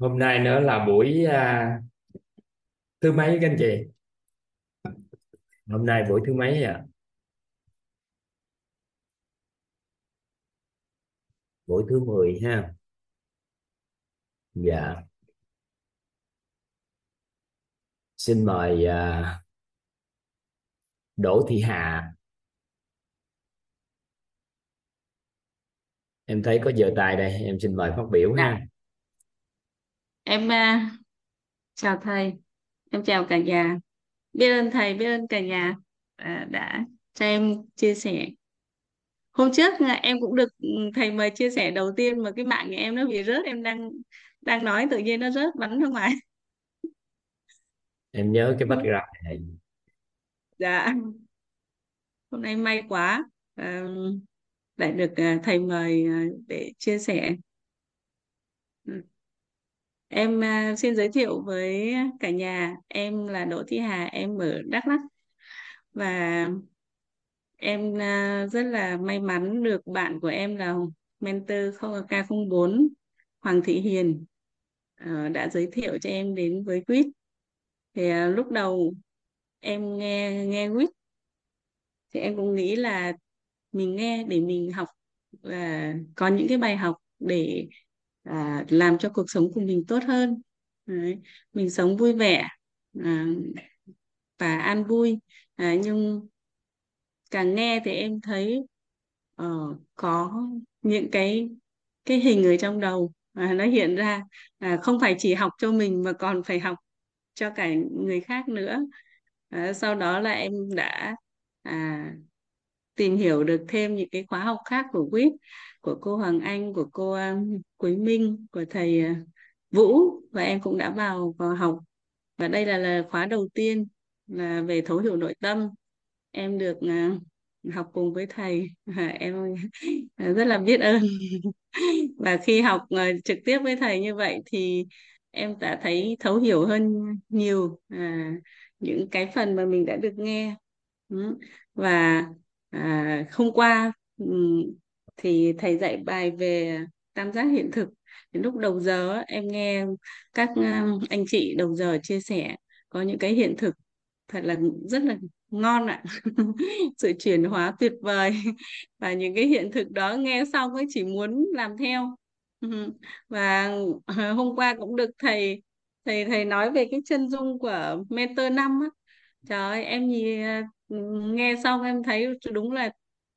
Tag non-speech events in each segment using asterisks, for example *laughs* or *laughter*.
hôm nay nữa là buổi à, thứ mấy các anh chị? Hôm nay buổi thứ mấy à buổi thứ 10 ha. Dạ. Xin mời à, Đỗ Thị Hà. Em thấy có giờ tài đây em xin mời phát biểu Dạ, ha em à, chào thầy, em chào cả nhà. Biết ơn thầy, biết ơn cả nhà à, đã cho em chia sẻ. Hôm trước là em cũng được ừ, thầy mời chia sẻ đầu tiên mà cái mạng của em nó bị rớt, em đang đang nói tự nhiên nó rớt bắn ra ngoài. em nhớ cái background này Dạ, hôm nay may quá à, lại được à, thầy mời à, để chia sẻ. Em uh, xin giới thiệu với cả nhà, em là Đỗ Thị Hà, em ở Đắk Lắk và Em uh, rất là may mắn được bạn của em là mentor không- K04 Hoàng Thị Hiền uh, đã giới thiệu cho em đến với quýt. Thì lúc đầu em nghe nghe quýt thì em cũng nghĩ là mình nghe để mình học và có những cái bài học để à, làm cho cuộc sống của mình tốt hơn. Đấy. Mình sống vui vẻ à, và an vui. À, nhưng càng nghe thì em thấy uh, có những cái cái hình ở trong đầu à, nó hiện ra à, không phải chỉ học cho mình mà còn phải học cho cả người khác nữa à, sau đó là em đã à, tìm hiểu được thêm những cái khóa học khác của quýt của cô Hoàng Anh của cô Quý Quế Minh của thầy à, Vũ và em cũng đã vào vào học. Và đây là, là khóa đầu tiên là về thấu hiểu nội tâm. Em được à, học cùng với thầy. Em *laughs* rất là biết ơn. *laughs* Và khi học trực tiếp với thầy như vậy thì em đã thấy thấu hiểu hơn nhiều à, những cái phần mà mình đã được nghe. Ừ. Và à, hôm qua thì thầy dạy bài về tam giác hiện thực. Lúc đầu giờ em nghe các ờ, anh chị đầu giờ chia sẻ có những cái hiện thực thật là rất là ngon ạ. *laughs* Sự chuyển hóa tuyệt vời. Và những cái hiện thực đó nghe xong ấy, chỉ muốn làm theo. Và ờ, hôm qua cũng được thầy thầy thầy nói về cái chân dung của mentor năm á. Trời ơi, em nhìn ờ, nghe xong em thấy đúng là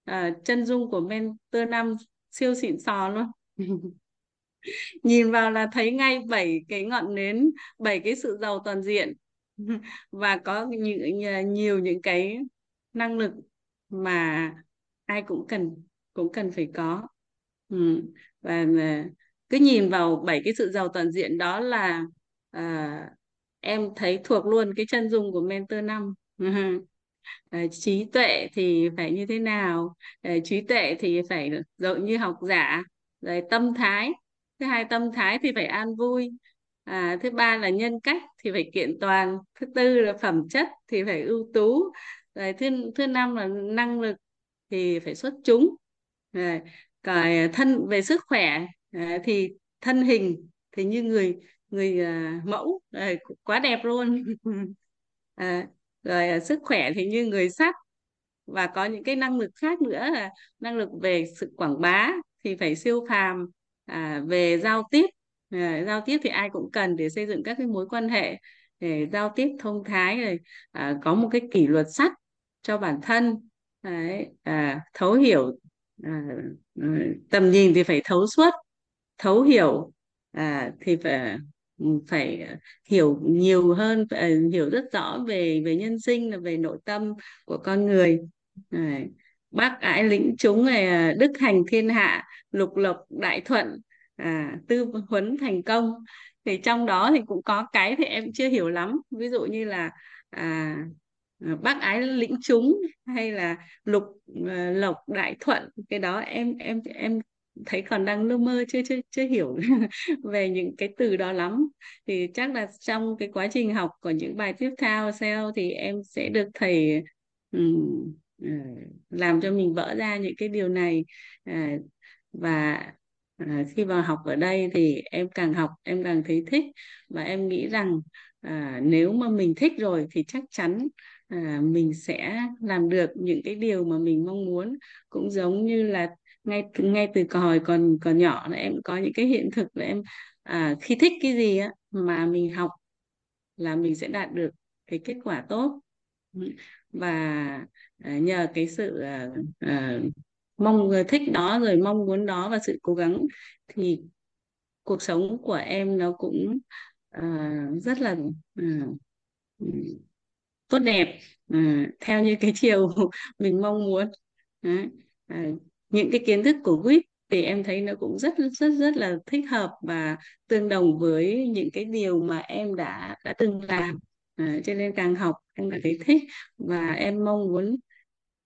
ờ, chân dung của mentor năm siêu xịn sò luôn. *laughs* Nhìn vào là thấy ngay bảy cái ngọn nến bảy cái sự giàu toàn diện. *laughs* Và có những nhiều những cái năng lực mà ai cũng cần cũng cần phải có. Ừ. và ờ, cứ nhìn vào bảy cái sự giàu toàn diện đó là à, em thấy thuộc luôn cái chân dung của mentor năm. *laughs* Ờ, trí tuệ thì phải như thế nào? Ờ, trí tuệ thì phải giống như học giả. Rồi tâm thái thứ hai tâm thái thì phải an vui. À, thứ ba là nhân cách thì phải kiện toàn. Thứ tư là phẩm chất thì phải ưu tú. Rồi thứ thứ năm là năng lực thì phải xuất chúng. Rồi còn thân về sức khỏe à, thì thân hình thì như người người à, mẫu. À, quá đẹp luôn. *laughs* À, rồi ờ, sức khỏe thì như người sắt và có những cái năng lực khác nữa là năng lực về sự quảng bá thì phải siêu phàm à, về giao tiếp. À, giao tiếp thì ai cũng cần để xây dựng các cái mối quan hệ để giao tiếp thông thái rồi à, có một cái kỷ luật sắt cho bản thân. Đấy, à, thấu hiểu à, ừ, tầm nhìn thì phải thấu suốt thấu hiểu à, thì phải phải hiểu nhiều hơn phải hiểu rất rõ về về nhân sinh là về nội tâm của con người Đấy. bác ái lĩnh chúng này à, đức hành thiên hạ lục lộc đại thuận à, tư huấn thành công thì trong đó thì cũng có cái thì em chưa hiểu lắm ví dụ như là à, à bác ái lĩnh chúng hay là lục à, lộc đại thuận cái đó em em em thấy còn đang lơ mơ chưa chưa chưa hiểu *laughs* về những cái từ đó lắm. Thì chắc là trong cái quá trình học của những bài tiếp theo sau thì em sẽ được thầy um, làm cho mình vỡ ra những cái điều này. À, và à, khi vào học ở đây thì em càng học em càng thấy thích và em nghĩ rằng à, nếu mà mình thích rồi thì chắc chắn à, mình sẽ làm được những cái điều mà mình mong muốn. Cũng giống như là ngay ngay từ hồi còn còn nhỏ là em có những cái hiện thực là em à, khi thích cái gì á mà mình học là mình sẽ đạt được cái kết quả tốt và à, nhờ cái sự à, à, mong thích đó rồi mong muốn đó và sự cố gắng thì cuộc sống của em nó cũng à, rất là à, tốt đẹp à, theo như cái chiều *laughs* mình mong muốn Đấy. À, những cái kiến thức của WIT thì em thấy nó cũng rất rất rất là thích hợp và tương đồng với những cái điều mà em đã đã từng làm à, cho nên càng học em lại thấy thích và em mong muốn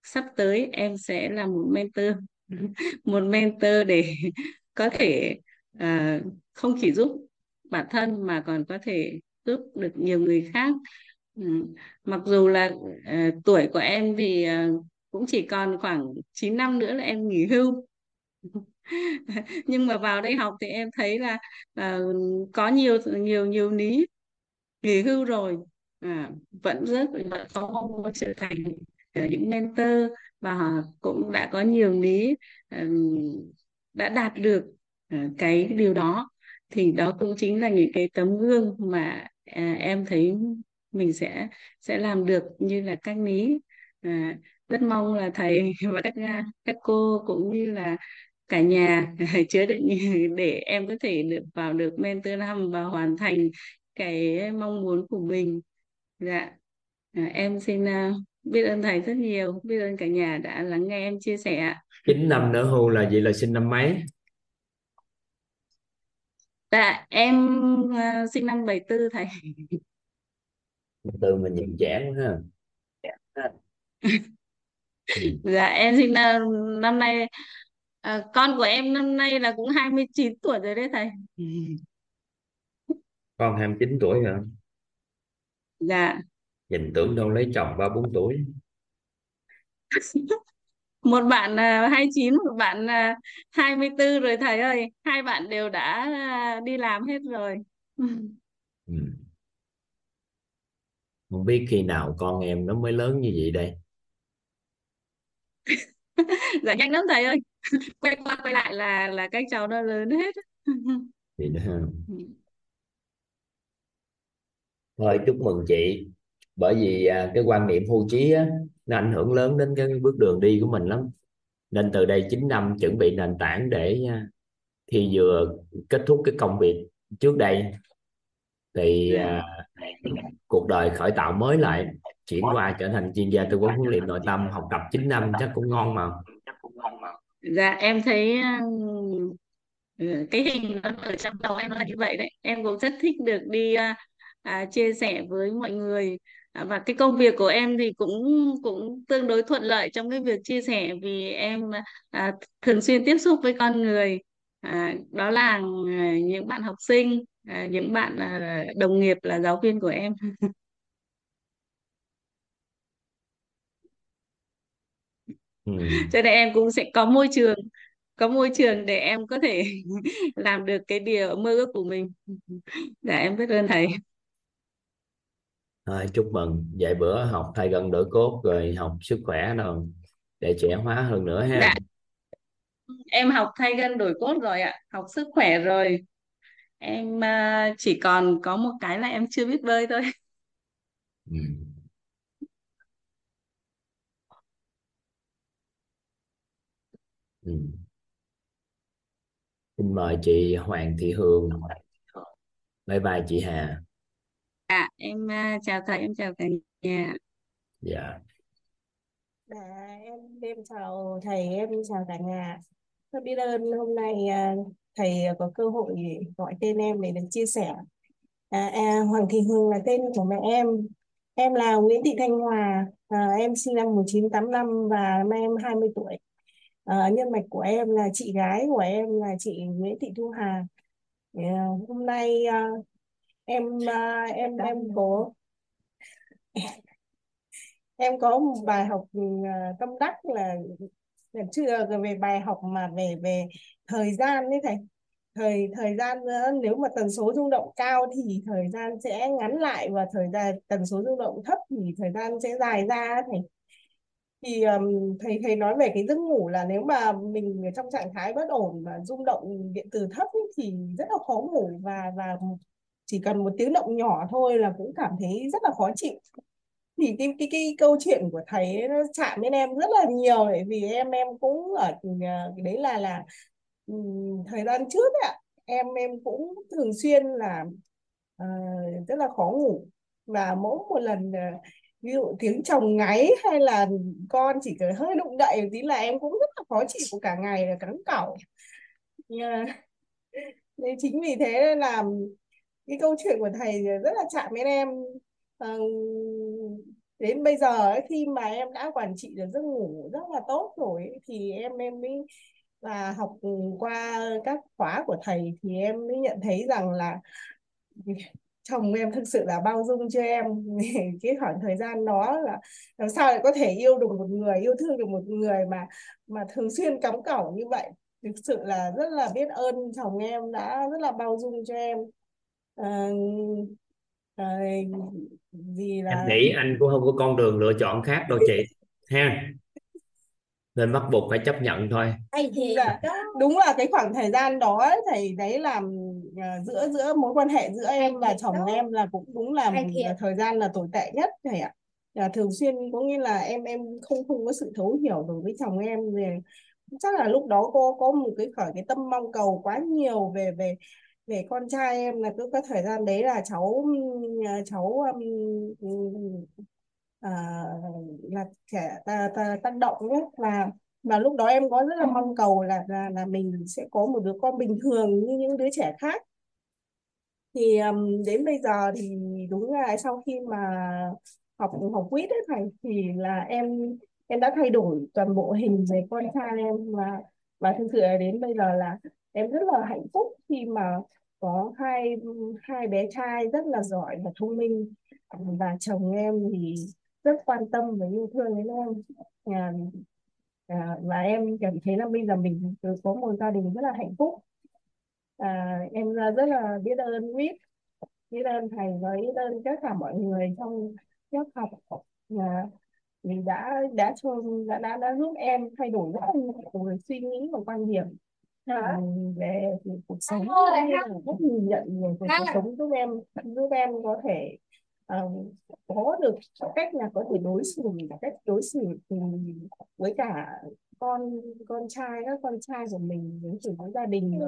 sắp tới em sẽ là một mentor *laughs* một mentor để *laughs* có thể à, không chỉ giúp bản thân mà còn có thể giúp được nhiều người khác ừ. mặc dù là uh, tuổi của em thì uh, cũng chỉ còn khoảng 9 năm nữa là em nghỉ hưu. *laughs* Nhưng mà vào đây học thì em thấy là là có nhiều nhiều nhiều ní nghỉ hưu rồi. À, vẫn rất vẫn có mong muốn trở thành ờ, những mentor và cũng đã có nhiều lý đã đạt được ờ, cái điều đó. Thì đó cũng chính là những cái tấm gương mà à, em thấy mình sẽ sẽ làm được như là các ní à, rất mong là thầy *laughs* và các các cô cũng như là cả nhà *laughs* chứa đựng *laughs* để em có thể được vào được mentor năm và hoàn thành cái mong muốn của mình. Dạ. À, em xin uh, biết ơn thầy rất nhiều biết ơn cả nhà đã lắng nghe em chia sẻ 9 năm nữa hưu là vậy là sinh năm mấy? Dạ em uh, sinh năm 74 thầy. Từ mình nhìn trẻ quá ha dạ em sinh uh, năm nay uh, con của em năm nay là cũng 29 tuổi rồi đấy thầy. Con 29 tuổi hả? Dạ. Nhìn tưởng đâu lấy chồng ba bốn tuổi. *laughs* Một bạn uh, 29 một bạn uh, 24 rồi thầy ơi. Hai bạn đều đã uh, đi làm hết rồi. Ừ. không biết khi nào con em nó mới lớn như vậy đây *laughs* dạ nhanh lắm thầy ơi. *laughs* Quay qua quay lại là là các cháu nó lớn hết. Thì đó *laughs* thôi chúc mừng chị. Bởi vì à, cái quan niệm hưu trí á, nó ảnh hưởng lớn đến cái bước đường đi của mình lắm. Nên từ đây 9 năm chuẩn bị nền tảng để à, khi vừa kết thúc cái công việc trước đây. Thì à, cuộc đời khởi tạo mới lại chuyển qua trở thành chuyên gia tư vấn huấn luyện nội tâm học tập 9 năm chắc cũng ngon mà. Dạ em thấy ừ, cái hình nó ở trong đầu em là như vậy đấy. Em cũng rất thích được đi à, à, chia sẻ với mọi người. À, và cái công việc của em thì cũng cũng tương đối thuận lợi trong cái việc chia sẻ vì em à, thường xuyên tiếp xúc với con người. À, đó là à, những bạn học sinh à, những bạn à, đồng nghiệp là giáo viên của em. *laughs* ừ. *laughs* cho nên em cũng sẽ có môi trường có môi trường để em có thể *laughs* làm được cái điều mơ ước của mình. *laughs* Dạ em biết ơn thầy. Thôi, chúc mừng. Vậy bữa học thay gần đổi cốt rồi học sức khỏe rồi để trẻ hóa hơn nữa ha. Dạ. em học thay gân đổi cốt rồi ạ. Học sức khỏe rồi. Em uh, chỉ còn có một cái là em chưa biết bơi thôi. Ừ. Ừ. Xin mời chị Hoàng Thị Hương bye bye chị Hà À, em uh, chào thầy, em chào cả nhà. dạ Dạ, em em chào thầy, em chào cả nhà. Rất biết ơn hôm nay à, thầy có cơ hội gọi tên em để được chia sẻ. À, à, Hoàng Thị Hương là tên của mẹ em. Em là Nguyễn Thị Thanh Hòa, à, em sinh năm 1985 và năm em 20 tuổi. À, nhân mạch của em là chị gái của em là chị Nguyễn Thị Thu Hà. À, hôm nay à, em à, em em có em có một bài học à, tâm đắc là chưa về bài học mà về về thời gian đấy thầy. Thời thời gian nếu mà tần số rung động cao thì thời gian sẽ ngắn lại và thời gian tần số rung động thấp thì thời gian sẽ dài ra thầy thì um, thầy thầy nói về cái giấc ngủ là nếu mà mình ở trong trạng thái bất ổn và rung động điện từ thấp thì rất là khó ngủ và và chỉ cần một tiếng động nhỏ thôi là cũng cảm thấy rất là khó chịu. Thì cái cái cái câu chuyện của thầy ấy, nó chạm đến em rất là nhiều bởi vì em em cũng ở ờ, đấy là là thời gian trước ạ em em cũng thường xuyên là uh, rất là khó ngủ. Và mỗi một lần uh, ví dụ tiếng chồng ngáy hay là con chỉ cần hơi đụng đậy một tí là em cũng rất là khó chịu cả ngày là cắn cẩu yeah. nên chính vì thế là cái câu chuyện của thầy rất là chạm đến em à, đến bây giờ ấy, khi mà em đã quản trị được giấc ngủ rất là tốt rồi ấy, thì em em mới và học qua các khóa của thầy thì em mới nhận thấy rằng là chồng em thực sự là bao dung cho em. *laughs* Cái khoảng thời gian đó là làm sao lại có thể yêu được một người yêu thương được một người mà mà thường xuyên cắm cẩu như vậy. Thực sự là rất là biết ơn chồng em đã rất là bao dung cho em. À, à, gì là em nghĩ anh cũng không có con đường lựa chọn khác đâu chị. Ha? Nên bắt buộc phải chấp nhận thôi. Thì là, đúng là cái khoảng thời gian đó thầy đấy là uh, giữa giữa mối quan hệ giữa em và chồng em là cũng đúng là một thời gian là tồi tệ nhất thầy ạ. Là thường xuyên có nghĩa là em em không không có sự thấu hiểu đối với chồng em về chắc là lúc đó có có một cái khỏi cái tâm mong cầu quá nhiều về về về con trai em là cứ cái thời gian đấy là cháu cháu um, à, là trẻ ta, ta, tác động nhé và và lúc đó em có rất là mong cầu là là là mình sẽ có một đứa con bình thường như những đứa trẻ khác thì um, đến bây giờ thì đúng là sau khi mà học học quýt ấy thầy thì là em em đã thay đổi toàn bộ hình về con trai em và và thực sự là đến bây giờ là em rất là hạnh phúc khi mà có hai hai bé trai rất là giỏi và thông minh. Và chồng em thì rất quan tâm và yêu thương đến em. À, à, và em cảm thấy là bây giờ mình có một gia đình rất là hạnh phúc à, em rất là biết ơn quýt biết ơn thầy và biết ơn tất cả mọi người trong lớp học. À, vì đã đã cho đã, đã đã giúp em thay đổi rất nhiều suy nghĩ và quan điểm. À, về cuộc sống rất nhìn nhận về cuộc sống giúp em giúp em có thể uh, có được cách là có thể đối xử cách đối xử với cả con con trai các con trai của mình đối xử với gia đình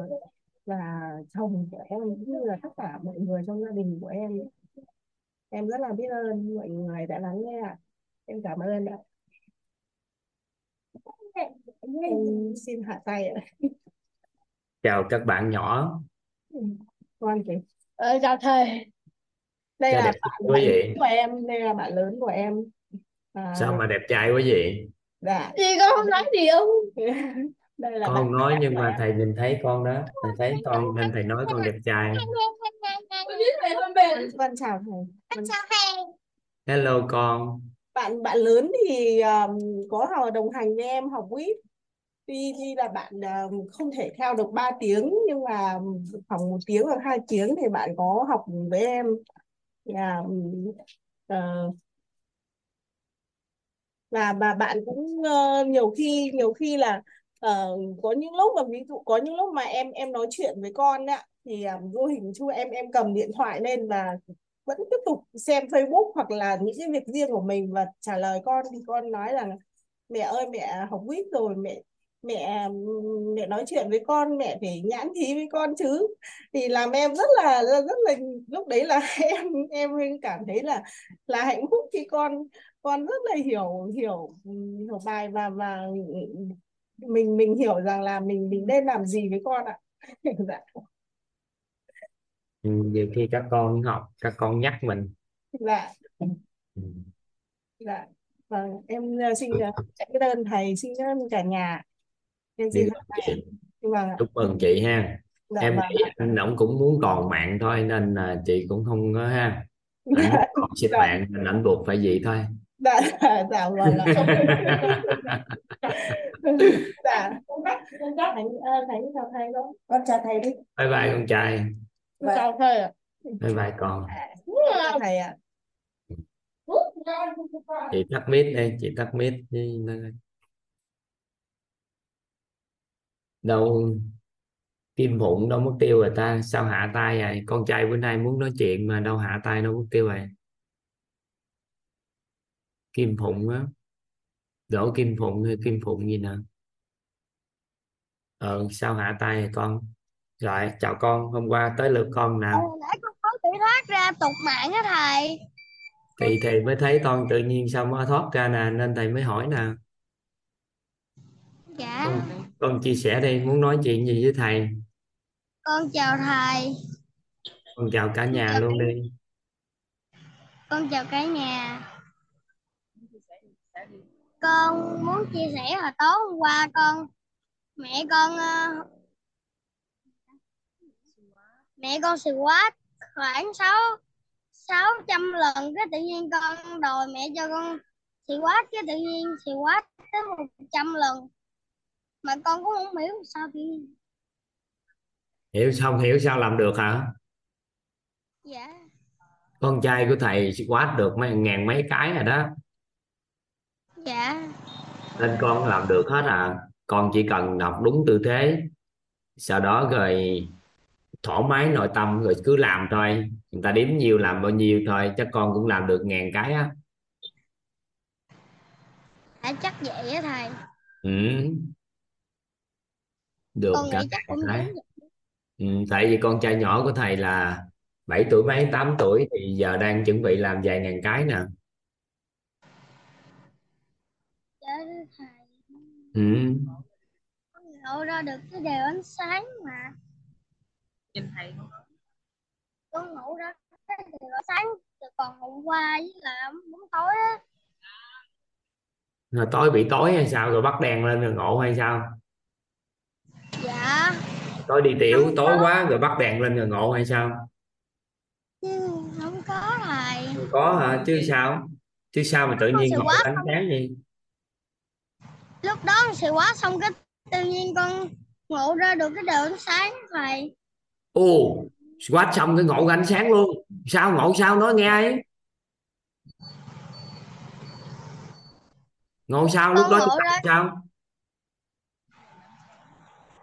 và chồng của em cũng như là tất cả mọi người trong gia đình của em em rất là biết ơn mọi người đã lắng nghe em cảm ơn ạ. Em xin hạ tay ạ. Chào các bạn nhỏ. Ừ, con chị ờ, chào thầy. Đây là bạn, bạn lớn của em đây là bạn lớn của em. À, sao mà đẹp trai quá vậy? Dạ. Gì con không nói gì không *laughs* đây là con không nói nhưng mà thầy nhìn thấy con đó thầy thấy con nên thầy nói con đẹp trai. vâng chào thầy. Chào thầy. Hello con. Bạn bạn lớn thì um, có học đồng hành với em học quýt. Tuy tuy là bạn uh, không thể theo được 3 tiếng nhưng mà khoảng một tiếng hoặc hai tiếng thì bạn có học với em. Yeah. uh, và và bạn cũng uh, nhiều khi nhiều khi là uh, có những lúc mà ví dụ có những lúc mà em em nói chuyện với con ạ thì um, vô hình chung em em cầm điện thoại lên và vẫn tiếp tục xem Facebook hoặc là những cái việc riêng của mình và trả lời con thì con nói rằng mẹ ơi mẹ học quýt rồi mẹ mẹ mẹ nói chuyện với con mẹ phải nhãn thí với con chứ. Thì làm em rất là rất là lúc đấy là *laughs* em em cảm thấy là là hạnh phúc khi con con rất là hiểu hiểu hiểu bài và và mình mình hiểu rằng là mình mình nên làm gì với con ạ? *laughs* Dạ. Ừ, nhiều khi các con học các con nhắc mình. Dạ. Ừ. dạ. Vâng em uh, xin uh, cái đơn thầy xin ơn cả nhà. Em xin chị. Vâng chúc mừng chị ha. Dạ, em vâng. nghĩ anh ổng cũng muốn còn mạng thôi nên là chị cũng không có ha. *laughs* Anh dạ, còn xếp dạ. mạng anh buộc phải vậy thôi dạ dạ vâng *laughs* dạ. Thầy ờ, thầy chào thầy đó con chào thầy đi. Bye bye con trai. Vâng. chào thầy ạ. Bye bye con. Chào thầy ạ. Chị tắt mic đi chị tắt mic đi đâu Kim Phụng đâu mất tiêu rồi ta? Sao hạ tay rồi? Con trai bữa nay muốn nói chuyện mà đâu hạ tay đâu mất tiêu rồi Kim Phụng á. Đỗ Kim Phụng hay Kim Phụng gì nè? Ờ sao hạ tay rồi con? Rồi chào con hôm qua tới lượt con Hồi nãy con có tự thoát ra tục mạng á thầy. Thì thầy mới thấy con tự nhiên sao mới thoát ra nè nên thầy mới hỏi nè. Dạ. Con, con chia sẻ đi muốn nói chuyện gì với thầy? Con chào thầy. Con chào cả nhà luôn đi. con chào cả nhà con muốn chia sẻ hồi tối hôm qua con mẹ con ờ, mẹ con xì quá khoảng sáu sáu trăm lần cái tự nhiên con đòi mẹ cho con xì quá cái tự nhiên xì quá tới một trăm lần. Mà con cũng không hiểu sao tự nhiên. Hiểu xong hiểu sao làm được hả? Dạ. Con trai của thầy quát được mấy ngàn mấy cái rồi đó dạ. Nên con làm được hết à? Con chỉ cần đọc đúng tư thế sau đó rồi thoải mái nội tâm rồi cứ làm thôi. Người ta đếm nhiều làm bao nhiêu thôi chắc con cũng làm được ngàn cái á. Dạ chắc vậy á thầy. Ừ. được con cả chắc cũng ừ. tại vì con trai nhỏ của thầy là 7 tuổi mấy 8 tuổi thì giờ đang chuẩn bị làm vài ngàn cái nè dạ thầy ừ. con ngộ ra được cái đều ánh sáng mà. Nhìn thầy không con ngủ ra cái đều ánh sáng từ còn hôm qua với là bóng tối á. Rồi tối bị tối hay sao? Rồi bắt đèn lên rồi ngộ hay sao? Dạ. Tối đi tiểu Không tối có. quá rồi bắt đèn lên rồi ngộ hay sao? Chứ không có thầy không có hả? Chứ sao? Chứ sao mà tự nhiên ngộ quá ánh sáng gì lúc đó con xì quá xong cái tự nhiên con ngộ ra được cái đều ánh sáng thầy ồ quát xong cái ngộ ánh sáng luôn. Sao ngộ sao nói nghe ấy? Ngộ sao lúc Con đó ra- sao?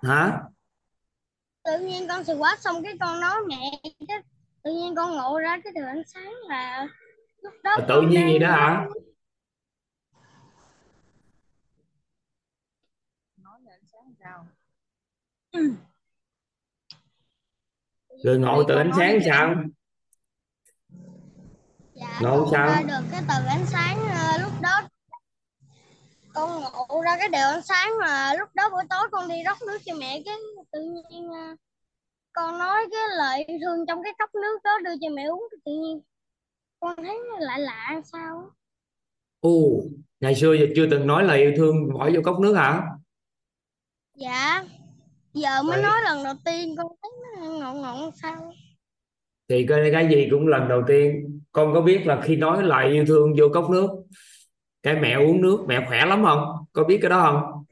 Hả? Tự nhiên con xì quá xong cái con nói mẹ cái tự nhiên con ngộ ra cái đều ánh sáng là lúc đó tự nhiên vậy đó hả nói sao? *clears throat* Rồi ngộ từ ánh sáng sao? Dạ Ngộ sao? ra được cái từ ánh sáng ờ, lúc đó. Con ngộ ra cái đều ánh sáng mà lúc đó buổi tối con đi rót nước cho mẹ cái tự nhiên ờ, con nói cái lời yêu thương trong cái cốc nước đó đưa cho mẹ uống tự nhiên con thấy nó lạ lạ sao ồ ngày xưa giờ chưa từng nói lời yêu thương bỏ vô cốc nước hả dạ. Giờ mới Vậy- nói lần đầu tiên con thấy nó ngộ ngộ sao? Thì cái cái gì cũng lần đầu tiên. Con có biết là khi nói lời yêu thương vô cốc nước cái mẹ uống nước mẹ khỏe lắm không? Có biết cái đó không?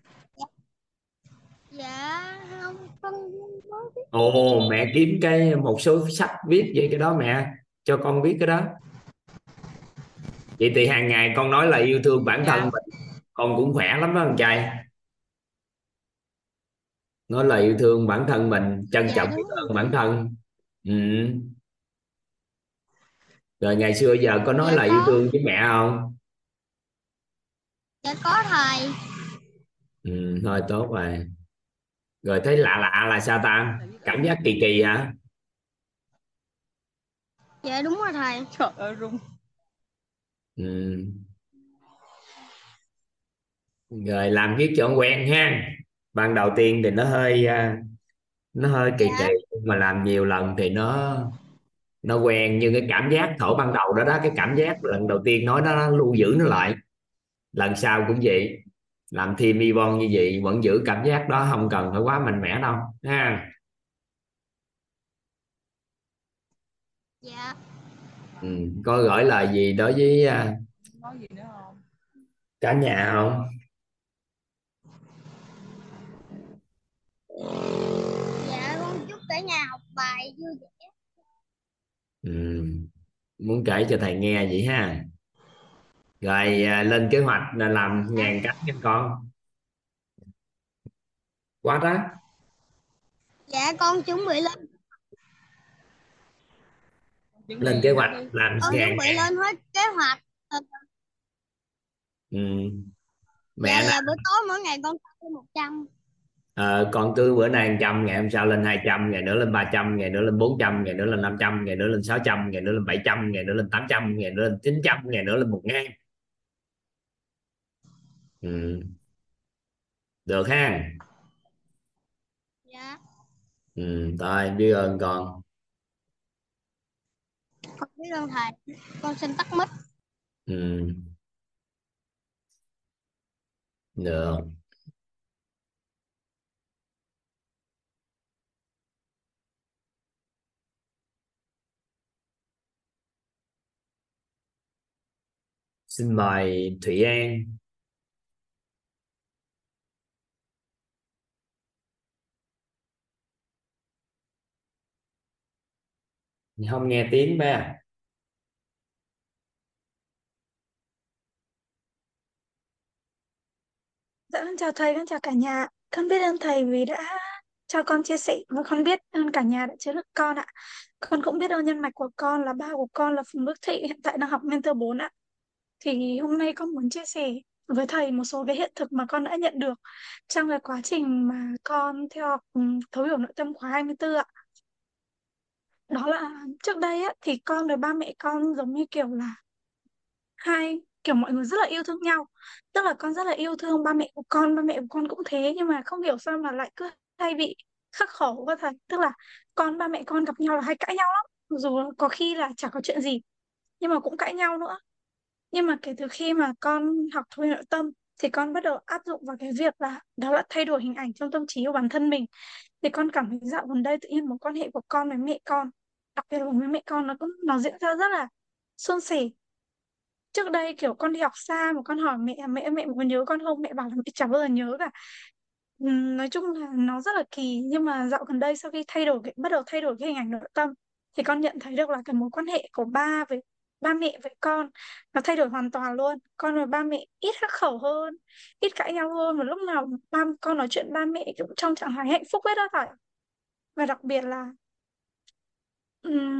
Dạ không con không nói biết. Ồ mẹ kiếm cái một số sách viết về cái đó mẹ cho con biết cái đó. Vậy thì hàng ngày con nói là yêu thương bản thân Dạ. mình con cũng khỏe lắm đó anh trai nói là yêu thương bản thân mình trân Dạ, trọng đúng biết rồi. ơn bản thân. Ừ. rồi ngày xưa giờ có nói Dạ là yêu có. thương với mẹ không? Dạ có thầy. Ừ, thôi tốt rồi. Rồi thấy lạ lạ là sao ta? Cảm giác kỳ kỳ hả? Dạ đúng rồi thầy. Trời ơi rung. Ừ. rồi làm viết cho quen ha ban đầu tiên thì nó hơi à, nó hơi kỳ Dạ. kỳ nhưng mà làm nhiều lần thì nó nó quen nhưng cái cảm giác thổ ban đầu đó đó cái cảm giác lần đầu tiên nói đó nó lưu giữ nó lại lần sau cũng vậy làm thêm y bon như vậy vẫn giữ cảm giác đó không cần phải quá mạnh mẽ đâu ha dạ ừ. có gửi lời gì đối với nói gì nữa không cả nhà không cả nhà học bài vui vẻ. Ừ. muốn kể cho thầy nghe vậy ha. Rồi à, lên kế hoạch là làm ngàn cách nha con. Quá đó dạ con chuẩn bị lên. Lên kế hoạch làm con ngàn chuẩn bị lên hết kế hoạch. Ừ. dạ mẹ là bữa tối mỗi ngày con một trăm Ờ, còn cứ bữa nay 100 ngày hôm sau lên 200 ngày nữa lên 300 ngày nữa lên 400 ngày nữa lên 500 ngày nữa lên 600 ngày nữa lên 700 ngày nữa lên 800 ngày nữa lên 900 ngày nữa lên 1 ngàn ừ. được ha dạ ừ. rồi biết ơn con con biết ơn thầy con xin tắt mic ừ. được xin mời Thủy An không nghe tiếng ba Dạ con chào thầy, con chào cả nhà. Con biết ơn thầy vì đã cho con chia sẻ và con biết ơn cả nhà đã chứa được con ạ. Con cũng biết ơn nhân mạch của con là ba của con là Phùng Đức Thị hiện tại đang học mentor 4 ạ. Thì hôm nay con muốn chia sẻ với thầy một số cái hiện thực mà con đã nhận được trong cái quá trình mà con theo học ừ, thấu hiểu nội tâm khóa 24 ạ. Đó là trước đây á, thì con với ba mẹ con giống như kiểu là hai, kiểu mọi người rất là yêu thương nhau. Tức là con rất là yêu thương ba mẹ của con, ba mẹ của con cũng thế, nhưng mà không hiểu sao mà lại cứ hay bị khắc khẩu với thầy tức là con, ba mẹ con gặp nhau là hay cãi nhau lắm, dù có khi là chả có chuyện gì, nhưng mà cũng cãi nhau nữa nhưng mà kể từ khi mà con học thôi nội tâm, thì con bắt đầu áp dụng vào cái việc là, đó là thay đổi hình ảnh trong tâm trí của bản thân mình. Thì con cảm thấy dạo gần đây tự nhiên mối quan hệ của con với mẹ con, đặc biệt là với mẹ con, nó cũng, nó diễn ra rất là suôn sẻ. Trước đây, kiểu, con đi học xa mà con hỏi mẹ mẹ mẹ có nhớ con không? Mẹ bảo là mẹ chẳng bao giờ nhớ cả. Nói chung là nó rất là kỳ. Nhưng mà dạo gần đây sau khi thay đổi bắt đầu thay đổi cái hình ảnh nội tâm, thì con nhận thấy được là cái mối quan hệ của ba với ba mẹ với con. Nó thay đổi hoàn toàn luôn. Con và ba mẹ ít khắc khẩu hơn ít cãi nhau hơn. Và lúc nào ba con nói chuyện ba mẹ cũng trong trạng thái hạnh phúc hết đó thầy và đặc biệt là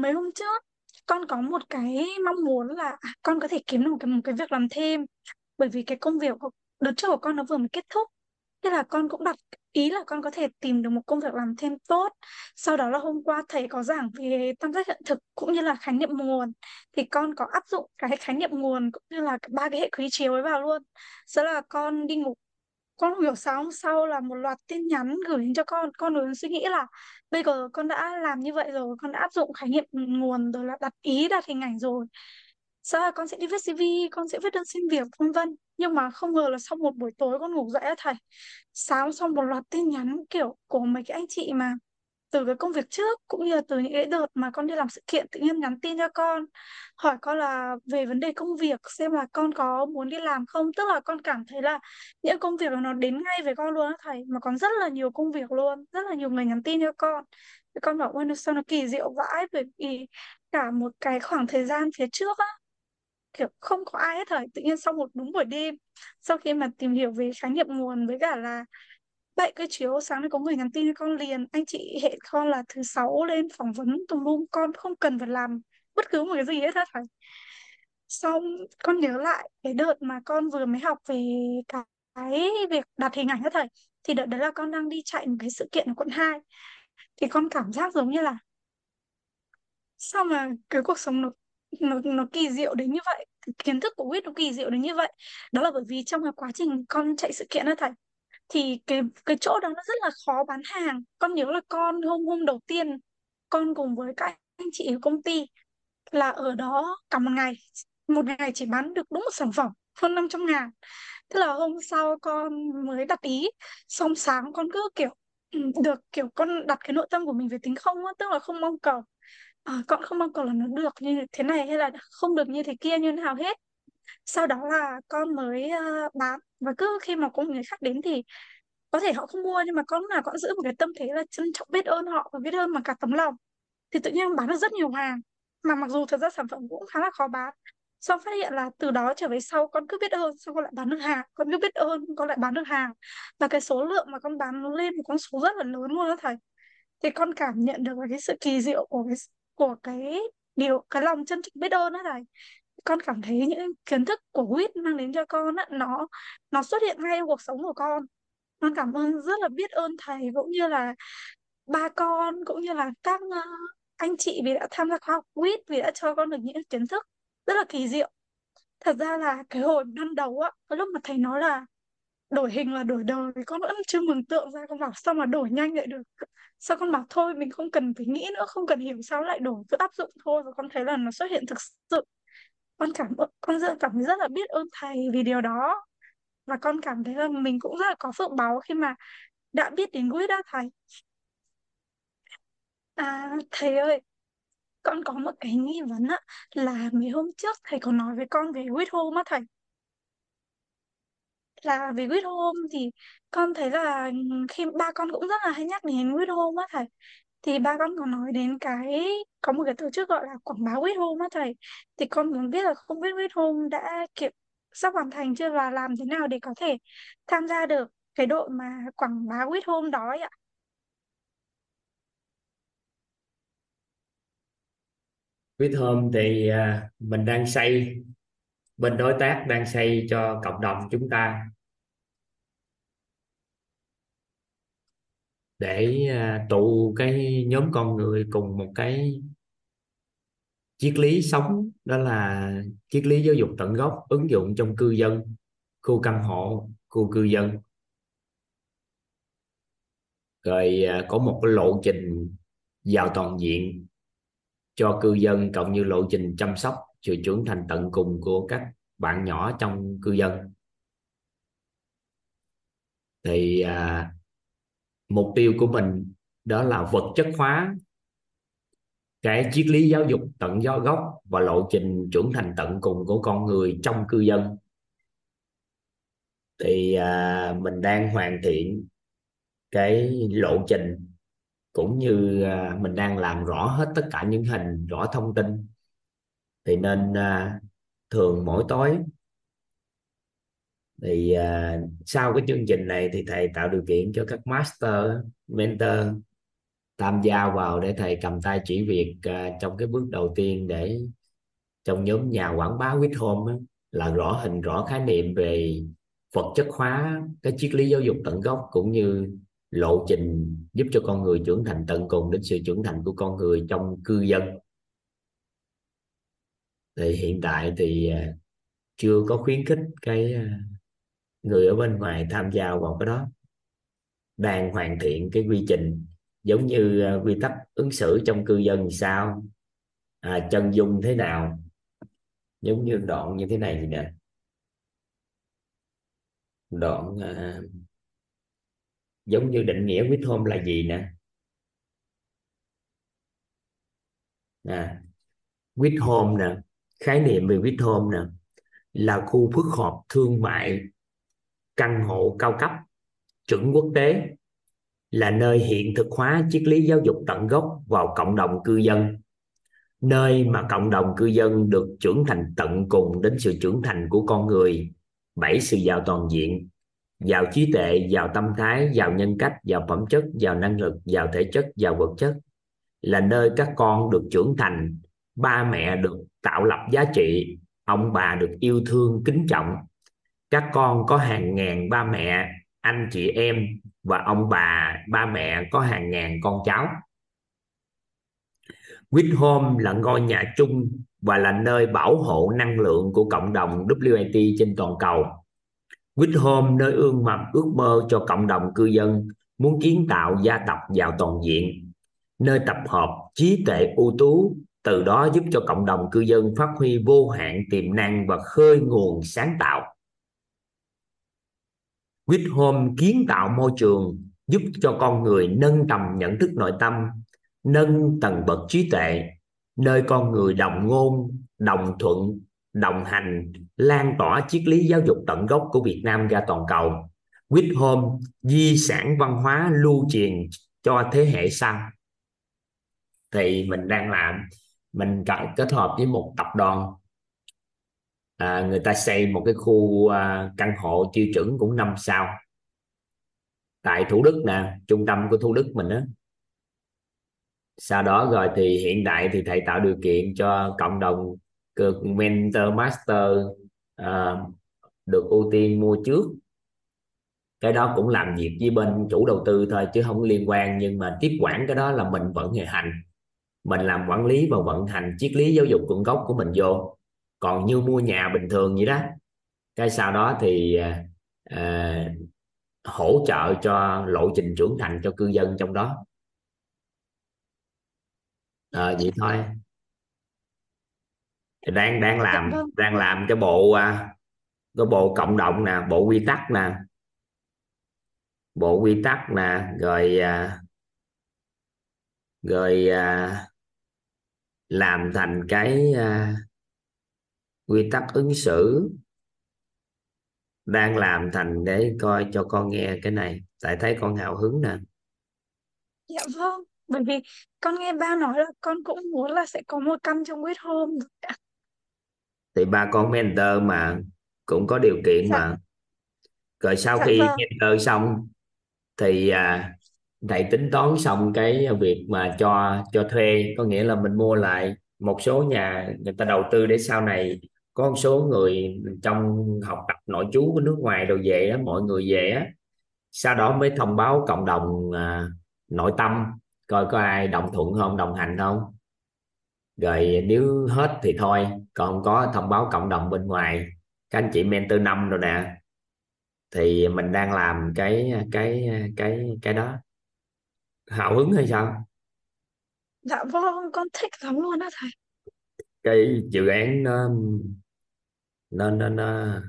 mấy hôm trước con có một cái mong muốn là à, con có thể kiếm được một cái, một cái việc làm thêm. Bởi vì cái công việc của đợt trước của con nó vừa mới kết thúc. Thế là con cũng đặt ý là con có thể tìm được một công việc làm thêm tốt. Sau đó là hôm qua thầy có giảng về tam giác hiện thực cũng như là khái niệm nguồn. Thì con có áp dụng cái khái niệm nguồn cũng như là ba cái hệ quý chiếu ấy vào luôn. Sau là con đi ngủ, con không hiểu sao hôm sau là một loạt tin nhắn gửi đến cho con. Con luôn suy nghĩ là bây giờ con đã làm như vậy rồi, con đã áp dụng khái niệm nguồn rồi là đặt ý, đặt hình ảnh rồi sau là con sẽ đi viết CV con sẽ viết đơn xin việc, vân vân. Nhưng mà không ngờ là sau một buổi tối con ngủ dậy thầy. Sáng xong một loạt tin nhắn, kiểu, của mấy cái anh chị mà từ cái công việc trước cũng như là từ những cái đợt mà con đi làm sự kiện tự nhiên nhắn tin cho con, hỏi con là về vấn đề công việc, xem là con có muốn đi làm không? Tức là con cảm thấy là những công việc nó đến ngay với con luôn á thầy, mà còn rất là nhiều công việc luôn, rất là nhiều người nhắn tin cho con. Thì con bảo, ôi nó sao nó kỳ diệu vãi? Bởi vì cả một cái khoảng thời gian phía trước á kiểu không có ai hết thời, tự nhiên sau một đúng buổi đêm, sau khi mà tìm hiểu về khái niệm nguồn với cả là vậy cái chiếu sáng nay có người nhắn tin cho con liền, anh chị hẹn con là thứ sáu lên phỏng vấn tùm lum, con không cần phải làm bất cứ một cái gì hết á thầy. Xong con nhớ lại cái đợt mà con vừa mới học về cái việc đặt hình ảnh hết thầy, thì đợt đấy là con đang đi chạy một cái sự kiện ở quận 2 thì con cảm giác giống như là sao mà cái cuộc sống nó nó nó kỳ diệu đến như vậy, kiến thức của quýt nó kỳ diệu đến như vậy. Đó là bởi vì trong cái quá trình con chạy sự kiện đó thầy, thì cái cái chỗ đó nó rất là khó bán hàng. Con nhớ là con hôm hôm đầu tiên con cùng với các anh chị ở công ty là ở đó cả một ngày một ngày chỉ bán được đúng một sản phẩm, hơn 500 ngàn. Thế là hôm sau con mới đặt ý, xong sáng con cứ kiểu ừ, được kiểu con đặt cái nội tâm của mình về tính không á, tức là không mong cầu à, con không mong cầu là nó được như thế này hay là không được như thế kia như nào hết. Sau đó là con mới uh, bán. Và cứ khi mà có người khác đến thì có thể họ không mua nhưng mà con lúc nào con giữ một cái tâm thế là trân trọng biết ơn họ và biết ơn bằng cả tấm lòng. Thì tự nhiên bán được rất nhiều hàng. Mà mặc dù thật ra sản phẩm cũng khá là khó bán xong phát hiện là từ đó trở về sau con cứ biết ơn xong con lại bán được hàng. Con cứ biết ơn con lại bán được hàng. Và cái số lượng mà con bán nó lên một con số rất là lớn luôn đó thầy. Thì con cảm nhận được cái sự kỳ diệu của cái của cái điều cái lòng chân trọng biết ơn đó thầy. Con cảm thấy những kiến thức của quýt mang đến cho con á, nó nó xuất hiện ngay trong cuộc sống của con. Con cảm ơn rất là biết ơn thầy cũng như là ba con cũng như là các ờ, anh chị vì đã tham gia khóa học quýt vì đã cho con được những kiến thức rất là kỳ diệu. Thật ra là cái hồi ban đầu á cái lúc mà thầy nói là đổi hình là đổi đời, con vẫn chưa mường tượng ra, con bảo sao mà đổi nhanh vậy được? Sao con bảo thôi, mình không cần phải nghĩ nữa, không cần hiểu sao lại đổi, cứ áp dụng thôi. Và con thấy là nó xuất hiện thực sự. Con cảm ơn, con rất, cảm thấy rất là biết ơn thầy vì điều đó. Và con cảm thấy là mình cũng rất là có phước báo khi mà đã biết đến quýt đó thầy. À thầy ơi, con có một cái nghi vấn á, là mấy hôm trước thầy có nói với con về quýt hôm á thầy là về Good home thì con thấy là ừ, khi ba con cũng rất là hay nhắc đến Good home á thầy. Thì ba con có nói đến cái, có một cái tổ chức gọi là quảng bá Good Home á thầy. Thì con muốn biết là không biết Good Home đã, kiểu, sắp hoàn thành chưa và làm thế nào để có thể tham gia được cái đội mà quảng bá Good Home đó ấy ạ? With Home thì à, mình đang xây, bên đối tác đang xây cho cộng đồng chúng ta. Để à, tụ cái nhóm con người cùng một cái triết lý sống đó là triết lý giáo dục tận gốc ứng dụng trong cư dân khu căn hộ khu cư dân. Rồi à, có một cái lộ trình vào toàn diện cho cư dân cộng như lộ trình chăm sóc sự trưởng thành tận cùng của các bạn nhỏ trong cư dân. Thì à, mục tiêu của mình đó là vật chất hóa cái triết lý giáo dục tận do gốc và lộ trình trưởng thành tận cùng của con người trong cư dân. Thì à, mình đang hoàn thiện cái lộ trình cũng như à, mình đang làm rõ hết tất cả những hình rõ thông tin. Thì nên à, thường mỗi tối thì à, sau cái chương trình này thì thầy tạo điều kiện cho các master mentor tham gia vào để thầy cầm tay chỉ việc à, trong cái bước đầu tiên để trong nhóm nhà quảng bá quýt home á, là rõ hình rõ khái niệm về vật chất hóa cái triết lý giáo dục tận gốc cũng như lộ trình giúp cho con người trưởng thành tận cùng đến sự trưởng thành của con người trong cư dân. Thì hiện tại thì à, chưa có khuyến khích cái à, người ở bên ngoài tham gia vào cái đó đang hoàn thiện cái quy trình giống như uh, quy tắc ứng xử trong cư dân sao? À, chân dung thế nào? Giống như đoạn như thế này gì nè. Đoạn uh, giống như định nghĩa quyết hôn là gì nè? À, quyết hôn nè khái niệm về quyết hôn nè là khu phức hợp thương mại căn hộ cao cấp, chuẩn quốc tế là nơi hiện thực hóa triết lý giáo dục tận gốc vào cộng đồng cư dân. Nơi mà cộng đồng cư dân được trưởng thành tận cùng đến sự trưởng thành của con người, bảy sự giàu toàn diện, giàu trí tuệ, giàu tâm thái, giàu nhân cách, giàu phẩm chất, giàu năng lực, giàu thể chất, giàu vật chất là nơi các con được trưởng thành. Ba mẹ được tạo lập giá trị, ông bà được yêu thương, kính trọng các con có hàng ngàn ba mẹ anh chị em và ông bà ba mẹ có hàng ngàn con cháu With Home là ngôi nhà chung và là nơi bảo hộ năng lượng của cộng đồng WIT trên toàn cầu. With Home nơi ương mầm ước mơ cho cộng đồng cư dân muốn kiến tạo gia tộc giàu toàn diện, nơi tập hợp trí tuệ ưu tú, từ đó giúp cho cộng đồng cư dân phát huy vô hạn tiềm năng và khơi nguồn sáng tạo. With hôm kiến tạo môi trường giúp cho con người nâng tầm nhận thức nội tâm, nâng tầng bậc trí tuệ, nơi con người đồng ngôn, đồng thuận, đồng hành, lan tỏa triết lý giáo dục tận gốc của Việt Nam ra toàn cầu. with hôm di sản văn hóa lưu truyền cho thế hệ sau thì mình đang làm mình kết hợp với một tập đoàn à, người ta xây một cái khu à, căn hộ tiêu chuẩn cũng năm sao. Tại Thủ Đức nè trung tâm của Thủ Đức mình á. Sau đó rồi thì hiện tại thì thầy tạo điều kiện cho cộng đồng mentor master à, được ưu tiên mua trước. Cái đó cũng làm việc với bên chủ đầu tư thôi chứ không liên quan nhưng mà tiếp quản cái đó là mình vẫn hệ hành. Mình làm quản lý và vận hành triết lý giáo dục nguồn gốc của mình vô còn như mua nhà bình thường vậy đó cái sau đó thì à, à, hỗ trợ cho lộ trình trưởng thành cho cư dân trong đó. À, vậy thôi. Đang đang làm dạ vâng. đang làm cái bộ à, cái bộ cộng đồng nè bộ quy tắc nè. Bộ quy tắc nè rồi à, rồi làm thành cái quy tắc ứng xử đang làm thành để coi cho con nghe cái này. Tại thấy con hào hứng nè. Dạ vâng, bởi vì con nghe ba nói là con cũng muốn là sẽ có một căn trong rồi ạ. thì ba con mentor mà cũng có điều kiện Dạ, mà. Rồi sau dạ khi vâng, mentor xong thì à, thầy tính toán xong cái việc mà cho cho thuê. Có nghĩa là mình mua lại một số nhà người ta đầu tư để sau này có một số người trong học tập nội trú của nước ngoài đồ về á, mọi người về á sau đó mới thông báo cộng đồng à, nội tâm coi có ai đồng thuận không đồng hành không. Rồi nếu hết thì thôi còn có thông báo cộng đồng bên ngoài. Các anh chị mentor năm rồi nè thì mình đang làm cái cái cái cái đó. Hào hứng hay sao? Dạ vâng, con thích lắm luôn á thầy. cái dự án nó nó nó, nó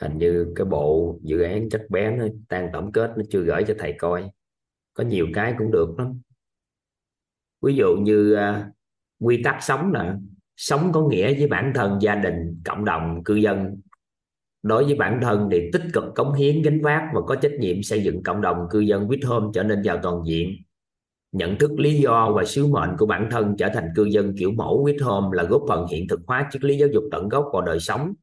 hình như cái bộ dự án chắc bé nó đang tổng kết nó chưa gửi cho thầy coi. Có nhiều cái cũng được lắm. Ví dụ như uh, quy tắc sống nè. Sống có nghĩa với bản thân gia đình cộng đồng cư dân. Đối với bản thân thì tích cực cống hiến gánh vác và có trách nhiệm xây dựng cộng đồng cư dân quýt hôm trở nên giàu toàn diện. Nhận thức lý do và sứ mệnh của bản thân trở thành cư dân kiểu mẫu quýt hôm là góp phần hiện thực hóa triết lý giáo dục tận gốc vào đời sống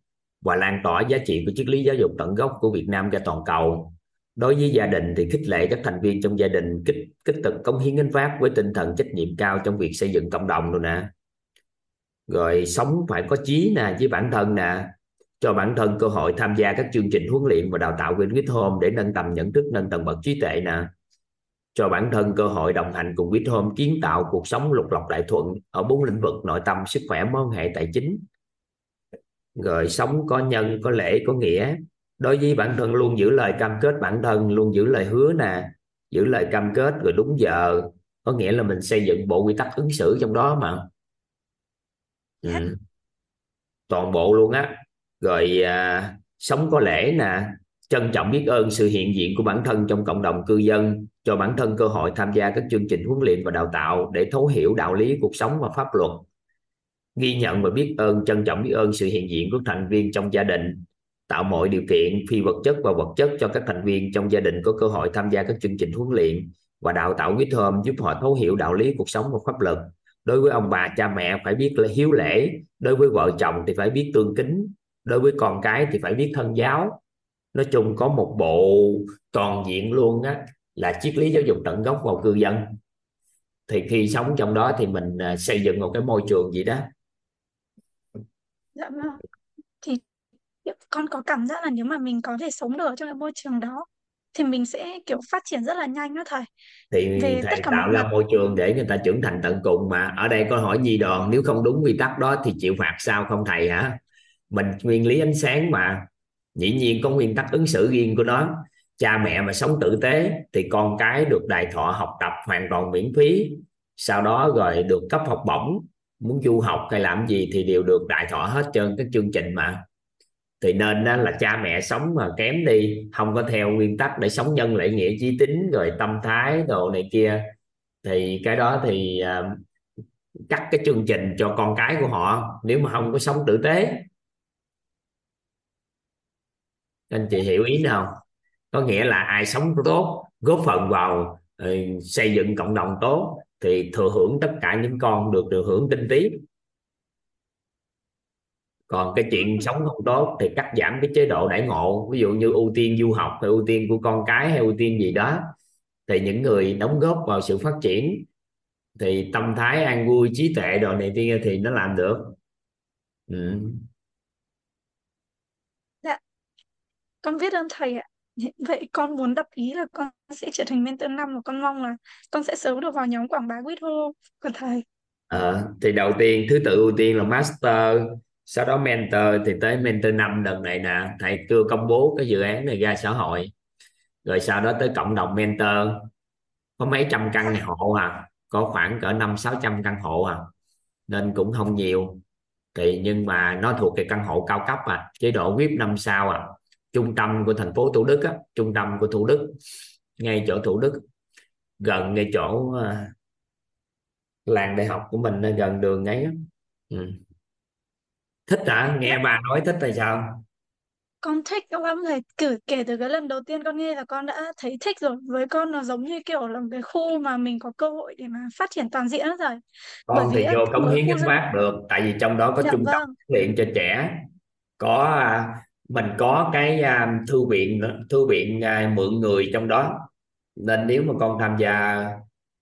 và lan tỏa giá trị của triết lý giáo dục tận gốc của Việt Nam ra toàn cầu. Đối với gia đình thì khích lệ các thành viên trong gia đình kích kích thực cống hiến gánh vác với tinh thần trách nhiệm cao trong việc xây dựng cộng đồng rồi nè. Rồi sống phải có chí nè, với bản thân nè. Cho bản thân cơ hội tham gia các chương trình huấn luyện và đào tạo Win with Home để nâng tầm nhận thức, nâng tầm bậc trí tuệ nè. Cho bản thân cơ hội đồng hành cùng with Home kiến tạo cuộc sống lục lọc đại thuận ở bốn lĩnh vực nội tâm, sức khỏe, mối hệ, tài chính rồi sống có nhân có lễ có nghĩa. Đối với bản thân luôn giữ lời cam kết bản thân luôn giữ lời hứa nè giữ lời cam kết rồi đúng giờ. Có nghĩa là mình xây dựng bộ quy tắc ứng xử trong đó mà. Ừ. toàn bộ luôn á. Rồi à, sống có lễ nè. Trân trọng biết ơn sự hiện diện của bản thân trong cộng đồng cư dân cho bản thân cơ hội tham gia các chương trình huấn luyện và đào tạo để thấu hiểu đạo lý cuộc sống và pháp luật ghi nhận và biết ơn, trân trọng biết ơn sự hiện diện của thành viên trong gia đình. Tạo mọi điều kiện, phi vật chất và vật chất cho các thành viên trong gia đình có cơ hội tham gia các chương trình huấn luyện và đào tạo quyết thơm giúp họ thấu hiểu đạo lý, cuộc sống và pháp luật. Đối với ông bà, cha mẹ phải biết là hiếu lễ. Đối với vợ chồng thì phải biết tương kính. Đối với con cái thì phải biết thân giáo. Nói chung có một bộ toàn diện luôn á, là triết lý giáo dục tận gốc vào cư dân. Thì khi sống trong đó thì mình à, xây dựng một cái môi trường gì đó Dạ vâng. Thì con có cảm giác là nếu mà mình có thể sống được ở trong cái môi trường đó thì mình sẽ kiểu phát triển rất là nhanh đó thầy. thì Về tất thầy cả tạo mọi ra mặt. môi trường để người ta trưởng thành tận cùng mà ở đây có hỏi nhi đoàn nếu không đúng quy tắc đó thì chịu phạt sao không thầy hả mình nguyên lý ánh sáng mà dĩ nhiên có nguyên tắc ứng xử riêng của nó cha mẹ mà sống tử tế thì con cái được đài thọ học tập hoàn toàn miễn phí sau đó rồi được cấp học bổng muốn du học hay làm gì thì đều được đại thọ hết trơn các chương trình mà. Thì nên đó là cha mẹ sống mà kém đi không có theo nguyên tắc để sống nhân lễ nghĩa chí tính rồi tâm thái đồ này kia. Thì cái đó thì uh, cắt cái chương trình cho con cái của họ nếu mà không có sống tử tế. Anh chị hiểu ý nào? Có nghĩa là ai sống tốt góp phần vào uh, xây dựng cộng đồng tốt thì thừa hưởng tất cả những con được thừa hưởng tinh tí còn cái chuyện sống không tốt thì cắt giảm cái chế độ đãi ngộ ví dụ như ưu tiên du học hay ưu tiên của con cái hay ưu tiên gì đó. Thì những người đóng góp vào sự phát triển thì tâm thái an vui trí tuệ đồ này kia thì nó làm được. Ừ. Dạ, con biết ơn thầy ạ. Vậy con muốn đáp ý là con sẽ trở thành mentor năm và con mong là con sẽ sớm được vào nhóm quảng bá quýt hô của thầy. Ờ, thì đầu tiên thứ tự ưu tiên là master sau đó mentor thì tới mentor năm đợt này nè thầy chưa công bố cái dự án này ra xã hội. Rồi sau đó tới cộng đồng mentor có mấy trăm căn hộ à có khoảng cỡ năm sáu trăm căn hộ à nên cũng không nhiều. Thì nhưng mà nó thuộc cái căn hộ cao cấp à chế độ VIP năm sao à trung tâm của thành phố Thủ Đức á trung tâm của Thủ Đức ngay chỗ Thủ Đức gần ngay chỗ uh, làng đại học của mình gần đường ấy ừ. thích hả? Nghe bà nói thích là sao? Con thích lắm thầy kể kể từ cái lần đầu tiên con nghe là con đã thấy thích rồi. Với con nó giống như kiểu là cái khu mà mình có cơ hội để mà phát triển toàn diện hết rồi. Bởi con vì thì vô cống hiến dân vác được tại vì trong đó có dạ trung tâm vâng. luyện cho trẻ. Có à, mình có cái à, thư viện thư viện à, mượn người trong đó nên nếu mà con tham gia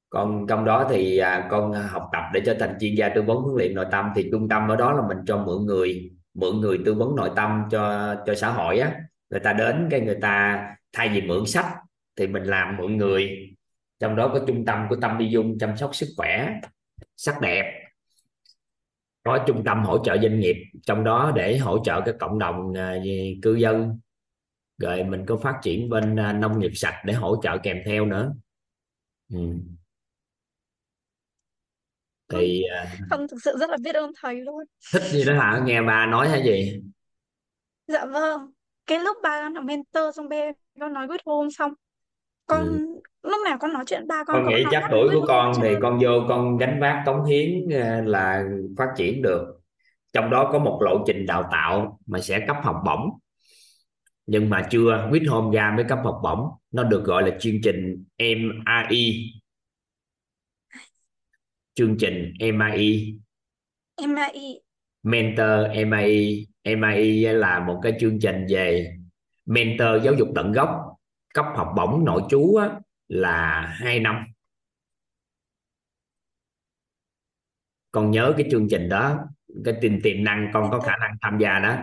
con trong đó thì à, con học tập để trở thành chuyên gia tư vấn huấn luyện nội tâm thì trung tâm ở đó là mình cho mượn người mượn người tư vấn nội tâm cho cho xã hội á. Người ta đến cái người ta thay vì mượn sách thì mình làm mượn người. Trong đó có trung tâm của tâm đi dung chăm sóc sức khỏe sắc đẹp. Có trung tâm hỗ trợ doanh nghiệp trong đó để hỗ trợ cái cộng đồng à, cư dân rồi mình có phát triển bên à, nông nghiệp sạch để hỗ trợ kèm theo nữa. Ừ. thì à, con thực sự rất là biết ơn thầy luôn. thích gì đó hả? Nghe bà nói hay gì? Dạ vâng. Cái lúc ba con là mentor xong bé con nói quyết hôn xong con ừ. lúc nào con nói chuyện ba con con nghĩ chắc tuổi của con thì con vô con gánh vác cống hiến à, là phát triển được. Trong đó có một lộ trình đào tạo mà sẽ cấp học bổng nhưng mà chưa. Quýt home ra mới cấp học bổng. Nó được gọi là chương trình MAI chương trình MAI em ai mentor MAI MAI là một cái chương trình về mentor giáo dục tận gốc. Cấp học bổng nội trú á, là 2 năm. Con nhớ cái chương trình đó cái tiềm tiềm năng con có khả năng tham gia đó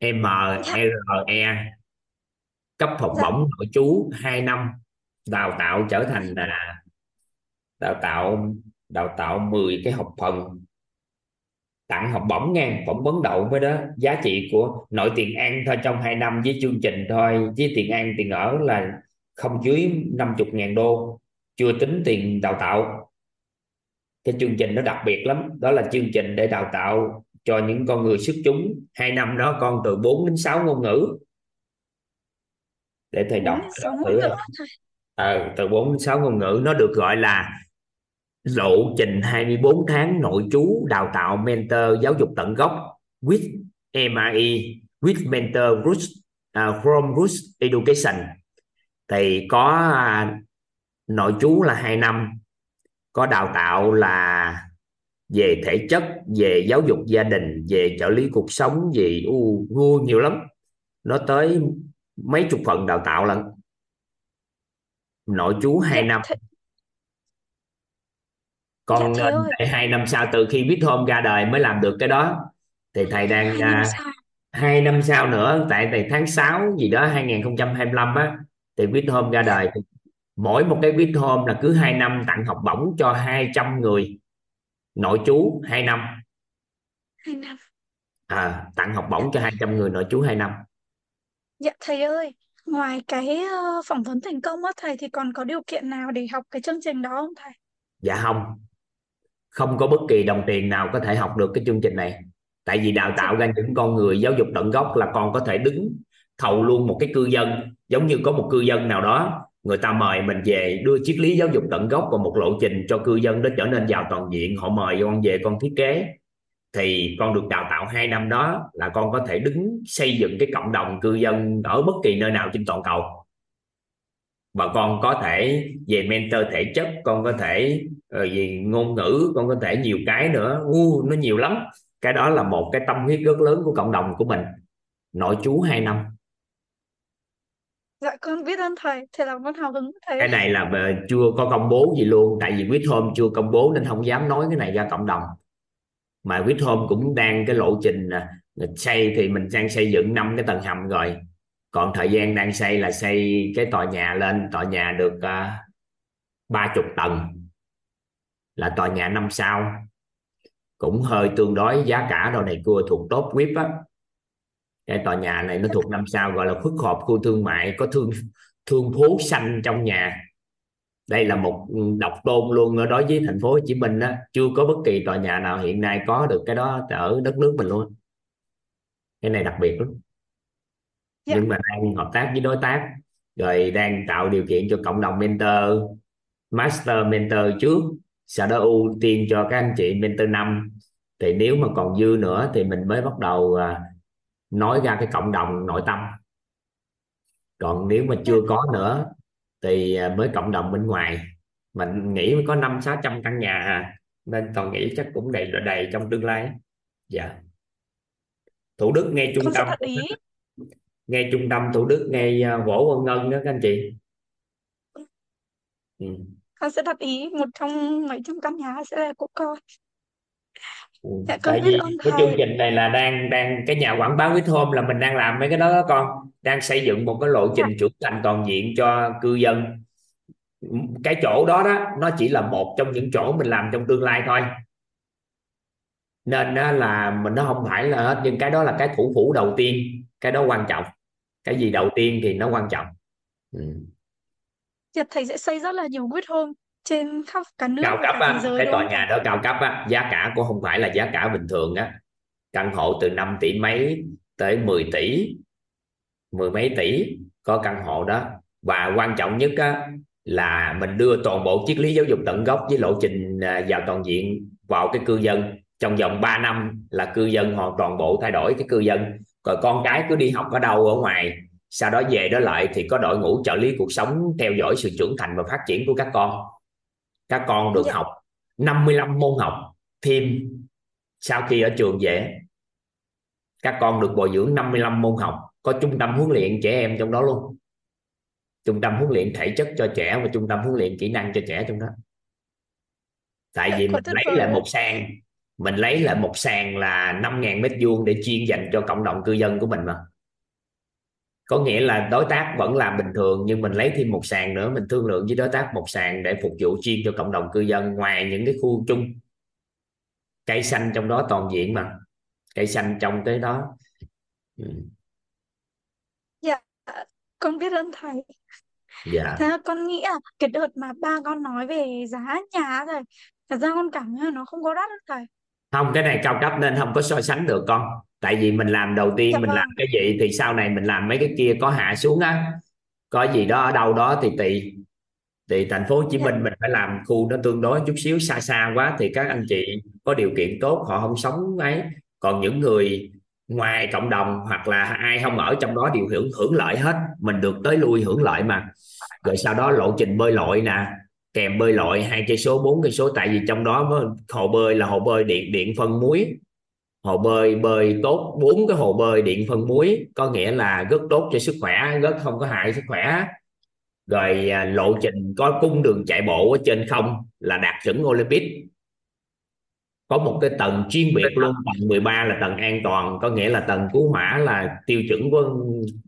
dạ. MRE cấp học dạ. bổng nội trú 2 năm đào tạo trở thành là đào tạo đào tạo 10 cái học phần. Tặng học bổng nha phỏng vấn đậu với đó. Giá trị của nội tiền ăn thôi trong 2 năm với chương trình thôi. Với tiền ăn tiền ở là không dưới 50 ngàn đô. Chưa tính tiền đào tạo. Cái chương trình nó đặc biệt lắm. Đó là chương trình để đào tạo cho những con người xuất chúng. Hai năm đó con từ 4 đến 6 ngôn ngữ. Để thầy đọc thử à. từ 4 đến 6 ngôn ngữ nó được gọi là lộ trình 24 tháng nội trú đào tạo mentor giáo dục tận gốc. With MRE with mentor roots uh, from roots education. Thì có uh, nội trú là 2 năm. Có đào tạo là về thể chất về giáo dục gia đình về trợ lý cuộc sống về u uh, nhiều lắm. Nó tới mấy chục phần đào tạo lận. Nội trú 2 dạ năm. thầy dạ thầy để hai năm sau từ khi Big Home ra đời mới làm được cái đó. Thì thầy đang hai năm sau. hai năm sau nữa tại tại tháng 6 gì đó 2025 á thì Big Home ra đời. Mỗi một cái Big Home là cứ hai năm tặng học bổng cho 200 người nội trú 2 năm. Hai năm. À, tặng học bổng cho 200 người nội trú 2 năm. Dạ thầy ơi ngoài cái ờ, phỏng vấn thành công á thầy thì còn có điều kiện nào để học cái chương trình đó không thầy? Dạ không. Không có bất kỳ đồng tiền nào có thể học được cái chương trình này. Tại vì đào tạo ra những con người giáo dục tận gốc là con có thể đứng thầu luôn một cái cư dân giống như có một cư dân nào đó người ta mời mình về đưa triết lý giáo dục tận gốc và một lộ trình cho cư dân đó trở nên giàu toàn diện. Họ mời con về con thiết kế. Thì con được đào tạo hai năm đó là con có thể đứng xây dựng cái cộng đồng cư dân ở bất kỳ nơi nào trên toàn cầu. Và con có thể về mentor thể chất con có thể ờ, về ngôn ngữ con có thể nhiều cái nữa. Uh, nó nhiều lắm. Cái đó là một cái tâm huyết rất lớn của cộng đồng của mình. Nội chú hai năm dạ con biết ơn thầy. Thầy làm con hào hứng thầy cái này là chưa có công bố gì luôn. Tại vì quyết hôm chưa công bố nên không dám nói cái này ra cộng đồng. Mà quyết hôm cũng đang cái lộ trình xây thì mình đang xây dựng năm cái tầng hầm rồi. Còn thời gian đang xây là xây cái tòa nhà lên. Tòa nhà được à, ba uh, chục tầng. Là tòa nhà năm sao. Cũng hơi tương đối giá cả đồ này cua thuộc top VIP á cái tòa nhà này nó thuộc năm sao gọi là phức hợp khu thương mại có thương thương phố xanh trong nhà. Đây là một độc tôn luôn ở đối với thành phố Hồ Chí Minh đó chưa có bất kỳ tòa nhà nào hiện nay có được cái đó ở đất nước mình luôn. Cái này đặc biệt lắm. Dạ. nhưng mà đang hợp tác với đối tác rồi đang tạo điều kiện cho cộng đồng mentor master mentor trước sau đó ưu tiên cho các anh chị mentor năm. Thì nếu mà còn dư nữa thì mình mới bắt đầu à, nói ra cái cộng đồng nội tâm. Còn nếu mà chưa có nữa thì à, mới cộng đồng bên ngoài mình nghĩ có năm sáu trăm căn nhà à. nên toàn nghĩ chắc cũng đầy đầy trong tương lai. Dạ. Thủ đức ngay trung tâm. ngay trung tâm thủ đức ngay à, võ văn ngân đó các anh chị. Ừ. con sẽ đặt ý một trong mấy trăm căn nhà sẽ là của con Ừ. Dạ, tại vì cái chương trình này là đang đang cái nhà quảng bá with home là mình đang làm mấy cái đó, đó con. Đang xây dựng một cái lộ trình dạ. trưởng thành toàn diện cho cư dân. Cái chỗ đó đó nó chỉ là một trong những chỗ mình làm trong tương lai thôi. Nên là mình nó không phải là hết nhưng cái đó là cái thủ phủ đầu tiên. Cái đó quan trọng. Cái gì đầu tiên thì nó quan trọng. Ừ. Dạ, thầy sẽ xây rất là nhiều with home trên khắp cả nước cao cấp cả á, cái tòa nhà đó cao cấp á, giá cả cũng không phải là giá cả bình thường á. Căn hộ từ 5 tỷ mấy tới 10 tỷ mười mấy tỷ có căn hộ đó. Và quan trọng nhất á, là mình đưa toàn bộ triết lý giáo dục tận gốc với lộ trình à, vào toàn diện vào cái cư dân. Trong vòng 3 năm là cư dân hoàn toàn bộ thay đổi cái cư dân. Rồi con cái cứ đi học ở đâu ở ngoài sau đó về đó lại thì có đội ngũ trợ lý cuộc sống theo dõi sự trưởng thành và phát triển của các con các con được dạ. học 55 môn học thêm sau khi ở trường về các con được bồi dưỡng 55 môn học có trung tâm huấn luyện trẻ em trong đó luôn. Trung tâm huấn luyện thể chất cho trẻ và trung tâm huấn luyện kỹ năng cho trẻ trong đó. Tại vì mình lấy lại một sàn mình lấy lại một sàn là 5.000 mét vuông để chuyên dành cho cộng đồng cư dân của mình mà có nghĩa là đối tác vẫn làm bình thường nhưng mình lấy thêm một sàn nữa mình thương lượng với đối tác một sàn để phục vụ chuyên cho cộng đồng cư dân ngoài những cái khu chung. Cây xanh trong đó toàn diện mà cây xanh trong tới đó. Ừ. dạ con biết ơn thầy. Dạ. Thế con nghĩ là cái đợt mà ba con nói về giá nhà rồi thật ra con cảm thấy nó không có đắt thầy. Không cái này cao cấp nên không có so sánh được con tại vì mình làm đầu tiên dạ mình vâng. làm cái gì thì sau này mình làm mấy cái kia có hạ xuống á có gì đó ở đâu đó thì tùy thì thành phố Hồ Chí dạ. Minh mình phải làm khu nó tương đối chút xíu xa xa quá thì các anh chị có điều kiện tốt họ không sống ấy còn những người ngoài cộng đồng hoặc là ai không ở trong đó đều hưởng hưởng lợi hết mình được tới lui hưởng lợi mà rồi sau đó lộ trình bơi lội nè kèm bơi lội hai cây số bốn cây số tại vì trong đó hồ bơi là hồ bơi điện điện phân muối hồ bơi bơi tốt bốn cái hồ bơi điện phân muối có nghĩa là rất tốt cho sức khỏe rất không có hại sức khỏe. Rồi à, lộ trình có cung đường chạy bộ ở trên không là đạt chuẩn Olympic. Có một cái tầng chuyên biệt luôn tầng 13 là tầng an toàn có nghĩa là tầng cứu hỏa là tiêu chuẩn của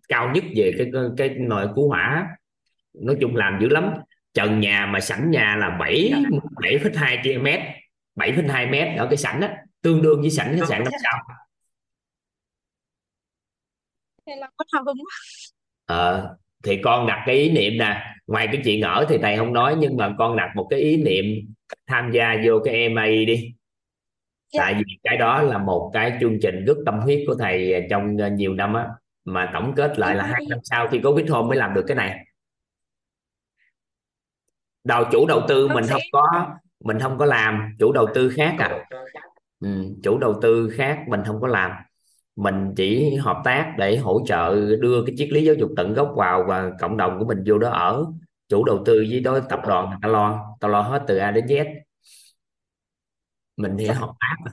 cao nhất về cái cái, cái nội cứu hỏa. Nói chung làm dữ lắm. Trần nhà mà sảnh nhà là 7 7,2 km 7,2 mét ở cái sảnh đó tương đương với sảnh khách sạn năm sao thì là có hào hứng ờ thì con đặt cái ý niệm nè ngoài cái chuyện ở thì thầy không nói nhưng mà con đặt một cái ý niệm tham gia vô cái MA đi. Dạ. tại vì cái đó là một cái chương trình rất tâm huyết của thầy trong nhiều năm á mà tổng kết lại là hai năm sau khi có biết home mới làm được cái này. Đầu chủ đầu tư mình không có mình không có làm chủ đầu tư khác à. Chủ đầu tư khác mình không có làm. Mình chỉ hợp tác để hỗ trợ đưa cái triết lý giáo dục tận gốc vào và cộng đồng của mình vô đó ở. Chủ đầu tư với đó tập đoàn ta lo tao lo hết từ A đến Z. Mình thì Dạ. hợp tác.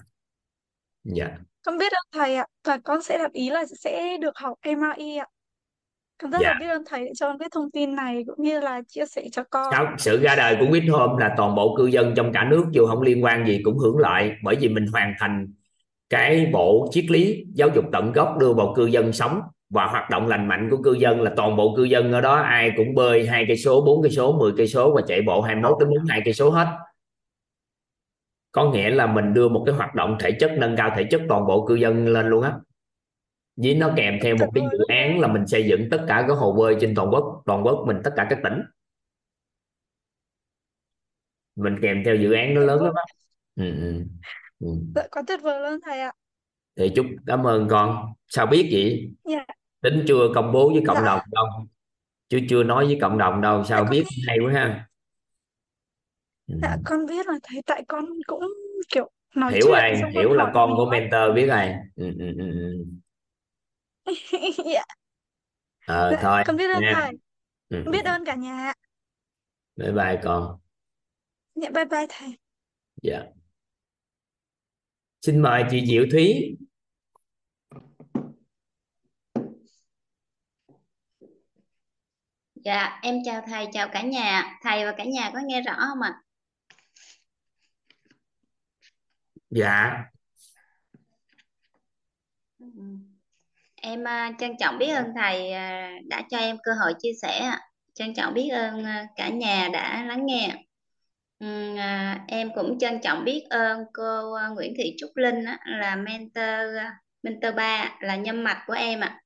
Dạ. Con biết ơn thầy ạ. Và con sẽ đặt ý là sẽ được học MRE ạ. Con rất dạ. là biết ơn thầy đã cho con biết thông tin này cũng như là chia sẻ cho con. Sao sự ra đời của Withhome là toàn bộ cư dân trong cả nước dù không liên quan gì cũng hưởng lợi bởi vì mình hoàn thành cái bộ triết lý giáo dục tận gốc đưa vào cư dân sống và hoạt động lành mạnh của cư dân là toàn bộ cư dân ở đó ai cũng bơi hai cây số bốn cây số 10 cây số và chạy bộ 21 đến 42 cây số hết. Có nghĩa là mình đưa một cái hoạt động thể chất nâng cao thể chất toàn bộ cư dân lên luôn á với nó kèm theo một cái dự án là mình xây dựng tất cả các hồ bơi trên toàn quốc toàn quốc mình tất cả các tỉnh mình kèm theo dự án nó lớn lắm á ừ, ừ. Ừ. Quá tuyệt vời luôn thầy ạ. thì chúc cảm ơn con sao biết vậy Dạ. tính chưa công bố với cộng Dạ. đồng đâu chứ chưa nói với cộng đồng đâu Dạ sao con biết hay quá ha ừ. Dạ con biết là thầy tại con cũng kiểu nói hiểu chuyện ai xong hiểu con là hỏi con của mentor biết ai ừ, ừ, ừ, ừ. *laughs* Dạ. Ờ, thôi con biết ơn nha thầy. ừ, Con ừ. biết ơn cả nhà. bye bye con Dạ bye bye thầy. dạ xin mời chị Diệu Thúy Dạ, em chào thầy, chào cả nhà. Thầy và cả nhà có nghe rõ không ạ? dạ Em à, trân trọng biết ơn thầy à, đã cho em cơ hội chia sẻ. ạ. Trân trọng biết ơn à, cả nhà đã lắng nghe. À, em cũng trân trọng biết ơn cô Nguyễn Thị Trúc Linh á, là mentor mentor 3 là nhân mạch của em ạ.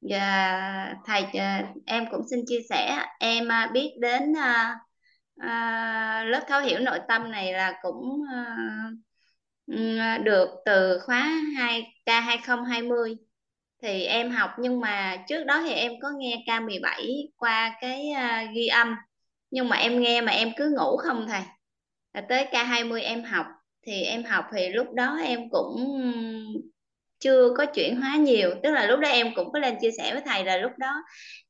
Và thầy em cũng xin chia sẻ em biết đến à, lớp thấu hiểu nội tâm này là cũng à, được từ khóa 2 K2020 thì em học nhưng mà trước đó thì em có nghe K17 qua cái uh, ghi âm. Nhưng mà em nghe mà em cứ ngủ không thầy. À, tới K20 em học. Thì em học thì lúc đó em cũng chưa có chuyển hóa nhiều. Tức là lúc đó em cũng có lên chia sẻ với thầy là lúc đó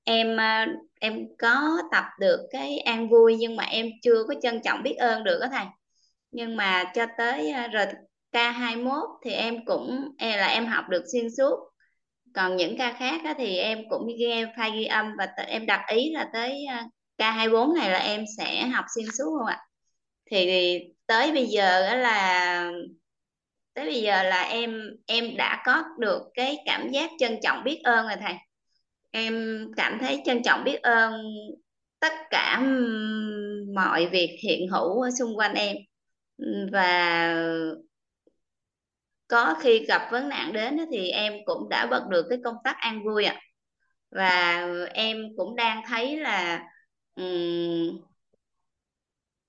em à, em có tập được cái an vui nhưng mà em chưa có trân trọng biết ơn được đó thầy. Nhưng mà cho tới à, rồi K21 thì em cũng e là em học được xuyên suốt còn những ca khác á, thì em cũng ghi file ghi âm và t- em đặt ý là tới ca 24 này là em sẽ học xuyên suốt không ạ? Thì tới bây giờ á là tới bây giờ là em em đã có được cái cảm giác trân trọng biết ơn rồi thầy. Em cảm thấy trân trọng biết ơn tất cả mọi việc hiện hữu ở xung quanh em. Và có khi gặp vấn nạn đến thì em cũng đã bật được cái công tắc an vui ạ. Và em cũng đang thấy là um,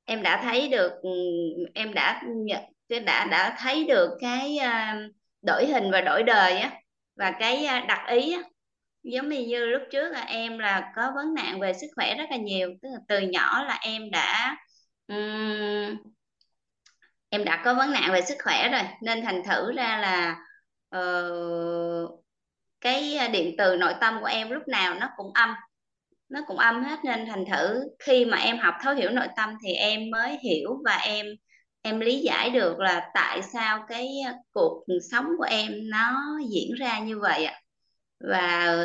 em đã thấy được em đã nhận cái đã đã thấy được cái đổi hình và đổi đời á và cái đặc ý á. Giống như như lúc trước là em là có vấn nạn về sức khỏe rất là nhiều tức là từ nhỏ là em đã um, em đã có vấn nạn về sức khỏe rồi nên thành thử ra là uh, cái điện từ nội tâm của em lúc nào nó cũng âm nó cũng âm hết. Nên thành thử khi mà em học thấu hiểu nội tâm thì em mới hiểu và em em lý giải được là tại sao cái cuộc sống của em nó diễn ra như vậy ạ. Và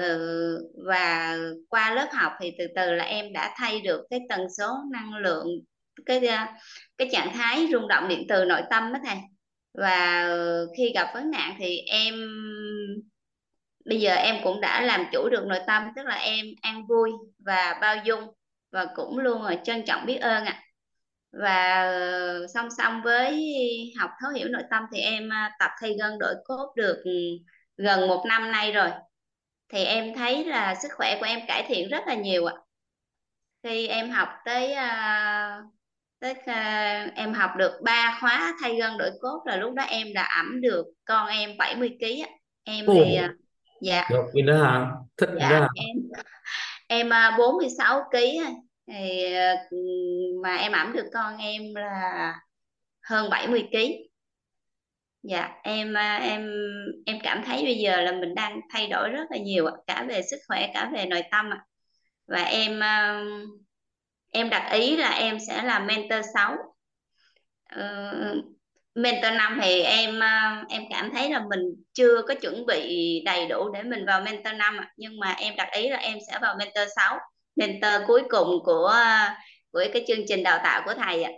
và qua lớp học thì từ từ là em đã thay được cái tần số năng lượng cái cái trạng thái rung động điện từ nội tâm đó thầy. Và ờ, khi gặp vấn nạn thì em, bây giờ em cũng đã làm chủ được nội tâm, tức là em an vui và bao dung và cũng luôn là trân trọng biết ơn ạ. Và ờ, song song với học thấu hiểu nội tâm thì em ờ, tập thi gân đổi cốt được ừ, gần một năm nay rồi. Thì em thấy là sức khỏe của em cải thiện rất là nhiều ạ. Khi em học tới tới em học được ba khóa thay gân đổi cốt là lúc đó em đã ẩm được con em 70 kg á. Em thì Ồ, dạ. Được cái đó hả? Thích cái đó dạ hả? em em à, 46 kg thì ừ, mà em ẩm được con em là hơn 70 kg Dạ em à, em em cảm thấy bây giờ là mình đang thay đổi rất là nhiều ạ, cả về sức khỏe cả về nội tâm ạ. Và em à, em đặt ý là em sẽ làm mentor 6. Ờ, mentor 5 thì em à, em cảm thấy là mình chưa có chuẩn bị đầy đủ để mình vào mentor 5 ạ. Nhưng mà em đặt ý là em sẽ vào mentor 6, mentor cuối cùng của của cái chương trình đào tạo của thầy ạ.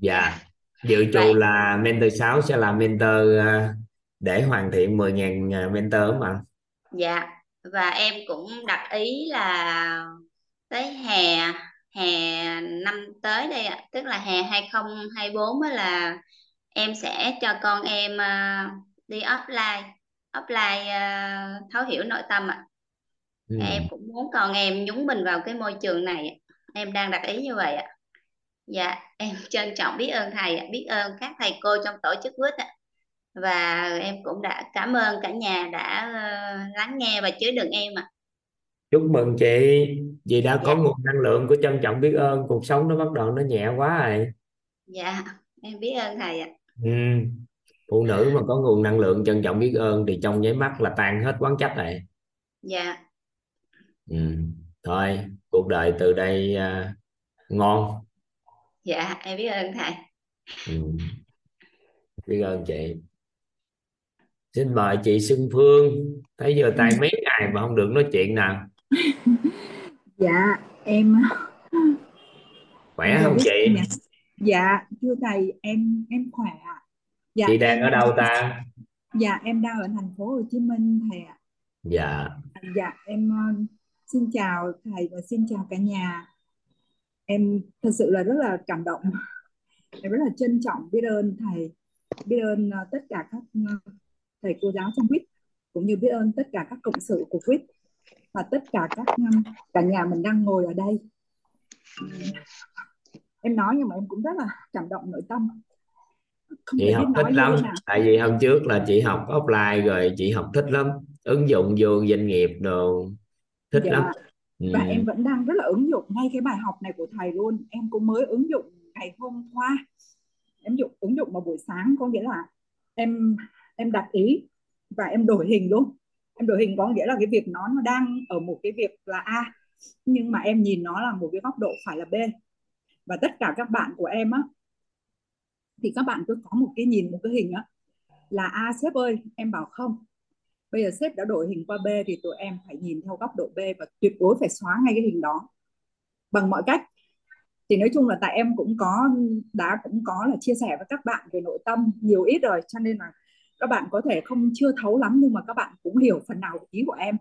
dạ dự trù Vậy là mentor 6 sẽ là mentor à, để hoàn thiện 10.000 à, mentor mà Dạ và em cũng đặt ý là tới hè hè năm tới đây ạ, tức là hè 2024 á là em sẽ cho con em à, đi offline offline à, thấu hiểu nội tâm ạ. ừ. Em cũng muốn con em nhúng mình vào cái môi trường này. Em đang đặt ý như vậy ạ. Dạ em *laughs* trân trọng biết ơn thầy biết ơn các thầy cô trong tổ chức quýt ạ. Và em cũng đã cảm ơn cả nhà đã ờ, lắng nghe và chứa đựng em ạ. Chúc mừng chị chị đã có Dạ nguồn năng lượng của trân trọng biết ơn cuộc sống nó bắt đầu nó nhẹ quá rồi dạ em biết ơn thầy ạ. ừ. phụ nữ mà có nguồn năng lượng trân trọng biết ơn thì trong nháy mắt là tan hết quán trách rồi Dạ ừ. thôi cuộc đời từ đây à, ngon dạ em biết ơn thầy. ừ. biết ơn chị xin mời chị Xuân Phương thấy giờ tay mấy ngày mà không được nói chuyện nào Dạ em khỏe em không chị dạ. Dạ thưa thầy em em khỏe ạ. Dạ chị đang em ở đâu ta dạ em đang ở thành phố Hồ Chí Minh thầy ạ. dạ Dạ em ờ, xin chào thầy và xin chào cả nhà. Em thật sự là rất là cảm động. Em rất là trân trọng biết ơn thầy, biết ơn ờ, tất cả các ờ, thầy cô giáo trong quýt cũng như biết ơn tất cả các cộng sự của quýt và tất cả các cả nhà mình đang ngồi ở đây. Em nói nhưng mà em cũng rất là cảm động nội tâm. Không chị học thích lắm. tại vì hôm trước là chị học offline rồi chị học thích lắm. Ứng dụng vô doanh nghiệp đồ thích lắm. Dạ ừ. và em vẫn đang rất là ứng dụng ngay cái bài học này của thầy luôn. Em cũng mới ứng dụng ngày hôm qua. Em dụng ứng dụng vào buổi sáng có nghĩa là em em đặt ý và em đổi hình luôn em đổi hình có nghĩa là cái việc nó nó đang ở một cái việc là A, nhưng mà em nhìn nó là một cái góc độ phải là B. Và tất cả các bạn của em á, thì các bạn cứ có một cái nhìn, một cái hình á, là A, sếp ơi, em bảo không. Bây giờ sếp đã đổi hình qua B thì tụi em phải nhìn theo góc độ B và tuyệt đối phải xóa ngay cái hình đó. Bằng mọi cách. Thì nói chung là tại em cũng có, đã cũng có là chia sẻ với các bạn về nội tâm nhiều ít rồi, cho nên là các bạn có thể không chưa thấu lắm nhưng mà các bạn cũng hiểu phần nào ý của em.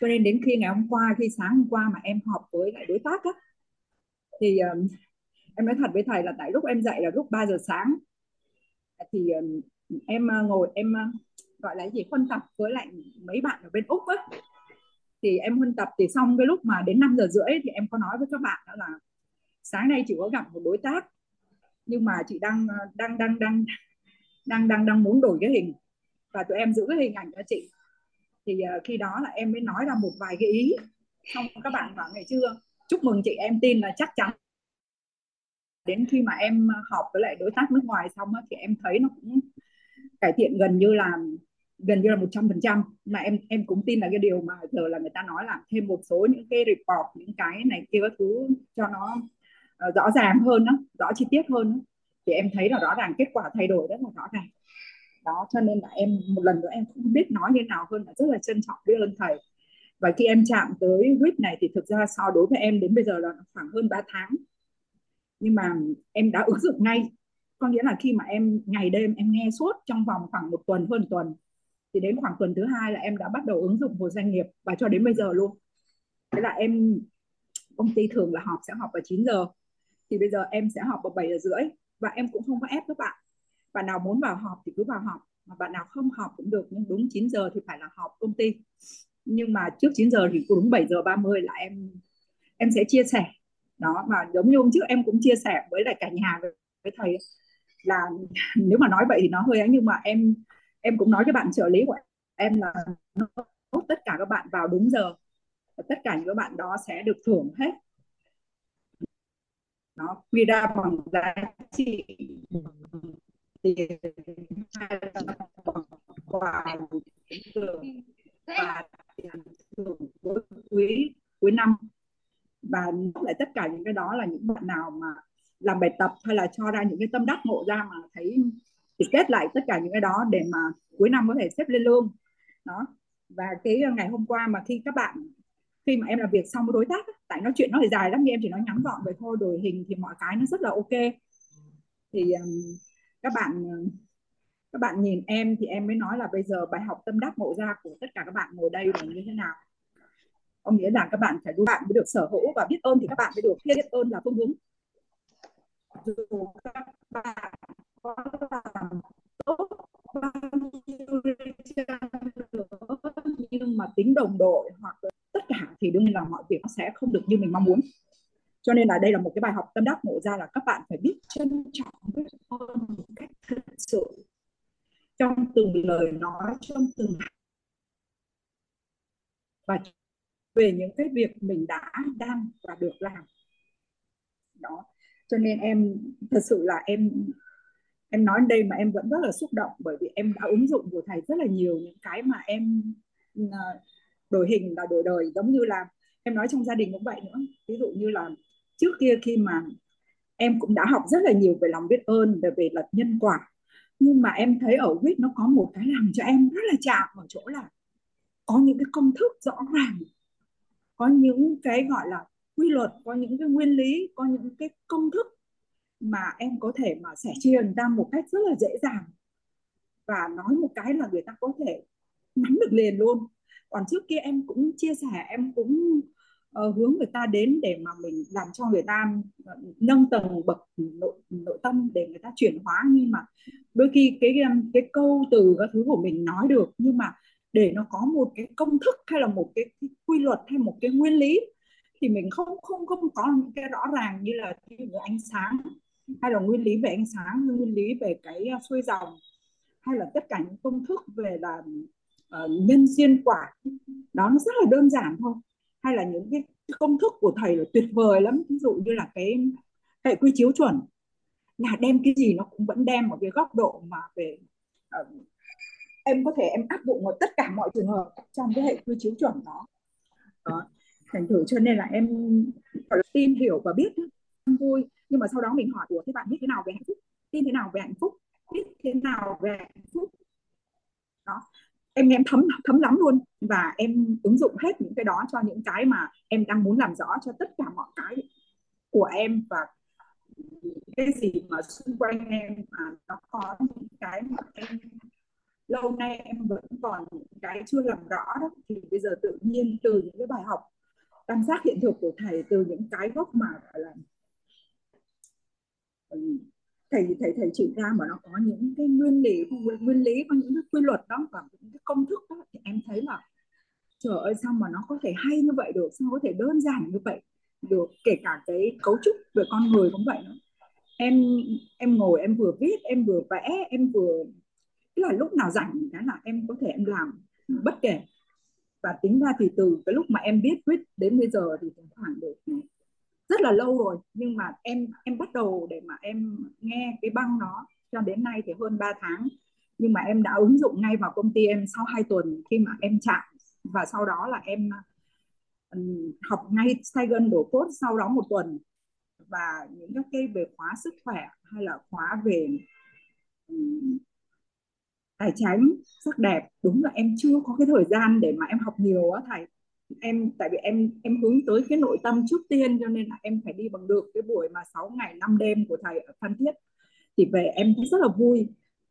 Cho nên đến khi ngày hôm qua khi sáng hôm qua mà em họp với lại đối tác á thì um, em nói thật với thầy là tại lúc em dậy là lúc 3 giờ sáng. Thì um, em uh, ngồi em uh, gọi là gì phân tập với lại mấy bạn ở bên úc á. Thì em huân tập thì xong cái lúc mà đến 5 giờ rưỡi thì em có nói với các bạn đó là sáng nay chị có gặp một đối tác nhưng mà chị đang đang đang đang đang đang đang muốn đổi cái hình. Và tụi em giữ cái hình ảnh cho chị. Thì uh, khi đó là em mới nói ra một vài cái ý. Xong các bạn bảo ngày chưa chúc mừng chị em tin là chắc chắn. Đến khi mà em họp với lại đối tác nước ngoài xong á, thì em thấy nó cũng cải thiện gần như là gần như là một trăm phần trăm. Mà em em cũng tin là cái điều mà giờ là người ta nói là thêm một số những cái report những cái này kia các thứ cho nó uh, rõ ràng hơn đó, rõ chi tiết hơn đó thì em thấy là rõ ràng kết quả thay đổi rất là rõ ràng. Đó, cho nên là em, một lần nữa em không biết nói như nào hơn, là rất là trân trọng biết ơn thầy. Và khi em chạm tới quýt này thì thực ra so đối với em đến bây giờ là khoảng hơn 3 tháng. Nhưng mà em đã ứng dụng ngay. Có nghĩa là khi mà em, ngày đêm em nghe suốt trong vòng khoảng một tuần, hơn tuần, thì đến khoảng tuần thứ hai là em đã bắt đầu ứng dụng vào doanh nghiệp và cho đến bây giờ luôn. Thế là em, công ty thường là họp, sẽ họp vào 9 giờ. Thì bây giờ em sẽ họp vào 7 giờ rưỡi và em cũng không có ép các bạn. Bạn nào muốn vào họp thì cứ vào họp. Mà bạn nào không họp cũng được nhưng đúng 9 giờ thì phải là họp công ty. Nhưng mà trước 9 giờ thì đúng 7 giờ 30 là em em sẽ chia sẻ. Đó mà giống như hôm trước em cũng chia sẻ với lại cả nhà với, với thầy là nếu mà nói vậy thì nó hơi ấy nhưng mà em em cũng nói cho bạn trợ lý của em là tất cả các bạn vào đúng giờ. Tất cả những các bạn đó sẽ được thưởng hết nó quy ra bằng giá trị tiền hay là quà và thưởng cuối quý, cuối năm. Và lại tất cả những cái đó là những bạn nào mà làm bài tập hay là cho ra những cái tâm đắc ngộ ra mà thấy thì kết lại tất cả những cái đó để mà cuối năm có thể xếp lên lương. Đó. Và cái ngày hôm qua mà khi các bạn khi mà em làm việc xong với đối tác tại nói chuyện nó thì dài lắm nhưng em chỉ nói ngắn gọn vậy thôi đổi hình thì mọi cái nó rất là ok. Thì um, các bạn các bạn nhìn em thì em mới nói là bây giờ bài học tâm đắc ngộ ra của tất cả các bạn ngồi đây là như thế nào. Có nghĩa là các bạn phải đúng bạn mới được sở hữu và biết ơn thì các bạn mới được biết ơn là phương hướng. Dù các bạn có làm tốt bao nhiêu nhưng mà tính đồng đội hoặc tất cả thì đương nhiên là mọi việc nó sẽ không được như mình mong muốn. Cho nên là đây là một cái bài học tâm đắc ngộ ra là các bạn phải biết trân trọng biết ơn một cách thật sự. Trong từng lời nói, trong từng và về những cái việc mình đã đang và được làm. Đó. Cho nên em, thật sự là em em nói đây mà em vẫn rất là xúc động bởi vì em đã ứng dụng của thầy rất là nhiều những cái mà em À, đổi hình là đổi đời giống như là, em nói trong gia đình cũng vậy nữa. Ví dụ như là trước kia khi mà em cũng đã học rất là nhiều về lòng biết ơn, về về luật nhân quả, nhưng mà em thấy ở quýt nó có một cái làm cho em rất là chạm ở chỗ là có những cái công thức rõ ràng, có những cái gọi là quy luật, có những cái nguyên lý, có những cái công thức mà em có thể mà sẻ chia người ta một cách rất là dễ dàng. Và nói một cái là người ta có thể nắm được liền luôn. Còn trước kia em cũng chia sẻ em cũng uh, hướng người ta đến để mà mình làm cho người ta ờ, nâng tầng bậc nội, nội tâm để người ta chuyển hóa. Nhưng mà đôi khi cái cái câu từ các thứ của mình nói được nhưng mà để nó có một cái công thức hay là một cái, cái quy luật hay một cái nguyên lý thì mình không không không có những cái rõ ràng như là như ánh sáng hay là nguyên lý về ánh sáng nguyên lý về cái à, xuôi dòng hay là tất cả những công thức về là uh, nhân duyên quả. Đó nó rất là đơn giản thôi. Hay là những cái công thức của thầy là tuyệt vời lắm. Ví dụ như là cái hệ quy chiếu chuẩn. Là đem cái gì nó cũng vẫn đem một cái góc độ mà về uh, em có thể em áp dụng vào tất cả mọi trường hợp trong cái hệ quy chiếu chuẩn đó, đó. thành thử cho nên là em phải tin hiểu và biết vui. Nhưng mà sau đó mình hỏi của thế bạn biết thế nào về hạnh phúc? Tin thế nào về hạnh phúc? Biết thế nào về hạnh phúc? Đó em em thấm thấm lắm luôn. Và em ứng dụng hết những cái đó cho những cái mà em đang muốn làm rõ cho tất cả mọi cái của em và cái gì mà xung quanh em. Mà nó có những cái mà em, lâu nay em vẫn còn những cái chưa làm rõ đó. Thì bây giờ tự nhiên từ những cái bài học, tam giác hiện thực của thầy, từ những cái gốc mà gọi là ừ, thầy thầy thầy chỉ ra mà nó có những cái nguyên lý nguyên lý, có những cái quy luật đó, và những cái công thức đó, thì em thấy là, trời ơi, sao mà nó có thể hay như vậy được? Sao có thể đơn giản như vậy được? Kể cả cái cấu trúc về con người cũng vậy nữa em em ngồi, em vừa viết, em vừa vẽ, em vừa, tức là lúc nào rảnh cái là em có thể em làm bất kể. Và tính ra thì từ cái lúc mà em biết viết đến bây giờ thì khoảng được rất là lâu rồi nhưng mà em em bắt đầu để mà em nghe cái băng nó cho đến nay thì hơn 3 tháng. Nhưng mà em đã ứng dụng ngay vào công ty em sau 2 tuần khi mà em chạm. Và sau đó là em um, học ngay Saigon đổ cốt sau đó một tuần. Và những các cái về khóa sức khỏe hay là khóa về um, tài chính sắc đẹp đúng là em chưa có cái thời gian để mà em học nhiều á thầy em tại vì em em hướng tới cái nội tâm trước tiên cho nên là em phải đi bằng được cái buổi mà 6 ngày 5 đêm của thầy ở Phan Thiết. Thì về em thấy rất là vui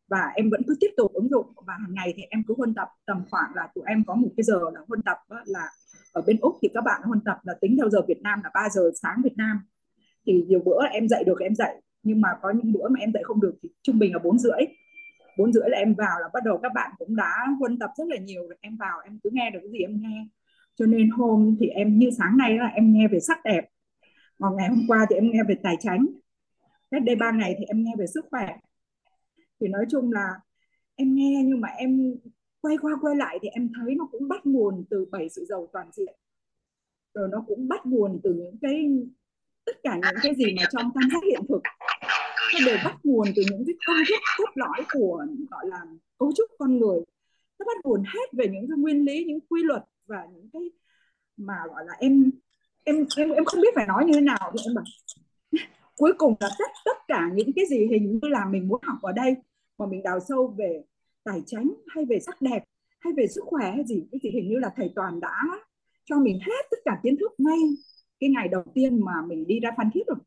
và em vẫn cứ tiếp tục ứng dụng. Và hàng ngày thì em cứ huân tập tầm khoảng là tụi em có một cái giờ là huân tập đó, là ở bên úc thì các bạn huân tập là tính theo giờ Việt Nam là 3 giờ sáng Việt Nam. Thì nhiều bữa em dậy được em dậy nhưng mà có những bữa mà em dậy không được thì trung bình là bốn rưỡi. Bốn rưỡi là em vào là bắt đầu các bạn cũng đã huân tập rất là nhiều. Em vào em cứ nghe được cái gì em nghe cho nên hôm thì em, như sáng nay là em nghe về sắc đẹp. Còn ngày hôm qua thì em nghe về tài chính cách đây ba ngày thì em nghe về sức khỏe. Thì nói chung là em nghe nhưng mà em quay qua quay lại thì em thấy nó cũng bắt nguồn từ bảy sự giàu toàn diện. Rồi nó cũng bắt nguồn từ những cái, tất cả những cái gì mà trong tam giác hiện thực. Nó đều bắt nguồn từ những cái công thức cốt lõi của, gọi là, cấu trúc con người. Nó bắt nguồn hết về những cái nguyên lý, những quy luật và những cái mà, gọi là, em em em em không biết phải nói như thế nào thì em bảo, *laughs* cuối cùng là tất tất cả những cái gì hình như là mình muốn học ở đây, mà mình đào sâu về tài chính, hay về sắc đẹp, hay về sức khỏe, hay gì, cái gì hình như là thầy toàn đã cho mình hết tất cả kiến thức ngay cái ngày đầu tiên mà mình đi ra phan thiết rồi.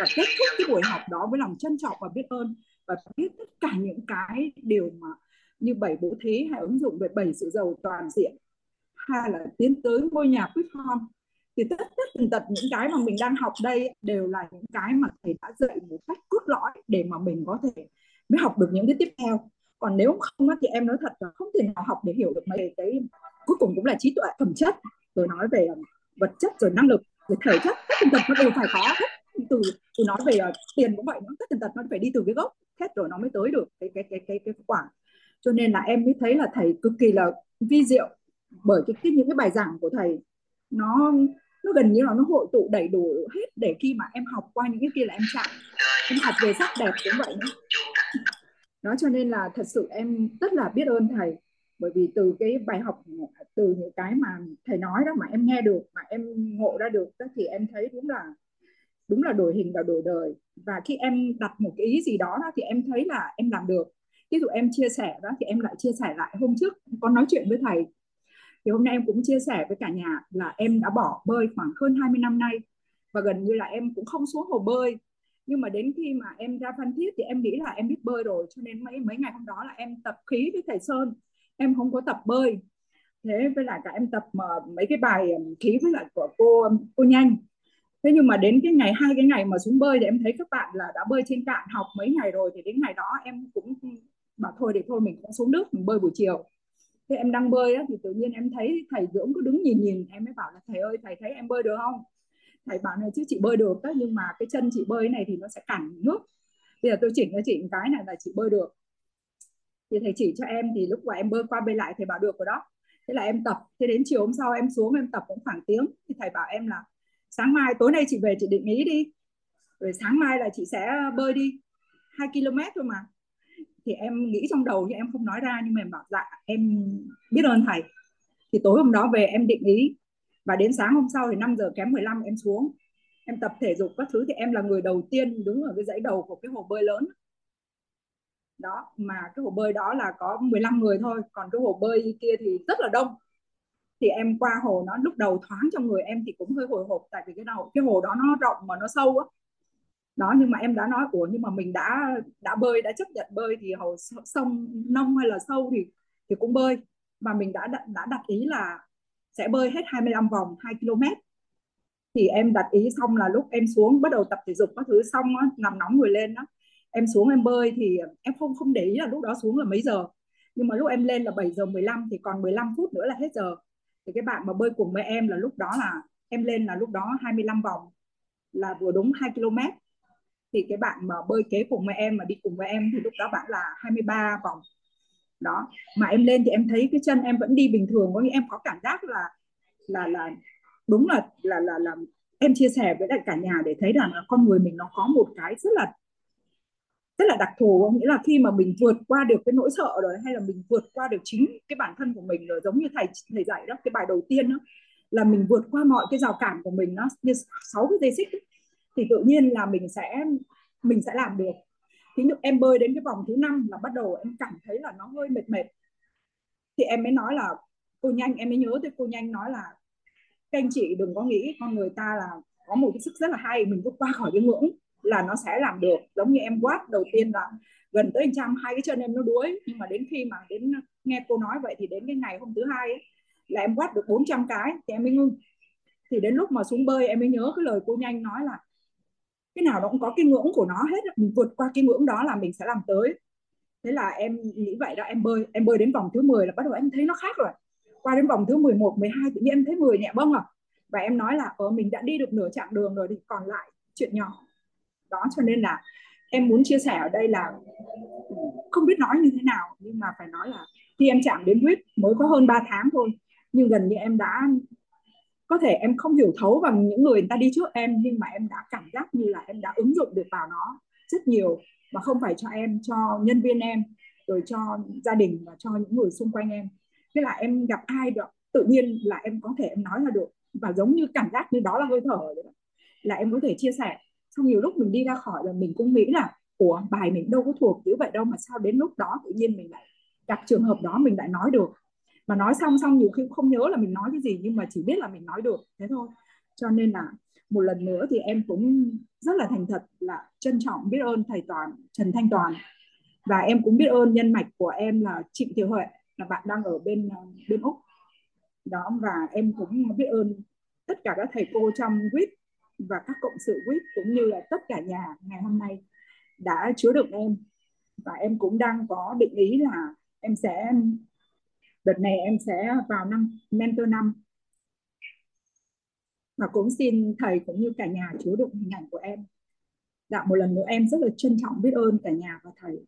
Và kết thúc cái buổi học đó với lòng trân trọng và biết ơn và biết tất cả những cái điều mà như bảy bố thí hay ứng dụng về bảy sự giàu toàn diện hay là tiến tới ngôi nhà quyết phong thì tất tất tần tật những cái mà mình đang học đây đều là những cái mà thầy đã dạy một cách cốt lõi để mà mình có thể mới học được những cái tiếp theo. Còn nếu không thì em nói thật là không thể nào học để hiểu được mấy cái cuối cùng cũng là trí tuệ phẩm chất rồi nói về ờ, vật chất rồi năng lực rồi thể chất. Tất tần tật nó đều phải có hết. Từ từ nói về uh, tiền cũng vậy nó tất tần tật nó phải đi từ cái gốc hết rồi nó mới tới được cái cái cái cái cái quả. Cho nên là em mới thấy là thầy cực kỳ là vi diệu bởi cái, cái những cái bài giảng của thầy nó nó gần như là nó hội tụ đầy đủ hết để khi mà em học qua những cái kia là em chạm. Em học về sắc đẹp cũng vậy nữa đó cho nên là thật sự em rất là biết ơn thầy. Bởi vì từ cái bài học từ những cái mà thầy nói đó mà em nghe được mà em ngộ ra được đó thì em thấy đúng là đúng là đổi hình và đổi đời. Và khi em đặt một cái ý gì đó, đó thì em thấy là em làm được. Ví dụ em chia sẻ đó thì em lại chia sẻ lại hôm trước. Con nói chuyện với thầy thì hôm nay em cũng chia sẻ với cả nhà là em đã bỏ bơi khoảng hơn 20 năm nay. Và gần như là em cũng không xuống hồ bơi. Nhưng mà đến khi mà em ra Phan Thiết thì em nghĩ là em biết bơi rồi. Cho nên mấy mấy ngày hôm đó là em tập khí với thầy Sơn. Em không có tập bơi. Thế với lại cả em tập mà mấy cái bài ờ, khí với lại của cô cô nhanh. Thế nhưng mà đến cái ngày, hai cái ngày mà xuống bơi thì em thấy các bạn là đã bơi trên cạn học mấy ngày rồi. Thì đến ngày đó em cũng bảo thôi để thôi mình cũng xuống nước, mình bơi buổi chiều thế em đang bơi á, thì tự nhiên em thấy thầy dưỡng cứ đứng nhìn nhìn em mới bảo là thầy ơi thầy thấy em bơi được không? Thầy bảo này chứ chị bơi được đó, nhưng mà cái chân chị bơi này thì nó sẽ cản nước. Bây giờ tôi chỉnh cho chị một cái này là chị bơi được. Thì thầy chỉ cho em thì lúc mà em bơi qua bơi lại thầy bảo được rồi đó. Thế là em tập thế đến chiều hôm sau em xuống em tập cũng khoảng tiếng. Thì thầy bảo em là sáng mai tối nay chị về chị định ý đi. Rồi sáng mai là chị sẽ bơi đi. 2 km thôi mà thì em nghĩ trong đầu nhưng em không nói ra, nhưng mà em bảo dạ em biết ơn thầy. Thì tối hôm đó về em định ý, và đến sáng hôm sau thì 5 giờ kém 15 em xuống. Em tập thể dục các thứ thì em là người đầu tiên đứng ở cái dãy đầu của cái hồ bơi lớn. Đó, mà cái hồ bơi đó là có 15 người thôi, còn cái hồ bơi kia thì rất là đông. Thì em qua hồ nó lúc đầu thoáng trong người em thì cũng hơi hồi hộp, tại vì cái đầu cái hồ đó nó rộng mà nó sâu á đó nhưng mà em đã nói của nhưng mà mình đã đã bơi đã chấp nhận bơi thì hồ sông nông hay là sâu thì thì cũng bơi. Và mình đã đã đặt ý là sẽ bơi hết 25 vòng 2 km thì em đặt ý xong là lúc em xuống bắt đầu tập thể dục các thứ xong á, nằm nóng người lên đó em xuống em bơi thì em không không để ý là lúc đó xuống là mấy giờ. Nhưng mà lúc em lên là 7 giờ 15 thì còn 15 phút nữa là hết giờ. Thì cái bạn mà bơi cùng với em là lúc đó là em lên là lúc đó 25 vòng là vừa đúng 2 km thì cái bạn mà bơi kế cùng với em mà đi cùng với em thì lúc đó bạn là 23 vòng. Đó mà em lên thì em thấy cái chân em vẫn đi bình thường có nghĩa em có cảm giác là là là đúng là là là là em chia sẻ với lại cả nhà để thấy rằng là con người mình nó có một cái rất là rất là đặc thù có nghĩa là khi mà mình vượt qua được cái nỗi sợ rồi hay là mình vượt qua được chính cái bản thân của mình rồi giống như thầy thầy dạy đó cái bài đầu tiên đó là mình vượt qua mọi cái rào cản của mình nó như sáu cái dây xích ấy, thì tự nhiên là mình sẽ mình sẽ làm được. Thì em bơi đến cái vòng thứ năm là bắt đầu em cảm thấy là nó hơi mệt mệt. Thì em mới nói là cô nhanh em mới nhớ tới cô nhanh nói là các anh chị đừng có nghĩ con người ta là có một cái sức rất là hay mình vượt qua khỏi cái ngưỡng là nó sẽ làm được. Giống như em quát đầu tiên là gần tới trăm hai cái chân em nó đuối. Nhưng mà đến khi mà đến nghe cô nói vậy thì đến cái ngày hôm thứ hai ấy, là em quát được 400 cái thì em mới ngưng. Thì đến lúc mà xuống bơi em mới nhớ cái lời cô nhanh nói là cái nào nó cũng có cái ngưỡng của nó hết mình vượt qua cái ngưỡng đó là mình sẽ làm tới. Thế là em nghĩ vậy đó em bơi em bơi đến vòng thứ 10 là bắt đầu em thấy nó khác rồi. Qua đến vòng thứ 11, 12 tự nhiên em thấy người nhẹ bâng à. Và em nói là ờ, mình đã đi được nửa chặng đường rồi thì còn lại chuyện nhỏ. Đó cho nên là em muốn chia sẻ ở đây là ừ, không biết nói như thế nào nhưng mà phải nói là khi em chạm đến huyết mới có hơn 3 tháng thôi. Nhưng gần như em đã có thể em không hiểu thấu bằng những người người ta đi trước em, nhưng mà em đã cảm giác như là em đã ứng dụng được vào nó rất nhiều và không phải cho em, cho nhân viên em, rồi cho gia đình và cho những người xung quanh em. Thế là em gặp ai được tự nhiên là em có thể em nói là được. Và giống như cảm giác như đó là hơi thở rồi là em có thể chia sẻ. Xong nhiều lúc mình đi ra khỏi là mình cũng nghĩ là của bài mình đâu có thuộc chữ vậy đâu mà sao đến lúc đó tự nhiên mình lại gặp trường hợp đó mình lại nói được? Mà nói xong xong nhiều khi cũng không nhớ là mình nói cái gì, nhưng mà chỉ biết là mình nói được, thế thôi. Cho nên là một lần nữa thì em cũng rất là thành thật là trân trọng biết ơn thầy Toàn, Trần Thanh Toàn. Và em cũng biết ơn nhân mạch của em là Trịnh thiều Huệ, là bạn đang ở bên ờ, bên úc. Đó, và em cũng biết ơn tất cả các thầy cô trong quýt và các cộng sự quýt, cũng như là tất cả nhà ngày hôm nay đã chứa đựng em. Và em cũng đang có định ý là em sẽ đợt này em sẽ vào năm mentor năm. Và cũng xin thầy cũng như cả nhà chứa đựng hình ảnh của em. Dạ một lần nữa em rất là trân trọng biết ơn cả nhà và thầy.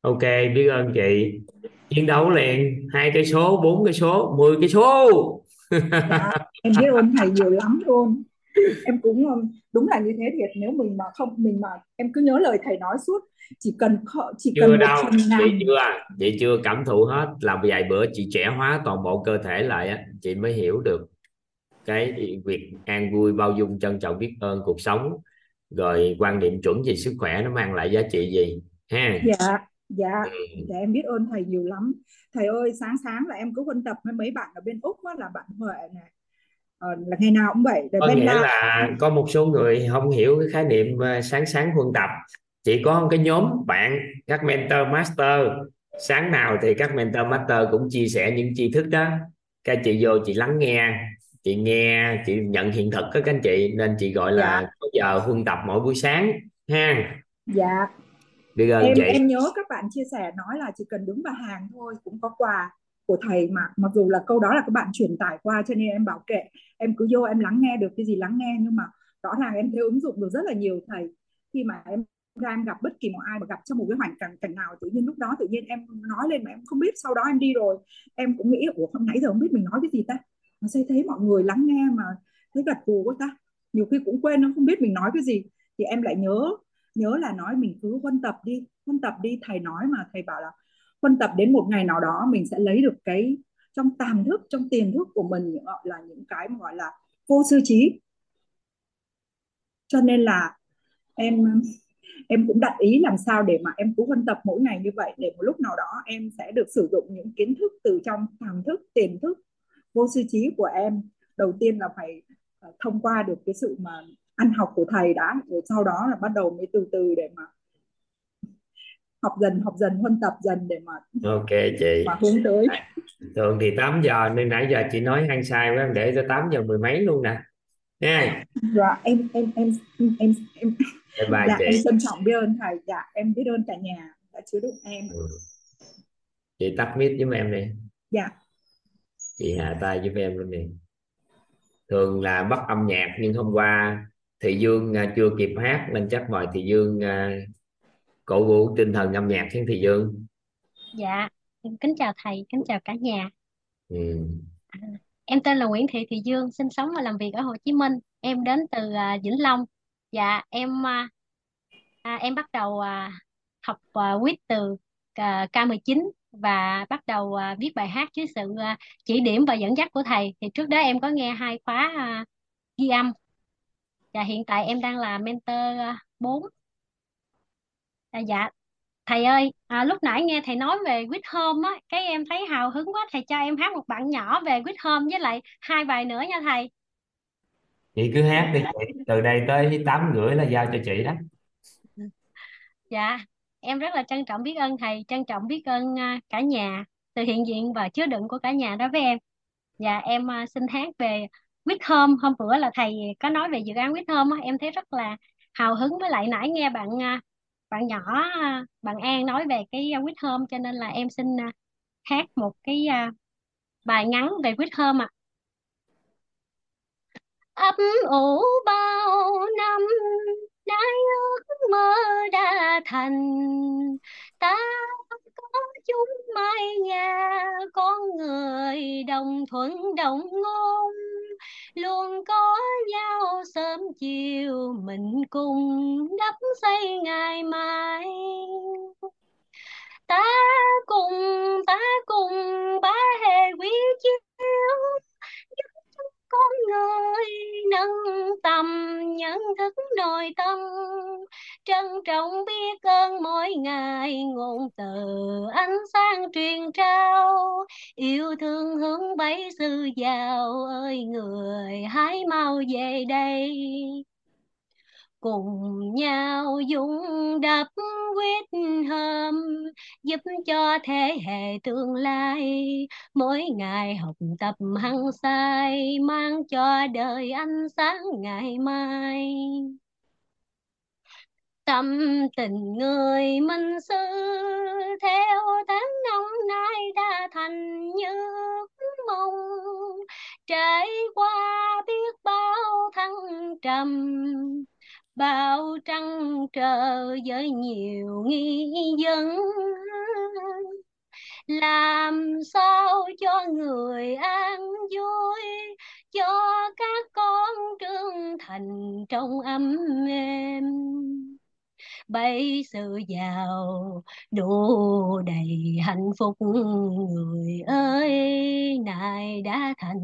Ok biết ơn chị. Chiến đấu liền hai cây số bốn cây số mười cây số. Dạ, em biết ơn thầy nhiều lắm luôn em cũng đúng là như thế thiệt. Nếu mình mà không mình mà em cứ nhớ lời thầy nói suốt chỉ cần chỉ chưa cần đâu một phần ngàn chị chưa chị chưa cảm thụ hết. Làm vài bữa chị trẻ hóa toàn bộ cơ thể lại á chị mới hiểu được cái việc an vui bao dung trân trọng biết ơn cuộc sống. Rồi quan niệm chuẩn về sức khỏe nó mang lại giá trị gì ha? Dạ dạ. Ừ. dạ em biết ơn thầy nhiều lắm. Thầy ơi sáng sáng là em cứ huân tập. Với mấy bạn ở bên úc á, là bạn huệ này ờ, là ngày nào cũng vậy rồi có nghĩa la là có một số người không hiểu cái khái niệm ờ, sáng sáng huân tập. Chỉ có một cái nhóm bạn các mentor master. Sáng nào thì các mentor master cũng chia sẻ những tri thức đó. Các chị vô chị lắng nghe chị nghe chị nhận hiện thực các anh chị. Nên chị gọi là dạ. có giờ huân tập mỗi buổi sáng ha. Dạ. Biết ơn em chị em nhớ các bạn chia sẻ nói là chỉ cần đứng vào hàng thôi cũng có quà của thầy mà mặc dù là câu đó là các bạn truyền tải qua cho nên em bảo kệ, em cứ vô em lắng nghe được cái gì lắng nghe, nhưng mà rõ ràng em thấy ứng dụng được rất là nhiều thầy. Khi mà em ra em gặp bất kỳ một ai mà gặp trong một cái hoàn cảnh cảnh nào tự nhiên lúc đó tự nhiên em nói lên mà em không biết, sau đó em đi rồi, em cũng nghĩ, ủa, hôm nãy giờ không biết mình nói cái gì ta? Mà sẽ thấy mọi người lắng nghe mà thấy gật gù quá ta? Nhiều khi cũng quên nó không biết mình nói cái gì. Thì em lại nhớ nhớ là nói mình cứ huân tập đi, huân tập đi, thầy nói mà, thầy bảo là quân tập đến một ngày nào đó mình sẽ lấy được cái, trong tàm thức, trong tiềm thức của mình, gọi là những cái mà gọi là vô sư trí. Cho nên là em em cũng đặt ý làm sao để mà em cứ huân tập mỗi ngày như vậy, để một lúc nào đó em sẽ được sử dụng những kiến thức từ trong tàm thức tiềm thức vô sư trí của em. Đầu tiên là phải ờ, thông qua được cái sự mà ăn học của thầy đã, rồi sau đó là bắt đầu mới từ từ để mà học dần học dần huân tập dần để mà ok chị. mà hướng tới. Thường thì 8 giờ nên nãy giờ chị nói hăng sai quá em để cho 8 giờ mười mấy luôn nè. Nha. Dạ em em em em em, em. Bye dạ em trân trọng biết ơn thầy. Dạ em biết ơn cả nhà đã chứa đựng em. Ừ. chị tắt mic giúp em đi. Dạ. Chị hạ tay giúp em luôn đi. Thường là bắt âm nhạc nhưng hôm qua thị dương à, chưa kịp hát nên chắc mời thị dương à, cổ vũ tinh thần âm nhạc khiến thị dương Dạ, em kính chào thầy, kính chào cả nhà. ừ. À, em tên là Nguyễn Thị Thị Dương, sinh sống và làm việc ở Hồ Chí Minh. Em đến từ à, Vĩnh Long. Dạ, em à, à, em bắt đầu à, học à, quýt từ à, K19 và bắt đầu à, viết bài hát dưới sự à, chỉ điểm và dẫn dắt của thầy. Thì trước đó em có nghe hai khóa à, ghi âm. Và hiện tại em đang là mentor à, 4. À, dạ, thầy ơi, à, lúc nãy nghe thầy nói về Quýt Home á, cái em thấy hào hứng quá, thầy cho em hát một bạn nhỏ về Quýt Home với lại hai bài nữa nha thầy. chị cứ hát đi chị từ đây tới tám rưỡi là giao cho chị đó Dạ, em rất là trân trọng biết ơn thầy, trân trọng biết ơn à, cả nhà, sự hiện diện và chứa đựng của cả nhà đó với em. Dạ, em à, xin hát về Quýt Home. Hôm bữa là thầy có nói về dự án Quýt Home á, em thấy rất là hào hứng với lại nãy nghe bạn à, bạn nhỏ à, bạn An nói về cái à, Quýt hôm, cho nên là em xin à, hát một cái bài ngắn về Quýt hôm ạ. ấp ủ bao năm nay ước mơ đã thành, ta có chúng mai nhà con người đồng thuận, đồng ngôn. Luôn có nhau sớm chiều, mình cùng đắp xây ngày mai. Ta cùng ta cùng ba hề quý chiếu. Giúp con người nâng tầm, nhận thức nội tâm trân trọng biết ơn mỗi ngày ngôn từ ánh sáng truyền trao. Yêu thương hướng bấy sư giàu ơi, người hãy mau về đây. Cùng nhau dũng đập quyết hâm giúp cho thế hệ tương lai. Mỗi ngày học tập hăng say, mang cho đời ánh sáng ngày mai tâm tình người minh sư, theo tháng năm nay đã thành như mong. Trải qua biết bao thăng trầm, bao trăng trở với nhiều nghi vấn. Làm sao cho người an vui, cho các con trưởng thành trong ấm êm? Bấy sự giàu, đủ đầy hạnh phúc. Người ơi nay đã thành,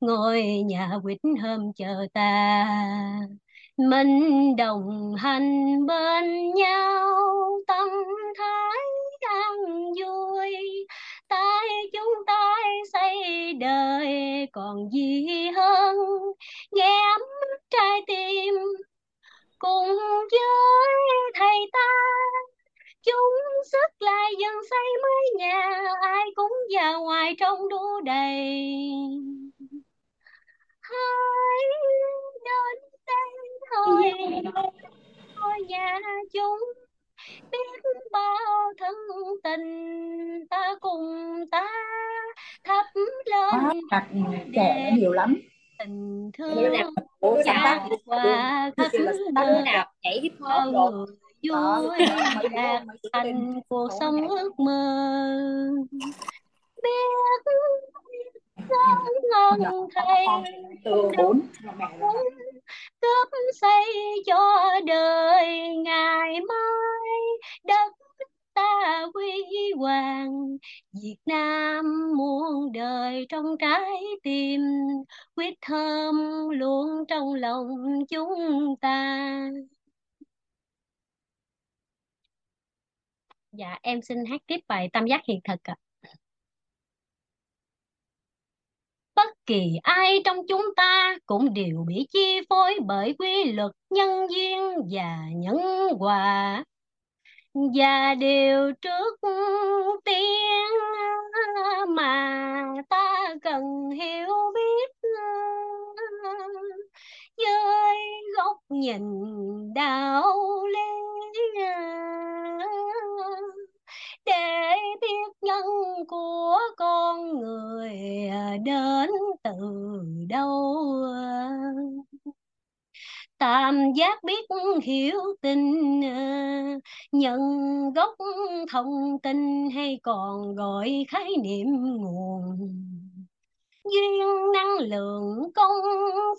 ngôi nhà quýt hôm chờ ta. Mình đồng hành bên nhau, tâm thái an vui. Tay chúng ta xây đời còn gì hơn nghe trái tim cùng với thầy ta chúng sức lại dần xây mới nhà ai cũng vào ngoài trong đu đầy. Hãy đến đây thôi thôi nhà chúng biết bao thân tình ta cùng ta thắp lên đặt trẻ nó nhiều lắm tình thương trao nào qua bữa nơi nào nhảy hip hop vui đạt bên thành cuộc sống ước mơ. Biết *laughs* có thầy là cấp xây cho đời ngày mai đất ta huy hoàng. Việt Nam muôn đời trong trái tim, quyết thơm luôn trong lòng chúng ta. Dạ em xin hát tiếp bài tam giác hiện thực ạ. Bất kỳ ai trong chúng ta cũng đều bị chi phối bởi quy luật nhân duyên và nhân quả và điều trước tiên mà ta cần hiểu biết với góc nhìn đạo lý để biết nhân của con người đến từ đâu tam giác biết hiểu tình ờ, nhận gốc thông tin hay còn gọi khái niệm nguồn. Duyên năng lượng công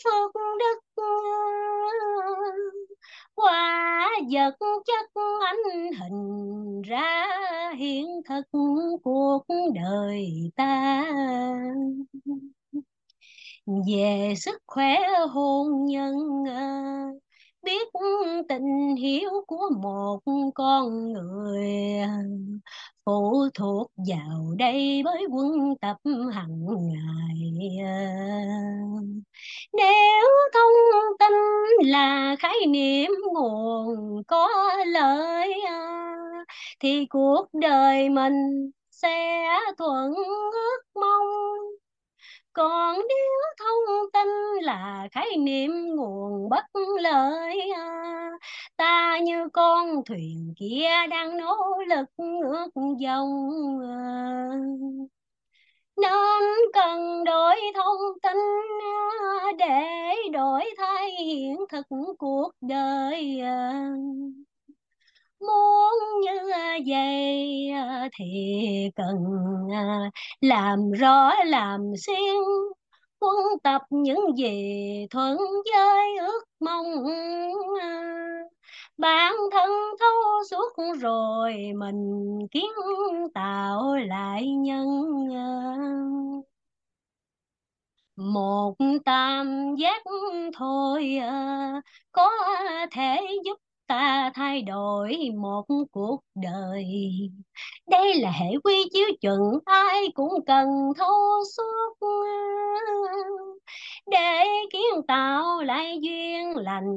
phước đức ờ, qua vật chất ánh hình ra hiện thực cuộc đời ta về sức khỏe hôn nhân à, biết tình hiếu của một con người à, phụ thuộc vào đây với quân tập hàng ngày à. nếu thông tin là khái niệm nguồn có lợi thì cuộc đời mình sẽ thuận ước mong còn nếu thông tin là khái niệm nguồn bất lợi à, ta như con thuyền kia đang nỗ lực ngược dòng à. nên cần đổi thông tin à, để đổi thay hiện thực cuộc đời muốn như vậy à, thì cần à, làm rõ, làm xuyên quân tập những gì thuận với ước mong à. bản thân thấu suốt rồi mình kiến tạo lại nhân một tam giác thôi có thể giúp ta thay đổi một cuộc đời. Đây là hệ quy chiếu chuẩn, ai cũng cần thấu suốt. Để kiến tạo lại duyên lành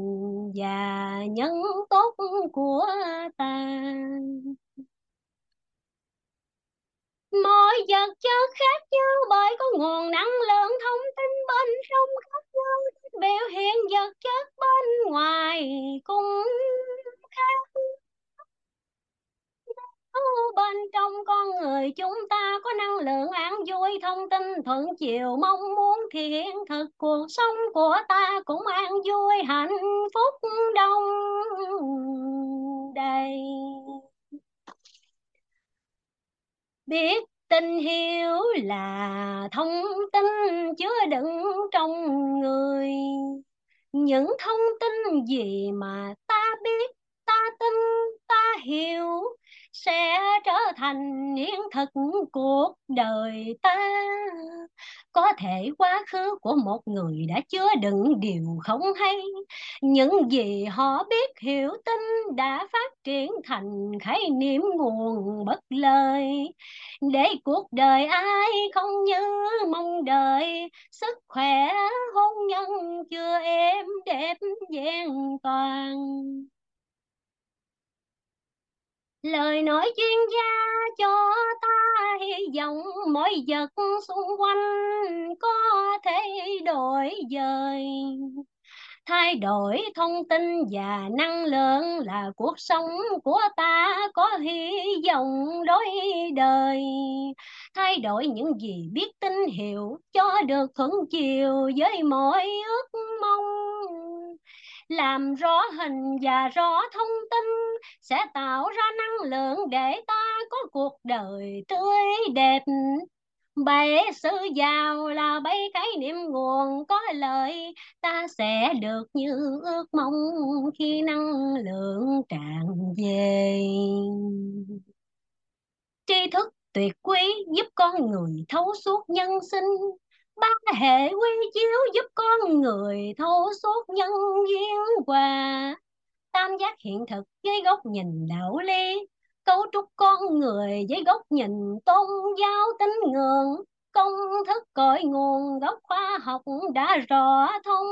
và nhân tốt của ta mọi vật chất khác nhau bởi có nguồn năng lượng thông tin bên trong khác nhau. Biểu hiện vật chất bên ngoài cũng khác bên trong con người chúng ta có năng lượng an vui, thông tin thuận chiều, mong muốn thì hiện thực cuộc sống của ta cũng an vui, hạnh phúc, đông đầy biết tình hiểu là thông tin chứa đựng trong người. Những thông tin gì mà ta biết, ta tin, ta hiểu sẽ trở thành hiện thực cuộc đời ta. Có thể quá khứ của một người đã chứa đựng điều không hay. Những gì họ biết, hiểu, tin đã phát triển thành khái niệm nguồn bất lời. Để cuộc đời ai không như mong đợi, sức khỏe hôn nhân chưa êm đẹp vẹn toàn lời nói chuyên gia cho ta hy vọng mỗi vật xung quanh có thể đổi dời. Thay đổi thông tin và năng lượng là cuộc sống của ta có hy vọng đối đời. Thay đổi những gì biết tin hiểu cho được thuận chiều với mọi ước mong làm rõ hình và rõ thông tin sẽ tạo ra năng lượng để ta có cuộc đời tươi đẹp. Bảy sự giàu là bảy cái niệm nguồn có lợi. Ta sẽ được như ước mong khi năng lượng tràn về. Tri thức tuyệt quý giúp con người thấu suốt nhân sinh ba hệ quy chiếu giúp con người thấu suốt nhân duyên hòa. Tam giác hiện thực với góc nhìn đạo lý. Cấu trúc con người với góc nhìn tôn giáo tín ngưỡng. Công thức cội nguồn gốc khoa học đã rõ thông.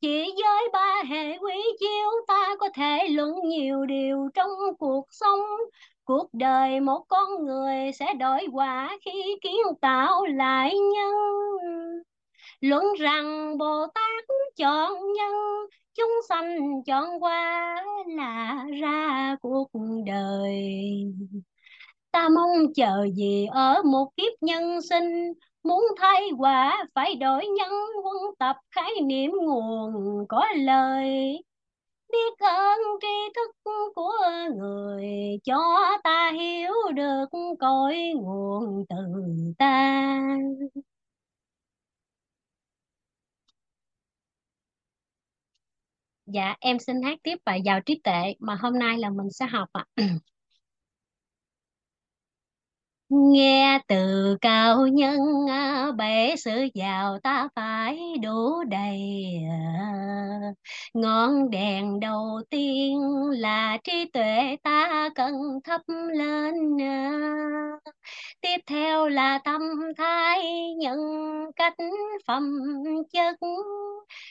Chỉ với ba hệ quý chiếu ta có thể luận nhiều điều trong cuộc sống cuộc đời một con người sẽ đổi quả khi kiến tạo lại nhân. Luận rằng bồ tát chọn nhân, chúng sanh chọn qua là ra cuộc đời. Ta mong chờ gì ở một kiếp nhân sinh, muốn thay quả phải đổi nhân quân tập khái niệm nguồn có lời biết ơn tri thức của người cho ta hiểu được cội nguồn từ ta Dạ, em xin hát tiếp bài Giàu trí tuệ mà hôm nay là mình sẽ học ạ. Nghe từ cao nhân à, bể sự giàu ta phải đủ đầy. À. Ngọn đèn đầu tiên là trí tuệ ta cần thắp lên. À. Tiếp theo là tâm thái nhân cách phẩm chất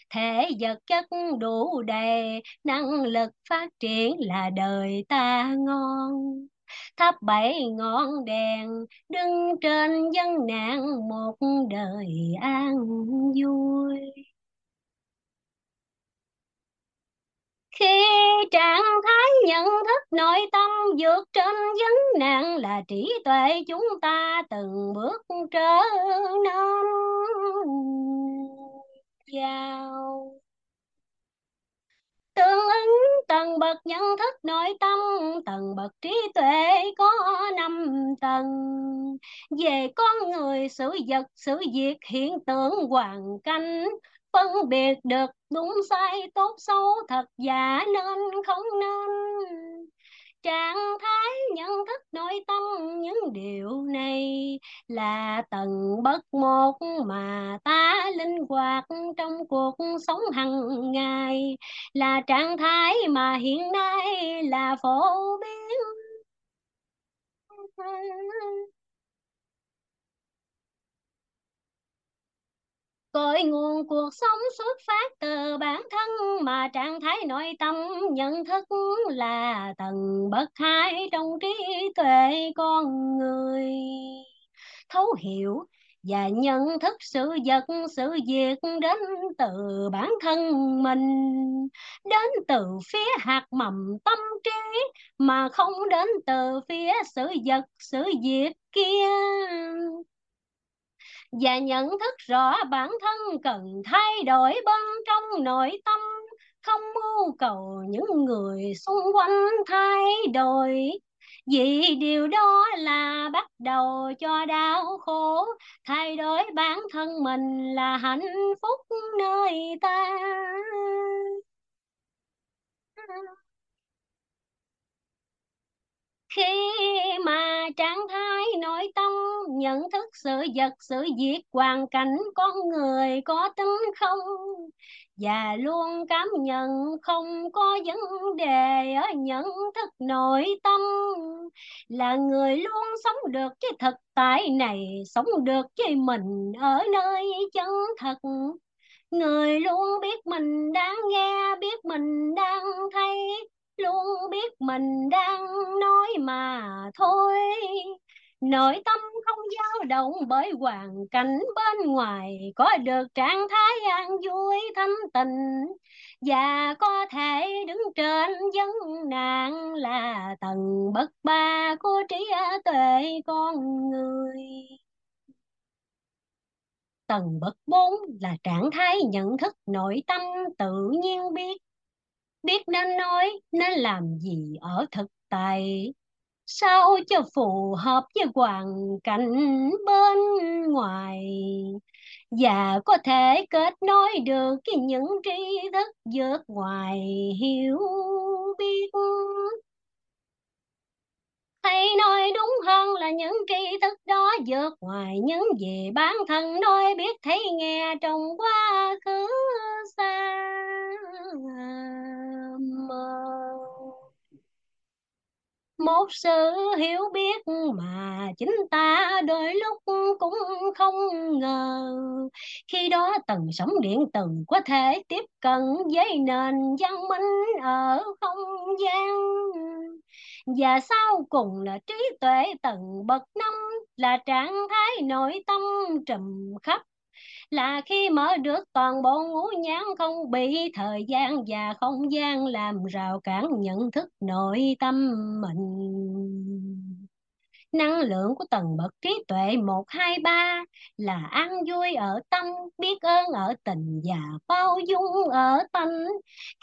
thể vật chất đủ đầy, năng lực phát triển là đời ta ngon thắp bảy ngọn đèn, đứng trên dân nạn một đời an vui. Khi trạng thái nhận thức nội tâm vượt trên vấn nạn là trí tuệ chúng ta từng bước trở nên giàu tương ứng, tầng bậc nhận thức nội tâm, tầng bậc trí tuệ có năm tầng. Về con người, sự vật, sự việc, hiện tượng, hoàn cảnh, phân biệt được đúng sai, tốt xấu, thật giả nên không nên trạng thái nhận thức nội tâm những điều này là tầng bậc một mà ta linh hoạt trong cuộc sống hàng ngày. Là trạng thái mà hiện nay là phổ biến. Cội nguồn cuộc sống xuất phát từ bản thân mà trạng thái nội tâm, nhận thức là tầng bậc hai trong trí tuệ con người. Thấu hiểu và nhận thức sự vật, sự việc đến từ bản thân mình, đến từ phía hạt mầm tâm trí mà không đến từ phía sự vật, sự việc kia và nhận thức rõ bản thân cần thay đổi bên trong nội tâm, không mưu cầu những người xung quanh thay đổi. Vì điều đó là bắt đầu cho đau khổ. Thay đổi bản thân mình là hạnh phúc nơi ta khi mà trạng thái nội tâm nhận thức sự vật, sự việc, hoàn cảnh con người có tính không và luôn cảm nhận không có vấn đề ở nhận thức nội tâm, là người luôn sống được cái thực tại này, sống được với mình ở nơi chân thật. Người luôn biết mình đang nghe, biết mình đang thấy luôn biết mình đang nói mà thôi. Nội tâm không dao động bởi hoàn cảnh bên ngoài, có được trạng thái an vui, thanh tịnh. Và có thể đứng trên vấn nạn là tầng bậc ba của trí tuệ con người. Tầng bậc bốn là trạng thái nhận thức nội tâm tự nhiên biết biết nên nói nên làm gì ở thực tại. Sao cho phù hợp với hoàn cảnh bên ngoài? Và có thể kết nối được cái những tri thức vượt ngoài hiểu biết hay nói đúng hơn là những tri thức đó vượt ngoài những gì bản thân nói biết thấy nghe trong quá khứ xa mơ một sự hiểu biết mà chính ta đôi lúc cũng không ngờ. Khi đó tầng sóng điện từ có thể tiếp cận với nền văn minh ở không gian. Và sau cùng là trí tuệ tầng bậc năm là trạng thái nội tâm trùm khắp là khi mở được toàn bộ ngũ nhãn không bị thời gian và không gian làm rào cản nhận thức nội tâm mình năng lượng của tầng bậc trí tuệ một, hai, ba là an vui ở tâm, biết ơn ở tình và bao dung ở tánh.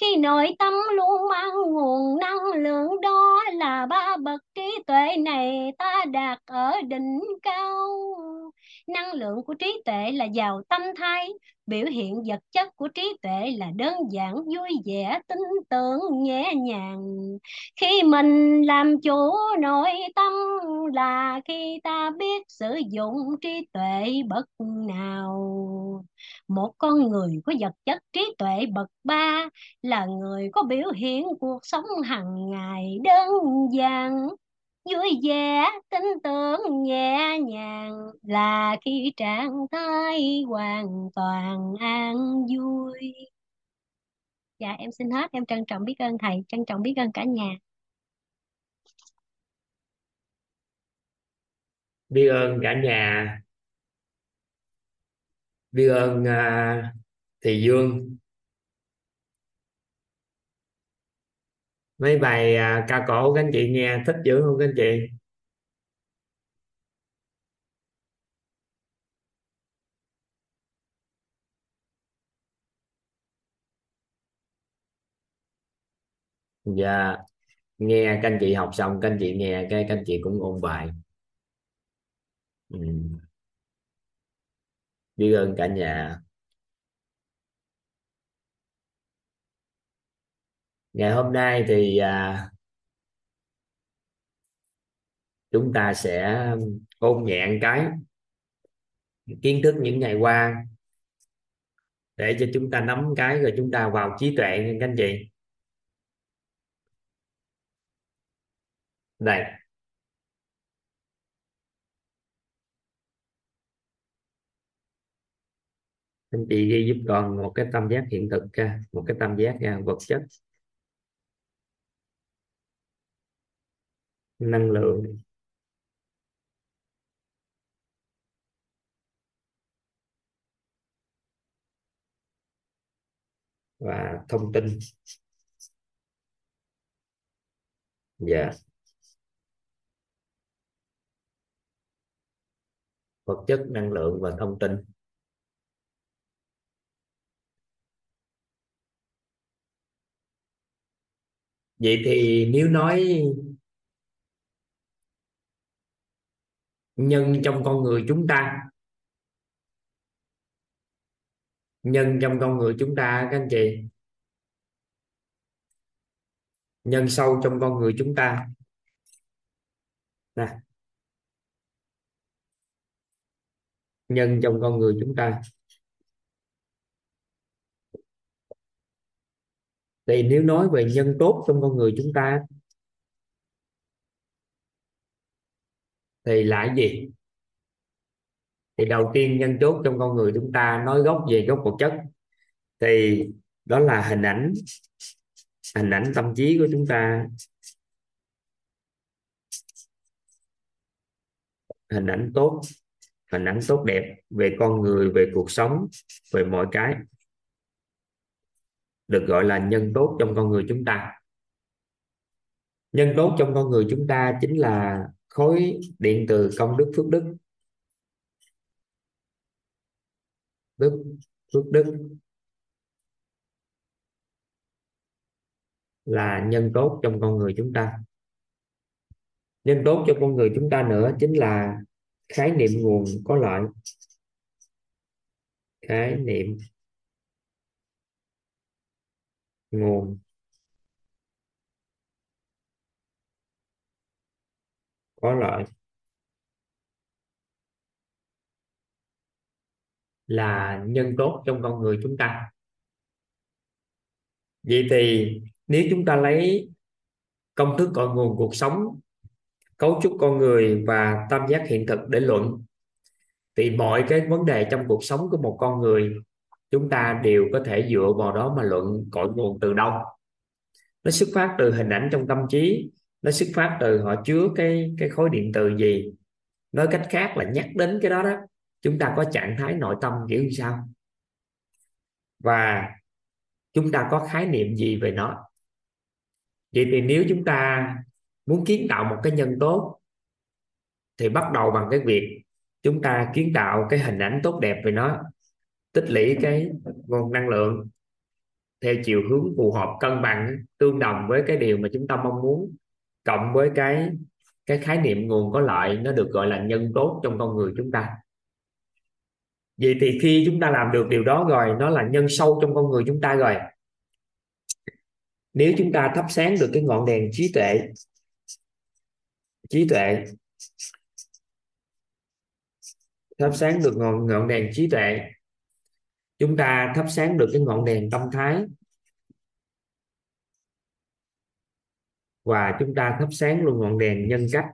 Khi nội tâm luôn mang nguồn năng lượng đó là ba bậc trí tuệ này, ta đạt ở đỉnh cao. Năng lượng của trí tuệ là giàu tâm thái biểu hiện vật chất của trí tuệ là đơn giản, vui vẻ, tin tưởng, nhẹ nhàng. Khi mình làm chủ, nội tâm là khi ta biết sử dụng trí tuệ bậc nào. Một con người có vật chất, trí tuệ bậc ba là người có biểu hiện cuộc sống hàng ngày đơn giản vui vẻ tin tưởng nhẹ nhàng là khi trạng thái hoàn toàn an vui. Dạ em xin hết em trân trọng biết ơn thầy trân trọng biết ơn cả nhà. Biết ơn cả nhà. Biết ơn à, uh, thị dương. Mấy bài à, ca cổ các anh chị nghe thích dữ không các anh chị? Dạ nghe các anh chị học xong các anh chị nghe cái các anh chị cũng ôn bài. Ừ. biết ơn cả nhà. Ngày hôm nay thì à, chúng ta sẽ ôn nhẹ cái kiến thức những ngày qua để cho chúng ta nắm cái rồi chúng ta vào trí tuệ nha các anh chị. Đây. Anh chị ghi giúp con một cái tâm giác hiện thực ra một cái tâm giác ra vật chất. Năng lượng. Và thông tin. Dạ. Vật chất, năng lượng và thông tin. Vậy thì nếu nói nhân trong con người chúng ta. Nhân trong con người chúng ta, các anh chị. Nhân sâu trong con người chúng ta. Nè. Nhân trong con người chúng ta. Thì nếu nói về nhân tốt trong con người chúng ta thì là gì? Thì đầu tiên nhân tốt trong con người chúng ta nói gốc về gốc vật chất. Thì đó là hình ảnh hình ảnh tâm trí của chúng ta. Hình ảnh tốt, hình ảnh tốt đẹp về con người, về cuộc sống, về mọi cái. Được gọi là nhân tốt trong con người chúng ta. Nhân tốt trong con người chúng ta chính là khối điện từ công đức phước đức. Đức phước đức là nhân tốt trong con người chúng ta. Nhân tốt cho con người chúng ta nữa chính là khái niệm nguồn có lợi. Khái niệm nguồn có lợi. Là nhân tốt trong con người chúng ta. Vậy thì nếu chúng ta lấy công thức cội nguồn cuộc sống, cấu trúc con người và tam giác hiện thực để luận, thì mọi cái vấn đề trong cuộc sống của một con người chúng ta đều có thể dựa vào đó mà luận cội nguồn từ đâu. Nó xuất phát từ hình ảnh trong tâm trí nó xuất phát từ họ chứa cái cái khối điện từ gì. Nói cách khác là nhắc đến cái đó đó, chúng ta có trạng thái nội tâm kiểu như sao? Và chúng ta có khái niệm gì về nó? Vậy thì nếu chúng ta muốn kiến tạo một cái nhân tốt, thì bắt đầu bằng cái việc chúng ta kiến tạo cái hình ảnh tốt đẹp về nó, tích lũy cái nguồn năng lượng theo chiều hướng phù hợp, cân bằng, tương đồng với cái điều mà chúng ta mong muốn cộng với cái cái khái niệm nguồn có lợi, nó được gọi là nhân tốt trong con người chúng ta. Vậy thì khi chúng ta làm được điều đó rồi, nó là nhân sâu trong con người chúng ta rồi. Nếu chúng ta thắp sáng được cái ngọn đèn trí tuệ trí tuệ, thắp sáng được ngọn ngọn đèn trí tuệ, chúng ta thắp sáng được cái ngọn đèn tâm thái và chúng ta thắp sáng luôn ngọn đèn nhân cách.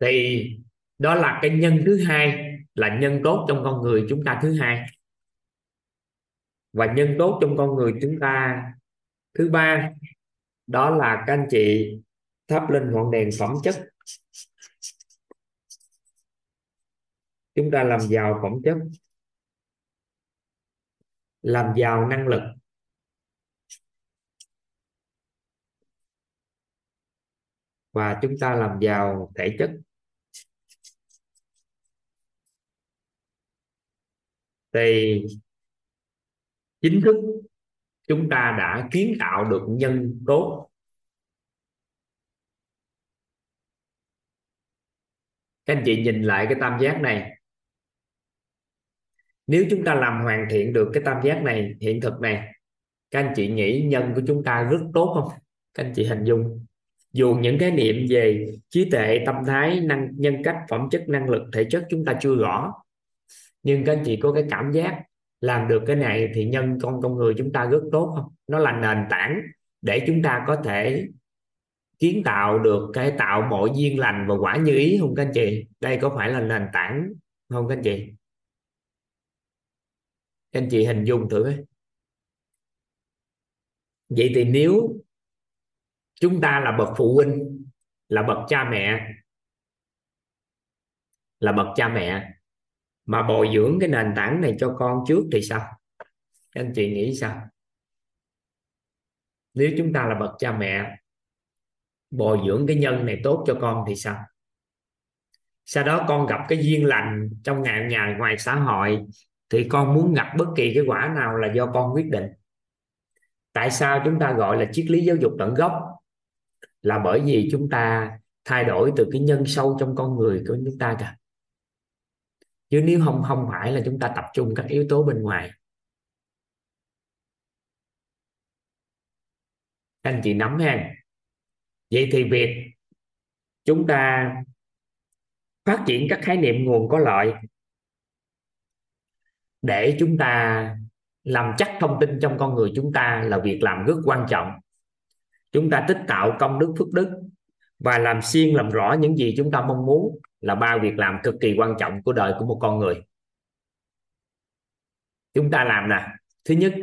Thì đó là cái nhân thứ hai, là nhân tốt trong con người chúng ta thứ hai. Và nhân tốt trong con người chúng ta thứ ba, đó là các anh chị thắp lên ngọn đèn phẩm chất. Chúng ta làm giàu phẩm chất làm giàu năng lực. Và chúng ta làm giàu thể chất. Thì chính thức chúng ta đã kiến tạo được nhân tốt các anh chị nhìn lại cái tam giác này nếu chúng ta làm hoàn thiện được cái tam giác này, hiện thực này, các anh chị nghĩ nhân của chúng ta rất tốt không? Các anh chị hình dung. Dù những cái niệm về trí tuệ, tâm thái, năng, nhân cách, phẩm chất, năng lực, thể chất chúng ta chưa rõ, nhưng các anh chị có cái cảm giác làm được cái này thì nhân con con người chúng ta rất tốt không? Nó là nền tảng để chúng ta có thể kiến tạo được cái tạo mọi duyên lành và quả như ý không các anh chị? Đây có phải là nền tảng không các anh chị? Anh chị hình dung thử. Vậy thì nếu chúng ta là bậc phụ huynh, là bậc cha mẹ, là bậc cha mẹ mà bồi dưỡng cái nền tảng này cho con trước thì sao? Anh chị nghĩ sao? Nếu chúng ta là bậc cha mẹ, bồi dưỡng cái nhân này tốt cho con thì sao? Sau đó con gặp cái duyên lành trong ngày nhà ngoài xã hội thì con muốn gặp bất kỳ cái quả nào là do con quyết định. Tại sao chúng ta gọi là triết lý giáo dục tận gốc? Là bởi vì chúng ta thay đổi từ cái nhân sâu trong con người của chúng ta cả chứ nếu không không phải là chúng ta tập trung các yếu tố bên ngoài. Anh chị nắm ha. Vậy thì việc chúng ta phát triển các khái niệm nguồn có lợi để chúng ta làm chắc thông tin trong con người chúng ta là việc làm rất quan trọng. Chúng ta tích tạo công đức phước đức và làm xuyên làm rõ những gì chúng ta mong muốn là ba việc làm cực kỳ quan trọng của đời của một con người. Chúng ta làm nè. Thứ nhất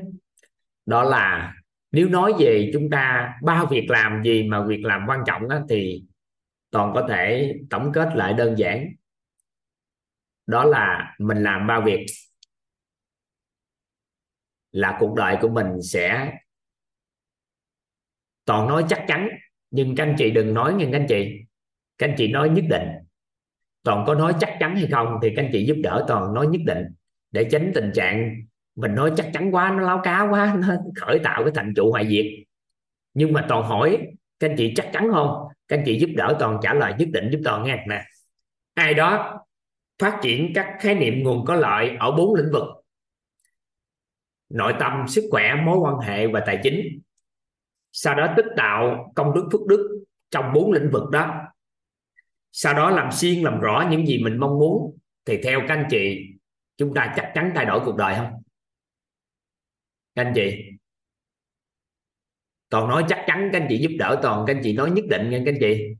đó là nếu nói về chúng ta ba việc làm gì mà việc làm quan trọng đó, thì toàn có thể tổng kết lại đơn giản. Đó là mình làm ba việc là cuộc đời của mình sẽ toàn nói chắc chắn. Nhưng các anh chị đừng nói nha các anh chị, các anh chị nói nhất định. Toàn có nói chắc chắn hay không thì các anh chị giúp đỡ toàn nói nhất định để tránh tình trạng mình nói chắc chắn quá, nó láo cá quá, *laughs* nó khởi tạo cái thành trụ hoại diệt. Nhưng mà toàn hỏi các anh chị chắc chắn không? Các anh chị giúp đỡ toàn trả lời nhất định giúp toàn nghe. Nè, ai đó phát triển các khái niệm nguồn có lợi ở bốn lĩnh vực nội tâm, sức khỏe, mối quan hệ và tài chính. Sau đó tích tạo công đức phước đức trong bốn lĩnh vực đó. Sau đó làm xuyên làm rõ những gì mình mong muốn. Thì theo các anh chị, chúng ta chắc chắn thay đổi cuộc đời không? Các anh chị? Toàn nói chắc chắn, các anh chị giúp đỡ toàn, các anh chị nói nhất định nha, các anh chị.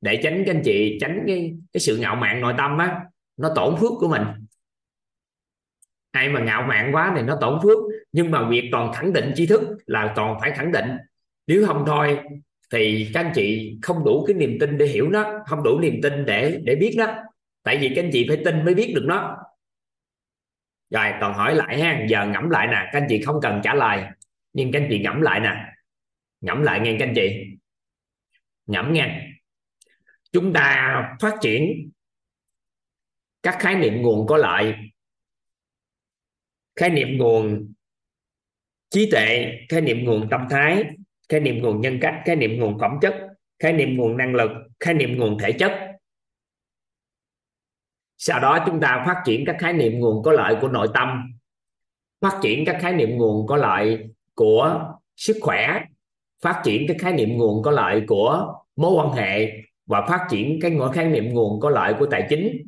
Để tránh, các anh chị tránh cái cái sự ngạo mạn nội tâm á, nó tổn phước của mình ai mà ngạo mạn quá thì nó tổn phước, nhưng mà việc toàn khẳng định tri thức là toàn phải khẳng định. Nếu không thôi thì các anh chị không đủ cái niềm tin để hiểu nó, không đủ niềm tin để để biết nó. Tại vì các anh chị phải tin mới biết được nó. Rồi, toàn hỏi lại ha, giờ ngẫm lại nè, các anh chị không cần trả lời, nhưng các anh chị ngẫm lại nè. Ngẫm lại nghe các anh chị. Ngẫm nghe. Chúng ta phát triển các khái niệm nguồn có lợi khái niệm nguồn trí tuệ khái niệm nguồn tâm thái khái niệm nguồn nhân cách khái niệm nguồn phẩm chất khái niệm nguồn năng lực khái niệm nguồn thể chất sau đó chúng ta phát triển các khái niệm nguồn có lợi của nội tâm phát triển các khái niệm nguồn có lợi của sức khỏe phát triển các khái niệm nguồn có lợi của mối quan hệ và phát triển cái ngõ khái niệm nguồn có lợi của tài chính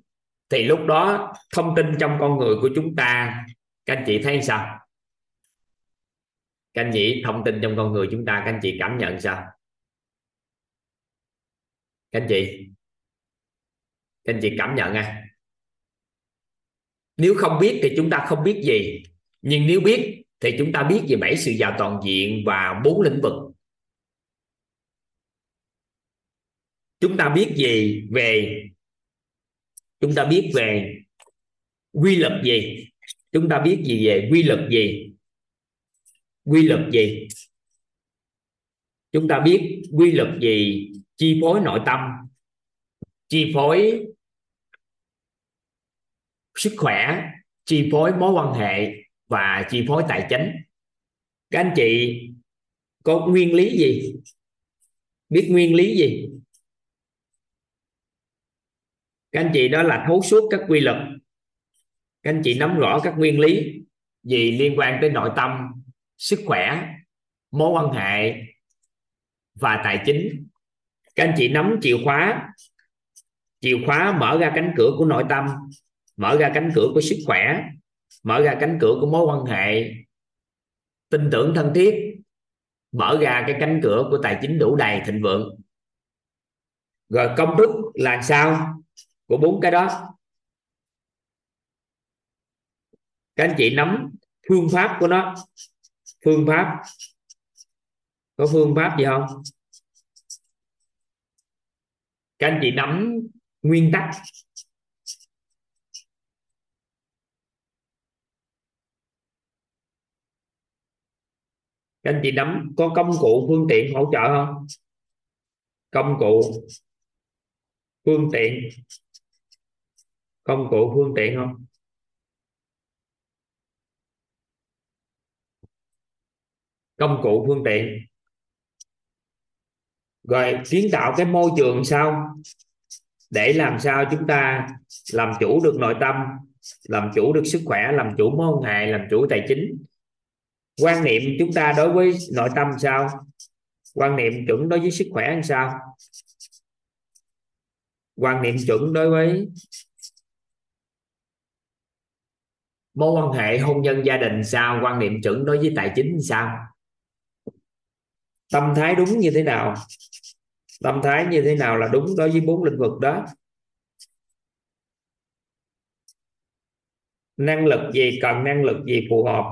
thì lúc đó thông tin trong con người của chúng ta các anh chị thấy sao? Các anh chị thông tin trong con người chúng ta, các anh chị cảm nhận sao? Các anh chị? Các anh chị cảm nhận à nếu không biết thì chúng ta không biết gì. Nhưng nếu biết thì chúng ta biết về bảy sự giàu toàn diện và bốn lĩnh vực. Chúng ta biết gì về chúng ta biết về quy luật gì? Chúng ta biết gì về quy luật gì? Quy luật gì? Chúng ta biết quy luật gì chi phối nội tâm, chi phối sức khỏe, chi phối mối quan hệ và chi phối tài chính. Các anh chị có nguyên lý gì? Biết nguyên lý gì? Các anh chị đó là thấu suốt các quy luật các anh chị nắm rõ các nguyên lý gì liên quan tới nội tâm, sức khỏe, mối quan hệ và tài chính. Các anh chị nắm chìa khóa chìa khóa mở ra cánh cửa của nội tâm, mở ra cánh cửa của sức khỏe, mở ra cánh cửa của mối quan hệ, tin tưởng thân thiết, mở ra cái cánh cửa của tài chính đủ đầy, thịnh vượng. Rồi công thức là sao của bốn cái đó? Các anh chị nắm phương pháp của nó. Phương pháp. Có phương pháp gì không? Các anh chị nắm nguyên tắc. Các anh chị nắm có công cụ phương tiện hỗ trợ không? Công cụ phương tiện. Công cụ phương tiện không? Công cụ phương tiện. Rồi kiến tạo cái môi trường sao? Để làm sao chúng ta làm chủ được nội tâm, làm chủ được sức khỏe, làm chủ mối quan hệ, làm chủ tài chính. Quan niệm chúng ta đối với nội tâm sao? Quan niệm chuẩn đối với sức khỏe làm sao? Quan niệm chuẩn đối với mối quan hệ hôn nhân gia đình sao? Quan niệm chuẩn đối với tài chính sao? Tâm thái đúng như thế nào? Tâm thái như thế nào là đúng đối với bốn lĩnh vực đó? Năng lực gì cần năng lực gì phù hợp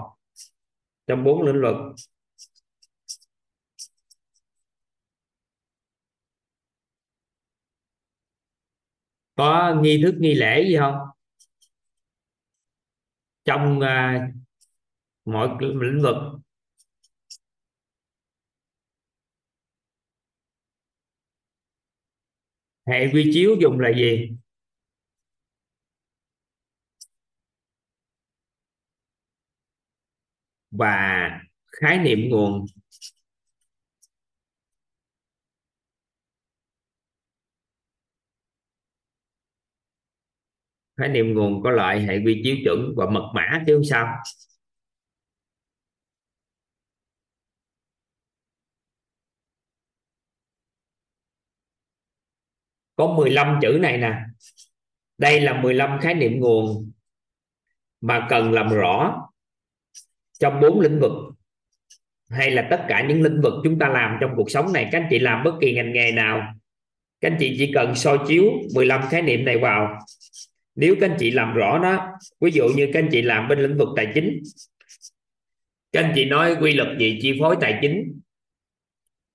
trong bốn lĩnh vực? Có nghi thức nghi lễ gì không? Trong uh, mọi lĩnh vực. Hệ quy chiếu dùng là gì? Và khái niệm nguồn. Khái niệm nguồn có loại hệ quy chiếu chuẩn và mật mã chứ không sao. Có 15 chữ này nè. Đây là 15 khái niệm nguồn mà cần làm rõ trong bốn lĩnh vực, hay là tất cả những lĩnh vực chúng ta làm trong cuộc sống này. Các anh chị làm bất kỳ ngành nghề nào, các anh chị chỉ cần soi chiếu 15 khái niệm này vào. Nếu các anh chị làm rõ nó ví dụ như các anh chị làm bên lĩnh vực tài chính, các anh chị nói quy luật gì, chi phối tài chính,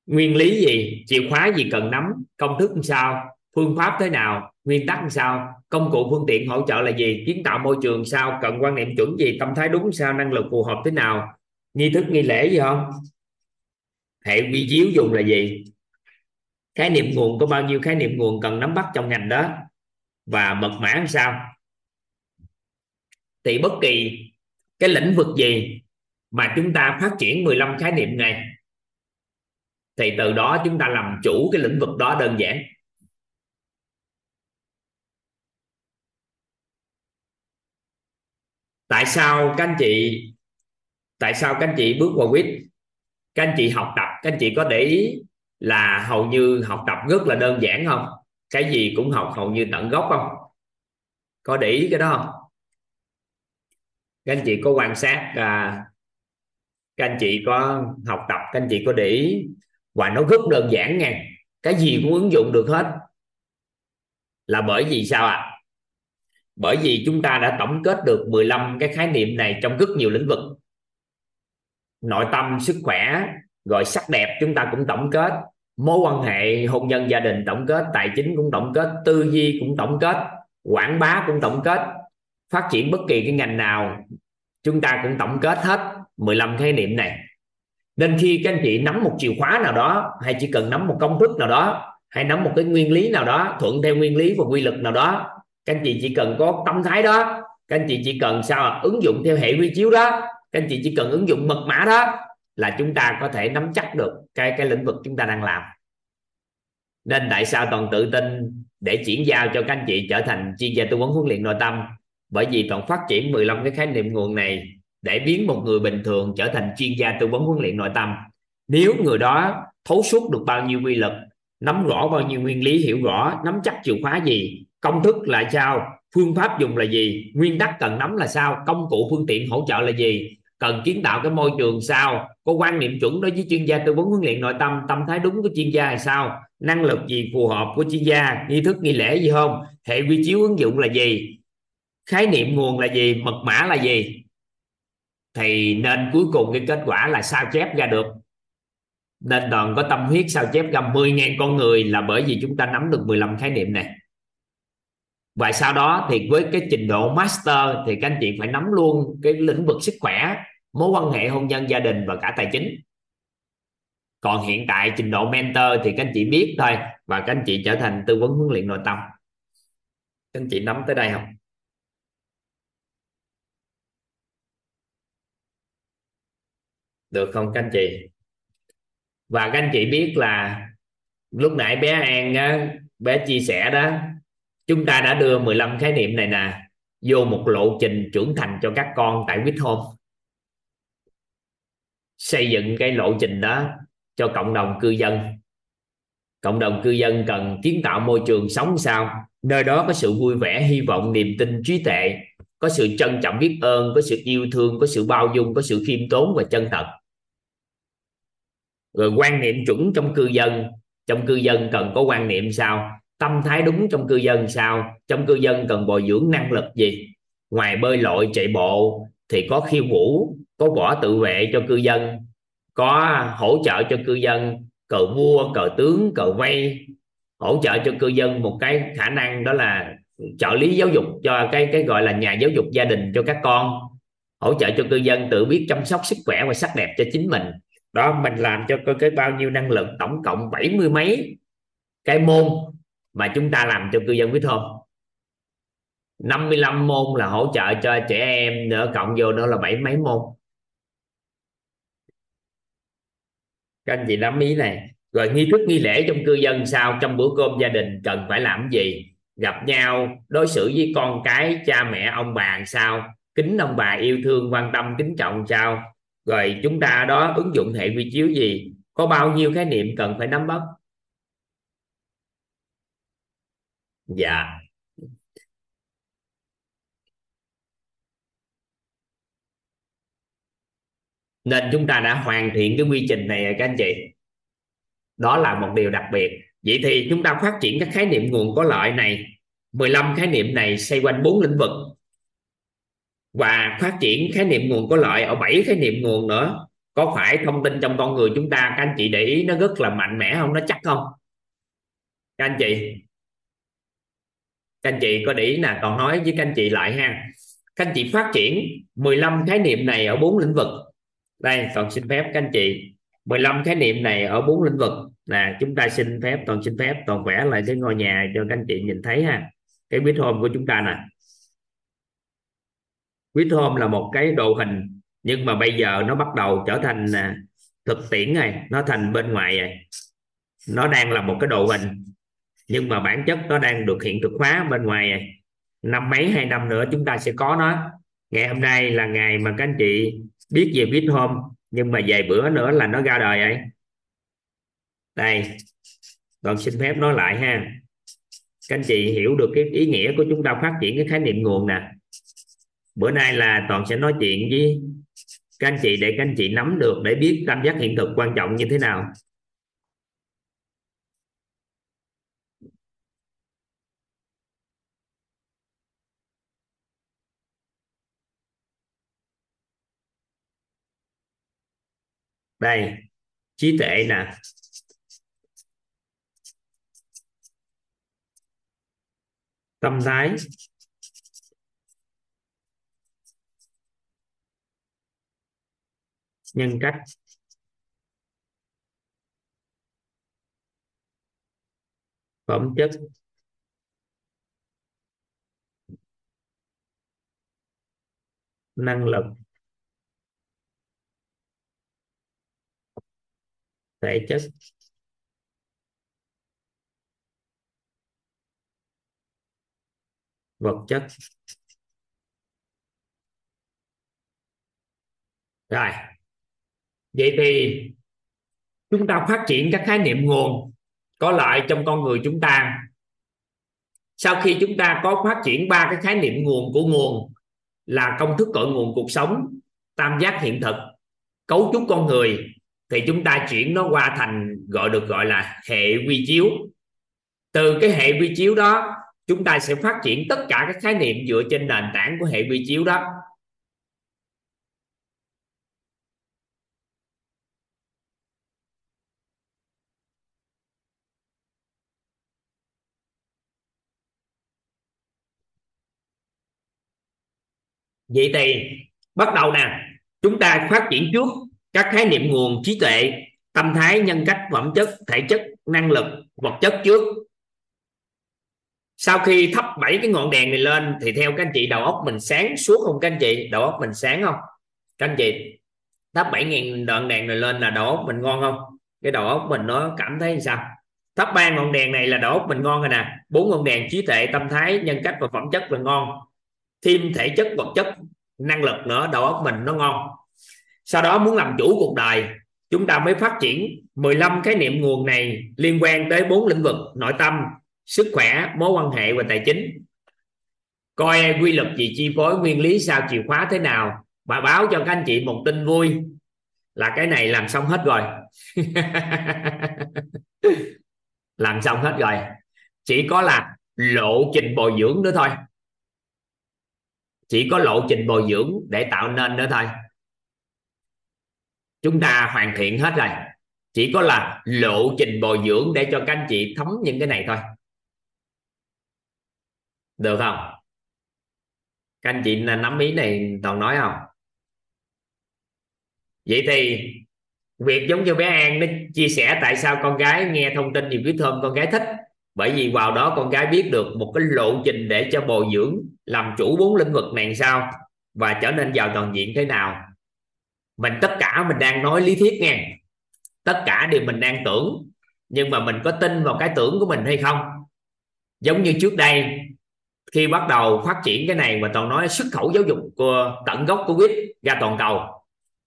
nguyên lý gì, chìa khóa gì cần nắm, công thức làm sao phương pháp thế nào? Nguyên tắc làm sao? Công cụ phương tiện hỗ trợ là gì? Kiến tạo môi trường sao? Cần quan niệm chuẩn gì? Tâm thái đúng sao? Năng lực phù hợp thế nào? Nghi thức, nghi lễ gì không? Hệ quy chiếu dùng là gì? Khái niệm nguồn, có bao nhiêu khái niệm nguồn cần nắm bắt trong ngành đó? Và mật mã làm sao? Thì bất kỳ cái lĩnh vực gì mà chúng ta phát triển 15 khái niệm này, thì từ đó chúng ta làm chủ cái lĩnh vực đó đơn giản. Tại sao các anh chị tại sao các anh chị bước vào quýt? Các anh chị học tập các anh chị có để ý là hầu như học tập rất là đơn giản không? Cái gì cũng học hầu như tận gốc không? Có để ý cái đó không? Các anh chị có quan sát à, các anh chị có học tập các anh chị có để ý. Và nó rất đơn giản nha. Cái gì cũng ứng dụng được hết. Là bởi vì sao ạ? à? Bởi vì chúng ta đã tổng kết được 15 cái khái niệm này trong rất nhiều lĩnh vực. Nội tâm, sức khỏe, rồi sắc đẹp chúng ta cũng tổng kết. Mối quan hệ, hôn nhân, gia đình tổng kết, tài chính cũng tổng kết, tư duy cũng tổng kết, quảng bá cũng tổng kết. Phát triển bất kỳ cái ngành nào, chúng ta cũng tổng kết hết 15 khái niệm này. Nên khi các anh chị nắm một chìa khóa nào đó, hay chỉ cần nắm một công thức nào đó, hay nắm một cái nguyên lý nào đó, thuận theo nguyên lý và quy luật nào đó các anh chị chỉ cần có tâm thái đó. Các anh chị chỉ cần sao ứng dụng theo hệ quy chiếu đó. Các anh chị chỉ cần ứng dụng mật mã đó là chúng ta có thể nắm chắc được cái cái lĩnh vực chúng ta đang làm. Nên tại sao toàn tự tin để chuyển giao cho các anh chị trở thành chuyên gia tư vấn huấn luyện nội tâm? Bởi vì toàn phát triển 15 cái khái niệm nguồn này để biến một người bình thường trở thành chuyên gia tư vấn huấn luyện nội tâm. Nếu người đó thấu suốt được bao nhiêu quy lực nắm rõ bao nhiêu nguyên lý, hiểu rõ, nắm chắc chìa khóa gì công thức là sao? Phương pháp dùng là gì? Nguyên tắc cần nắm là sao? Công cụ phương tiện hỗ trợ là gì? Cần kiến tạo cái môi trường sao? Có quan niệm chuẩn đối với chuyên gia tư vấn huấn luyện nội tâm tâm thái đúng của chuyên gia là sao? Năng lực gì phù hợp của chuyên gia? Nghi thức, nghi lễ gì không? Hệ quy chiếu ứng dụng là gì? Khái niệm nguồn là gì? Mật mã là gì? Thì nên cuối cùng cái kết quả là sao chép ra được. Nên đoàn có tâm huyết sao chép ra 10.000 con người là bởi vì chúng ta nắm được 15 khái niệm này và sau đó thì với cái trình độ master thì các anh chị phải nắm luôn cái lĩnh vực sức khỏe mối quan hệ hôn nhân gia đình và cả tài chính. Còn hiện tại trình độ mentor thì các anh chị biết thôi và các anh chị trở thành tư vấn huấn luyện nội tâm. Các anh chị nắm tới đây không? Được không các anh chị? Và các anh chị biết là lúc nãy bé An á, bé chia sẻ đó chúng ta đã đưa 15 khái niệm này nè, vô một lộ trình trưởng thành cho các con tại Quýt hôn xây dựng cái lộ trình đó cho cộng đồng cư dân. Cộng đồng cư dân cần kiến tạo môi trường sống sao? Nơi đó có sự vui vẻ, hy vọng, niềm tin, trí tuệ, có sự trân trọng biết ơn, có sự yêu thương, có sự bao dung, có sự khiêm tốn và chân thật. Rồi quan niệm chuẩn trong cư dân. Trong cư dân cần có quan niệm sao? Tâm thái đúng trong cư dân sao? Trong cư dân cần bồi dưỡng năng lực gì? Ngoài bơi lội chạy bộ thì có khiêu vũ có võ tự vệ cho cư dân có hỗ trợ cho cư dân cờ vua cờ tướng cờ vây hỗ trợ cho cư dân một cái khả năng đó là trợ lý giáo dục cho cái cái gọi là nhà giáo dục gia đình cho các con hỗ trợ cho cư dân tự biết chăm sóc sức khỏe và sắc đẹp cho chính mình. Đó mình làm cho cái, cái bao nhiêu năng lực tổng cộng bảy mươi mấy cái môn mà chúng ta làm cho cư dân biết không? 55 môn là hỗ trợ cho trẻ em nữa cộng vô nữa là bảy mấy môn. Các anh chị nắm ý này. Rồi nghi thức nghi lễ trong cư dân sao? Trong bữa cơm gia đình cần phải làm gì? Gặp nhau, đối xử với con cái, cha mẹ, ông bà sao? Kính ông bà yêu thương, quan tâm, kính trọng sao? Rồi chúng ta đó ứng dụng hệ quy chiếu gì? Có bao nhiêu khái niệm cần phải nắm bắt? Dạ. Nên chúng ta đã hoàn thiện cái quy trình này các anh chị. Đó là một điều đặc biệt. Vậy thì chúng ta phát triển các khái niệm nguồn có lợi này. 15 khái niệm này xoay quanh bốn lĩnh vực. Và phát triển khái niệm nguồn có lợi ở bảy khái niệm nguồn nữa. Có phải thông tin trong con người chúng ta, các anh chị để ý, nó rất là mạnh mẽ không? Nó chắc không? Các anh chị? Các anh chị có để ý nè, còn nói với các anh chị lại ha. Các anh chị phát triển 15 khái niệm này ở bốn lĩnh vực. Đây còn xin phép các anh chị. 15 khái niệm này ở bốn lĩnh vực. Là chúng ta xin phép, toàn xin phép, toàn vẽ lại cái ngôi nhà cho các anh chị nhìn thấy ha. Cái quýt home của chúng ta nè. Quýt home là một cái đồ hình, nhưng mà bây giờ nó bắt đầu trở thành à, thực tiễn này nó thành bên ngoài này nó đang là một cái đồ hình nhưng mà bản chất nó đang được hiện thực hóa bên ngoài này. năm mấy, hai năm nữa chúng ta sẽ có nó. Ngày hôm nay là ngày mà các anh chị biết về biết hôm nhưng mà vài bữa nữa là nó ra đời ấy. Đây còn xin phép nói lại ha. Các anh chị hiểu được cái ý nghĩa của chúng ta phát triển cái khái niệm nguồn nè. Bữa nay là toàn sẽ nói chuyện với các anh chị để các anh chị nắm được, để biết tam giác hiện thực quan trọng như thế nào. Đây trí tuệ nè. Tâm thái. Nhân cách. Phẩm chất. Năng lực. Tại chất vật chất. Rồi. Vậy thì chúng ta phát triển các khái niệm nguồn có lợi trong con người chúng ta. Sau khi chúng ta có phát triển ba cái khái niệm nguồn của nguồn là công thức cội nguồn cuộc sống, tam giác hiện thực, cấu trúc con người thì chúng ta chuyển nó qua thành gọi được gọi là hệ quy chiếu. Từ cái hệ quy chiếu đó, chúng ta sẽ phát triển tất cả các khái niệm dựa trên nền tảng của hệ quy chiếu đó. Vậy thì bắt đầu nè, chúng ta phát triển trước các khái niệm nguồn trí tuệ, tâm thái, nhân cách, phẩm chất, thể chất, năng lực, vật chất trước. Sau khi thắp bảy cái ngọn đèn này lên, thì theo các anh chị, đầu óc mình sáng suốt không? Các anh chị, đầu óc mình sáng không? Các anh chị, thắp bảy ngàn đoạn đèn này lên là đầu óc mình ngon không? Cái đầu óc mình nó cảm thấy sao? Thắp ba ngọn đèn này là đầu óc mình ngon rồi nè. Bốn ngọn đèn trí tuệ, tâm thái, nhân cách và phẩm chất là ngon. Thêm thể chất, vật chất, năng lực nữa, đầu óc mình nó ngon sau đó muốn làm chủ cuộc đời, chúng ta mới phát triển 15 khái niệm nguồn này liên quan tới bốn lĩnh vực nội tâm, sức khỏe, mối quan hệ và tài chính. Coi quy luật gì chi phối, nguyên lý sao chìa khóa thế nào, bà báo cho các anh chị một tin vui là cái này làm xong hết rồi. *laughs* Làm xong hết rồi. Chỉ có là lộ trình bồi dưỡng nữa thôi. Chỉ có lộ trình bồi dưỡng để tạo nên nữa thôi chúng ta hoàn thiện hết rồi. Chỉ có là lộ trình bồi dưỡng để cho các anh chị thấm những cái này thôi. Được không? Các anh chị nắm ý này, toàn nói không? Vậy thì, việc giống như bé An nó chia sẻ tại sao con gái nghe thông tin nhiều viết thơm con gái thích. Bởi vì vào đó con gái biết được một cái lộ trình để cho bồi dưỡng làm chủ bốn lĩnh vực này sao và trở nên giàu toàn diện thế nào mình tất cả mình đang nói lý thuyết nghe. Tất cả đều mình đang tưởng, nhưng mà mình có tin vào cái tưởng của mình hay không? Giống như trước đây, khi bắt đầu phát triển cái này mà toàn nói xuất khẩu giáo dục của tận gốc của quýt ra toàn cầu,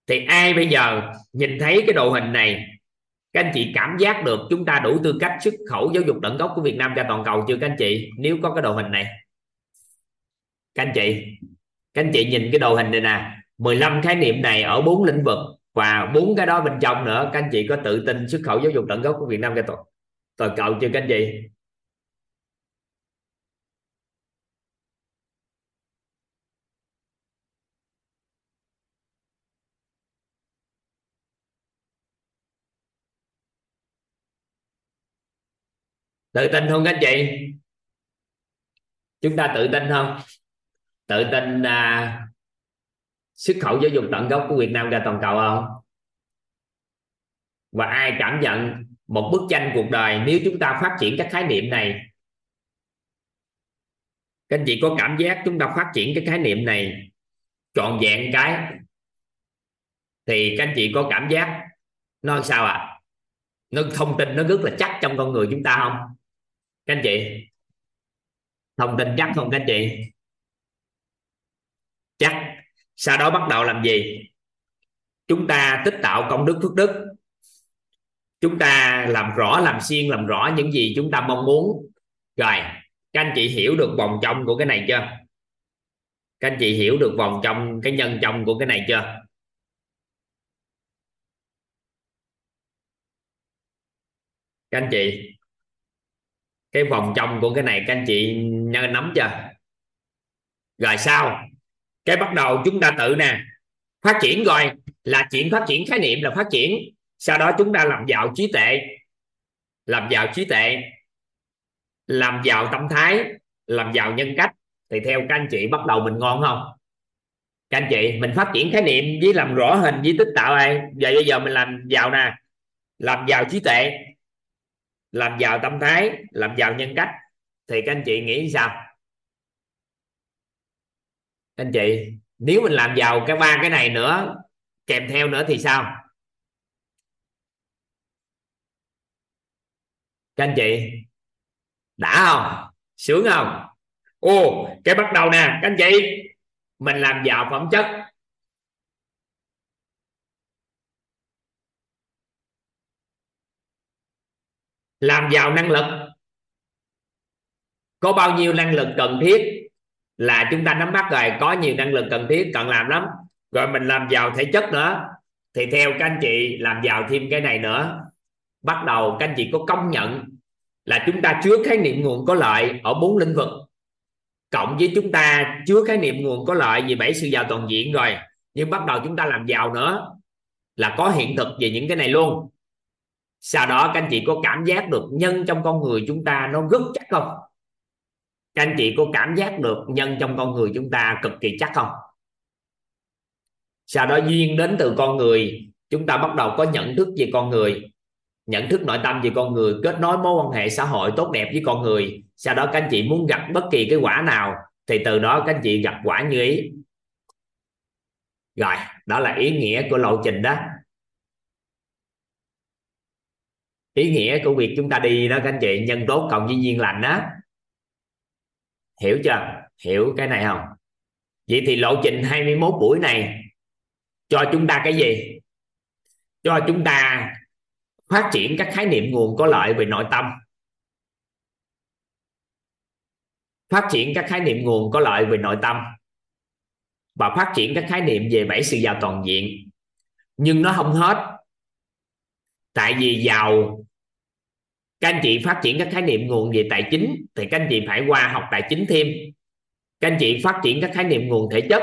thì ai bây giờ nhìn thấy cái đồ hình này, các anh chị cảm giác được chúng ta đủ tư cách xuất khẩu giáo dục tận gốc của Việt Nam ra toàn cầu chưa các anh chị? Nếu có cái đồ hình này. Các anh chị, các anh chị nhìn cái đồ hình này nè. 15 khái niệm này ở bốn lĩnh vực và bốn cái đó bên trong nữa các anh chị có tự tin xuất khẩu giáo dục tận gốc của Việt Nam cho tôi toàn cầu chưa các anh chị. Tự tin không các anh chị? Chúng ta tự tin không? Tự tin à, xuất khẩu giáo dục tận gốc của Việt Nam ra toàn cầu không? Và ai cảm nhận một bức tranh cuộc đời nếu chúng ta phát triển các khái niệm này? Các anh chị có cảm giác chúng ta phát triển cái khái niệm này trọn vẹn cái? Thì các anh chị có cảm giác nó sao ạ? À? nó thông tin nó rất là chắc trong con người chúng ta không? Các anh chị? Thông tin chắc không các anh chị? Chắc sau đó bắt đầu làm gì? Chúng ta tích tạo công đức phước đức. Chúng ta làm rõ, làm xuyên làm rõ những gì chúng ta mong muốn. Rồi, các anh chị hiểu được vòng trong của cái này chưa? Các anh chị hiểu được vòng trong, cái nhân trong của cái này chưa? Các anh chị, cái vòng trong của cái này các anh chị nắm chưa? Rồi sao? Cái bắt đầu chúng ta tự nè, phát triển rồi là chuyện phát triển khái niệm là phát triển. Sau đó chúng ta làm giàu trí tuệ, làm giàu trí tuệ, làm giàu tâm thái, làm giàu nhân cách. Thì theo các anh chị bắt đầu mình ngon không? Các anh chị, mình phát triển khái niệm với làm rõ hình, với tích tạo ai? Giờ, bây giờ mình làm giàu nè, làm giàu trí tuệ, làm giàu tâm thái, làm giàu nhân cách. Thì các anh chị nghĩ sao? Anh chị, nếu mình làm giàu cái ba cái này nữa, kèm theo nữa thì sao? Các anh chị, đã không? Sướng không? Ô, cái bắt đầu nè, các anh chị, mình làm giàu phẩm chất. Làm giàu năng lực. Có bao nhiêu năng lực cần thiết? Là chúng ta nắm bắt rồi, có nhiều năng lực cần thiết, cần làm lắm. Rồi mình làm giàu thể chất nữa. Thì theo các anh chị làm giàu thêm cái này nữa, bắt đầu các anh chị có công nhận là chúng ta chứa khái niệm nguồn có lợi ở bốn lĩnh vực. Cộng với chúng ta chứa khái niệm nguồn có lợi về bảy sự giàu toàn diện rồi, nhưng bắt đầu chúng ta làm giàu nữa là có hiện thực về những cái này luôn. Sau đó các anh chị có cảm giác được nhân trong con người chúng ta nó rất chắc không? Các anh chị có cảm giác được nhân trong con người chúng ta cực kỳ chắc không? Sau đó duyên đến từ con người, chúng ta bắt đầu có nhận thức về con người. Nhận thức nội tâm về con người, kết nối mối quan hệ xã hội tốt đẹp với con người. Sau đó các anh chị muốn gặp bất kỳ cái quả nào, thì từ đó các anh chị gặp quả như ý. Rồi, đó là ý nghĩa của lộ trình đó. Ý nghĩa của việc chúng ta đi đó các anh chị, nhân tốt cộng với duyên lành đó hiểu chưa? Hiểu cái này không? Vậy thì lộ trình 21 buổi này cho chúng ta cái gì? Cho chúng ta phát triển các khái niệm nguồn có lợi về nội tâm. Phát triển các khái niệm nguồn có lợi về nội tâm. Và phát triển các khái niệm về bảy sự giàu toàn diện. Nhưng nó không hết. Tại vì giàu các anh chị phát triển các khái niệm nguồn về tài chính thì các anh chị phải qua học tài chính thêm. Các anh chị phát triển các khái niệm nguồn thể chất.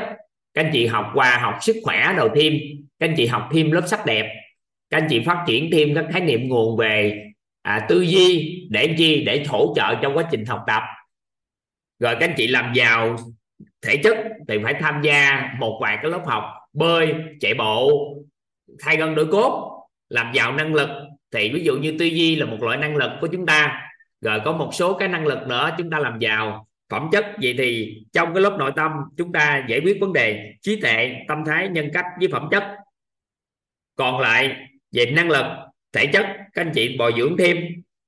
Các anh chị học qua học sức khỏe đầu thêm các anh chị học thêm lớp sắc đẹp. Các anh chị phát triển thêm các khái niệm nguồn về à, tư duy để chi để hỗ trợ trong quá trình học tập. Rồi các anh chị làm giàu thể chất thì phải tham gia một vài cái lớp học bơi chạy bộ thay gân đổi cốt làm giàu năng lực thì ví dụ như tư duy là một loại năng lực của chúng ta, rồi có một số cái năng lực nữa chúng ta làm giàu. Phẩm chất, vậy thì trong cái lớp nội tâm chúng ta giải quyết vấn đề trí tuệ, tâm thái, nhân cách với phẩm chất. Còn lại về năng lực, thể chất, các anh chị bồi dưỡng thêm.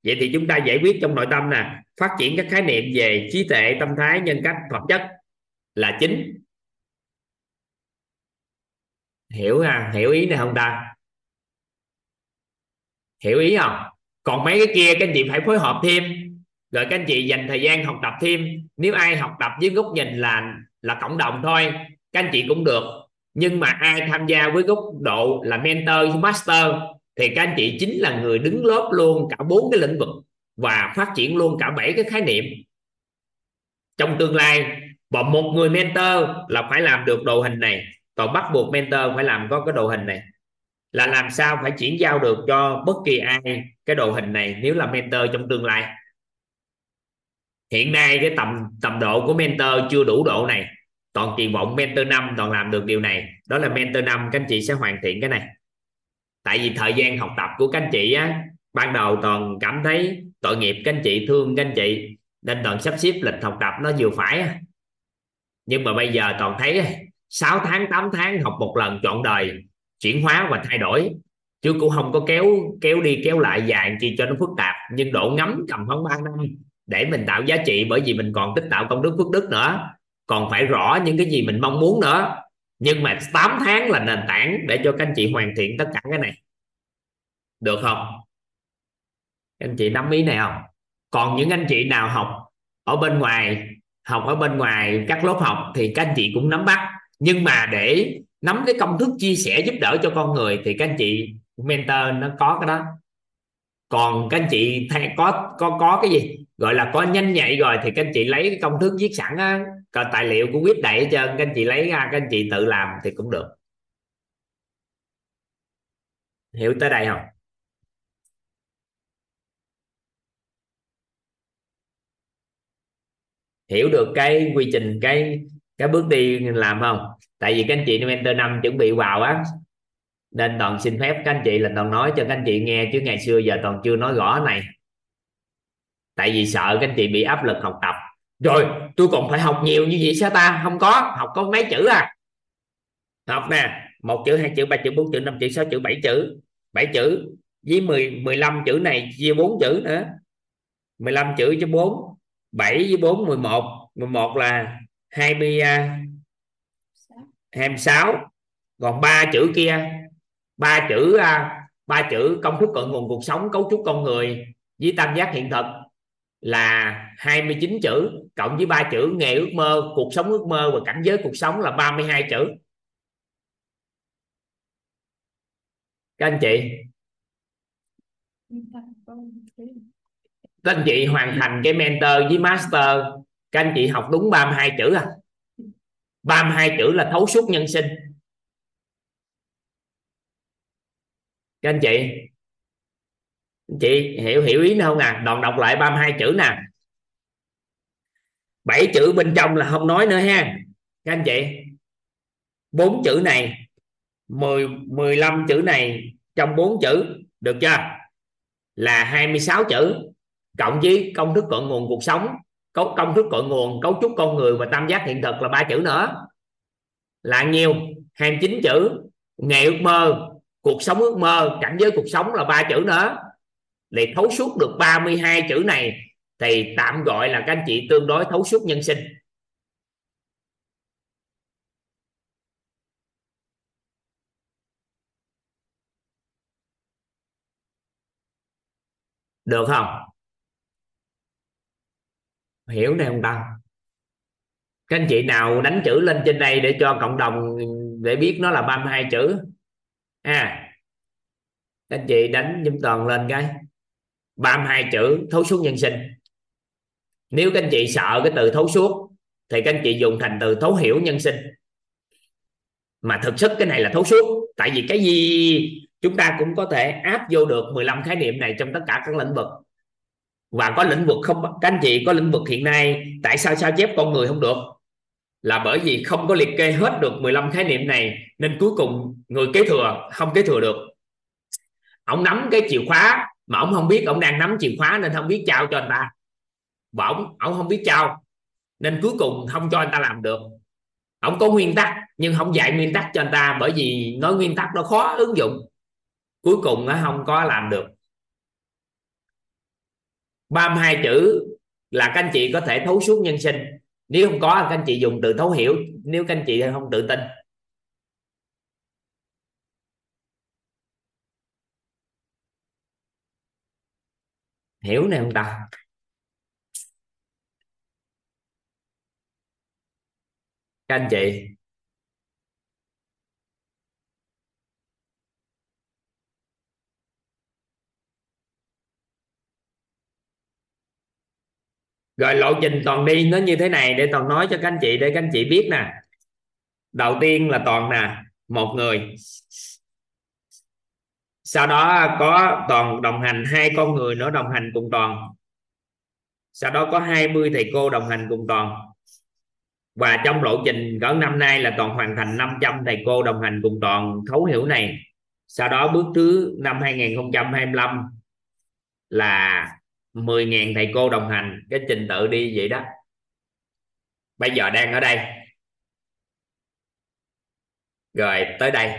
Vậy thì chúng ta giải quyết trong nội tâm nè, phát triển các khái niệm về trí tuệ, tâm thái, nhân cách, phẩm chất là chính. Hiểu ha? Hiểu ý này không ta? Hiểu ý không? Còn mấy cái kia, các anh chị phải phối hợp thêm. Rồi các anh chị dành thời gian học tập thêm. Nếu ai học tập với góc nhìn là là cộng đồng thôi, các anh chị cũng được. Nhưng mà ai tham gia với góc độ là mentor, master, thì các anh chị chính là người đứng lớp luôn cả bốn cái lĩnh vực và phát triển luôn cả bảy cái khái niệm. Trong tương lai, và một người mentor là phải làm được đồ hình này còn bắt buộc mentor phải làm có cái đồ hình này là làm sao phải chuyển giao được cho bất kỳ ai cái đồ hình này nếu là mentor trong tương lai? Hiện nay cái tầm tầm độ của mentor chưa đủ độ này. Toàn kỳ vọng mentor năm toàn làm được điều này. Đó là mentor năm, các anh chị sẽ hoàn thiện cái này. Tại vì thời gian học tập của các anh chị á, ban đầu toàn cảm thấy tội nghiệp các anh chị, thương các anh chị. Nên toàn sắp xếp lịch học tập nó vừa phải nhưng mà bây giờ toàn thấy 6 tháng 8 tháng học một lần chọn đời chuyển hóa và thay đổi. Chứ cũng không có kéo kéo đi, kéo lại dài chi cho nó phức tạp. Nhưng độ ngắm cầm khoảng 3 năm để mình tạo giá trị, bởi vì mình còn tích tạo công đức phước đức nữa. Còn phải rõ những cái gì mình mong muốn nữa. Nhưng mà 8 tháng là nền tảng để cho các anh chị hoàn thiện tất cả cái này. Được không? Các anh chị nắm ý này không? Còn những anh chị nào học ở bên ngoài, học ở bên ngoài các lớp học thì các anh chị cũng nắm bắt. Nhưng mà để nắm cái công thức chia sẻ giúp đỡ cho con người thì các anh chị mentor nó có cái đó. Còn các anh chị thay, có có có cái gì? Gọi là có nhanh nhạy rồi thì các anh chị lấy cái công thức viết sẵn á còn tài liệu của viết đầy hết trơn các anh chị lấy ra, các anh chị tự làm thì cũng được. Hiểu tới đây không? Hiểu được cái quy trình, cái cái bước đi làm không? Tại vì các anh chị mentor năm chuẩn bị vào á, nên toàn xin phép các anh chị là toàn nói cho các anh chị nghe chứ ngày xưa giờ toàn chưa nói rõ này. Tại vì sợ các anh chị bị áp lực học tập. Rồi, tôi còn phải học nhiều như vậy sao ta? Không có, học có mấy chữ à? Học nè, một chữ, hai chữ, ba chữ, bốn chữ, năm chữ, sáu chữ, bảy chữ. Bảy chữ với 10 15 chữ này chia bốn chữ nữa. 15 chữ cho 4 7 với 4 11 11 là 20 26 còn ba chữ kia, ba chữ à, ba chữ công thức cội nguồn cuộc sống, cấu trúc con người với tam giác hiện thực là 29 chữ, cộng với ba chữ nghề ước mơ, cuộc sống ước mơ và cảnh giới cuộc sống là 32 chữ. Các anh chị, các anh chị hoàn thành cái mentor với master các anh chị học đúng 32 chữ à? 32 chữ là thấu suốt nhân sinh. Các anh chị anh chị hiểu hiểu ý không à? Đọc đọc lại 32 chữ nè. Bảy chữ bên trong là không nói nữa ha. Các anh chị, bốn chữ này 10 15 chữ này trong bốn chữ được chưa? Là 26 chữ cộng với công thức cội nguồn cuộc sống cấu, công thức cội nguồn, cấu trúc con người và tam giác hiện thực là ba chữ nữa. Là nhiêu 29 chữ. Nghề ước mơ, cuộc sống ước mơ, cảnh giới cuộc sống là ba chữ nữa. Để thấu suốt được 32 chữ này thì tạm gọi là các anh chị tương đối thấu suốt nhân sinh. Được không? Hiểu này không ta các anh chị nào đánh chữ lên trên đây để cho cộng đồng để biết nó là 32 chữ. À các anh chị đánh giúp toàn lên cái. 32 chữ, thấu suốt nhân sinh. Nếu các anh chị sợ cái từ thấu suốt, thì các anh chị dùng thành từ thấu hiểu nhân sinh. Mà thực chất cái này là thấu suốt, tại vì cái gì? Chúng ta cũng có thể áp vô được 15 khái niệm này trong tất cả các lĩnh vực và có lĩnh vực không, các anh chị, có lĩnh vực hiện nay, tại sao sao chép con người không được? Là bởi vì không có liệt kê hết được 15 khái niệm này, nên cuối cùng người kế thừa không kế thừa được. Ông nắm cái chìa khóa mà ông không biết, ông đang nắm chìa khóa nên không biết trao cho anh ta. Và ông ông không biết trao, nên cuối cùng không cho anh ta làm được. Ông có nguyên tắc, nhưng không dạy nguyên tắc cho anh ta, bởi vì nói nguyên tắc nó khó ứng dụng. Cuối cùng nó không có làm được. 32 chữ là các anh chị có thể thấu suốt nhân sinh. Nếu không có các anh chị dùng từ thấu hiểu, nếu các anh chị không tự tin. Hiểu này không ta. Các anh chị rồi lộ trình toàn đi nó như thế này để toàn nói cho các anh chị, để các anh chị biết nè. Đầu tiên là toàn nè, một người. Sau đó có toàn đồng hành, hai con người nữa đồng hành cùng toàn. Sau đó có 20 thầy cô đồng hành cùng toàn. Và trong lộ trình cỡ năm nay là toàn hoàn thành 500 thầy cô đồng hành cùng toàn thấu hiểu này. Sau đó bước thứ năm 2025 là 10.000 thầy cô đồng hành, cái trình tự đi vậy đó. Bây giờ đang ở đây. Rồi, tới đây.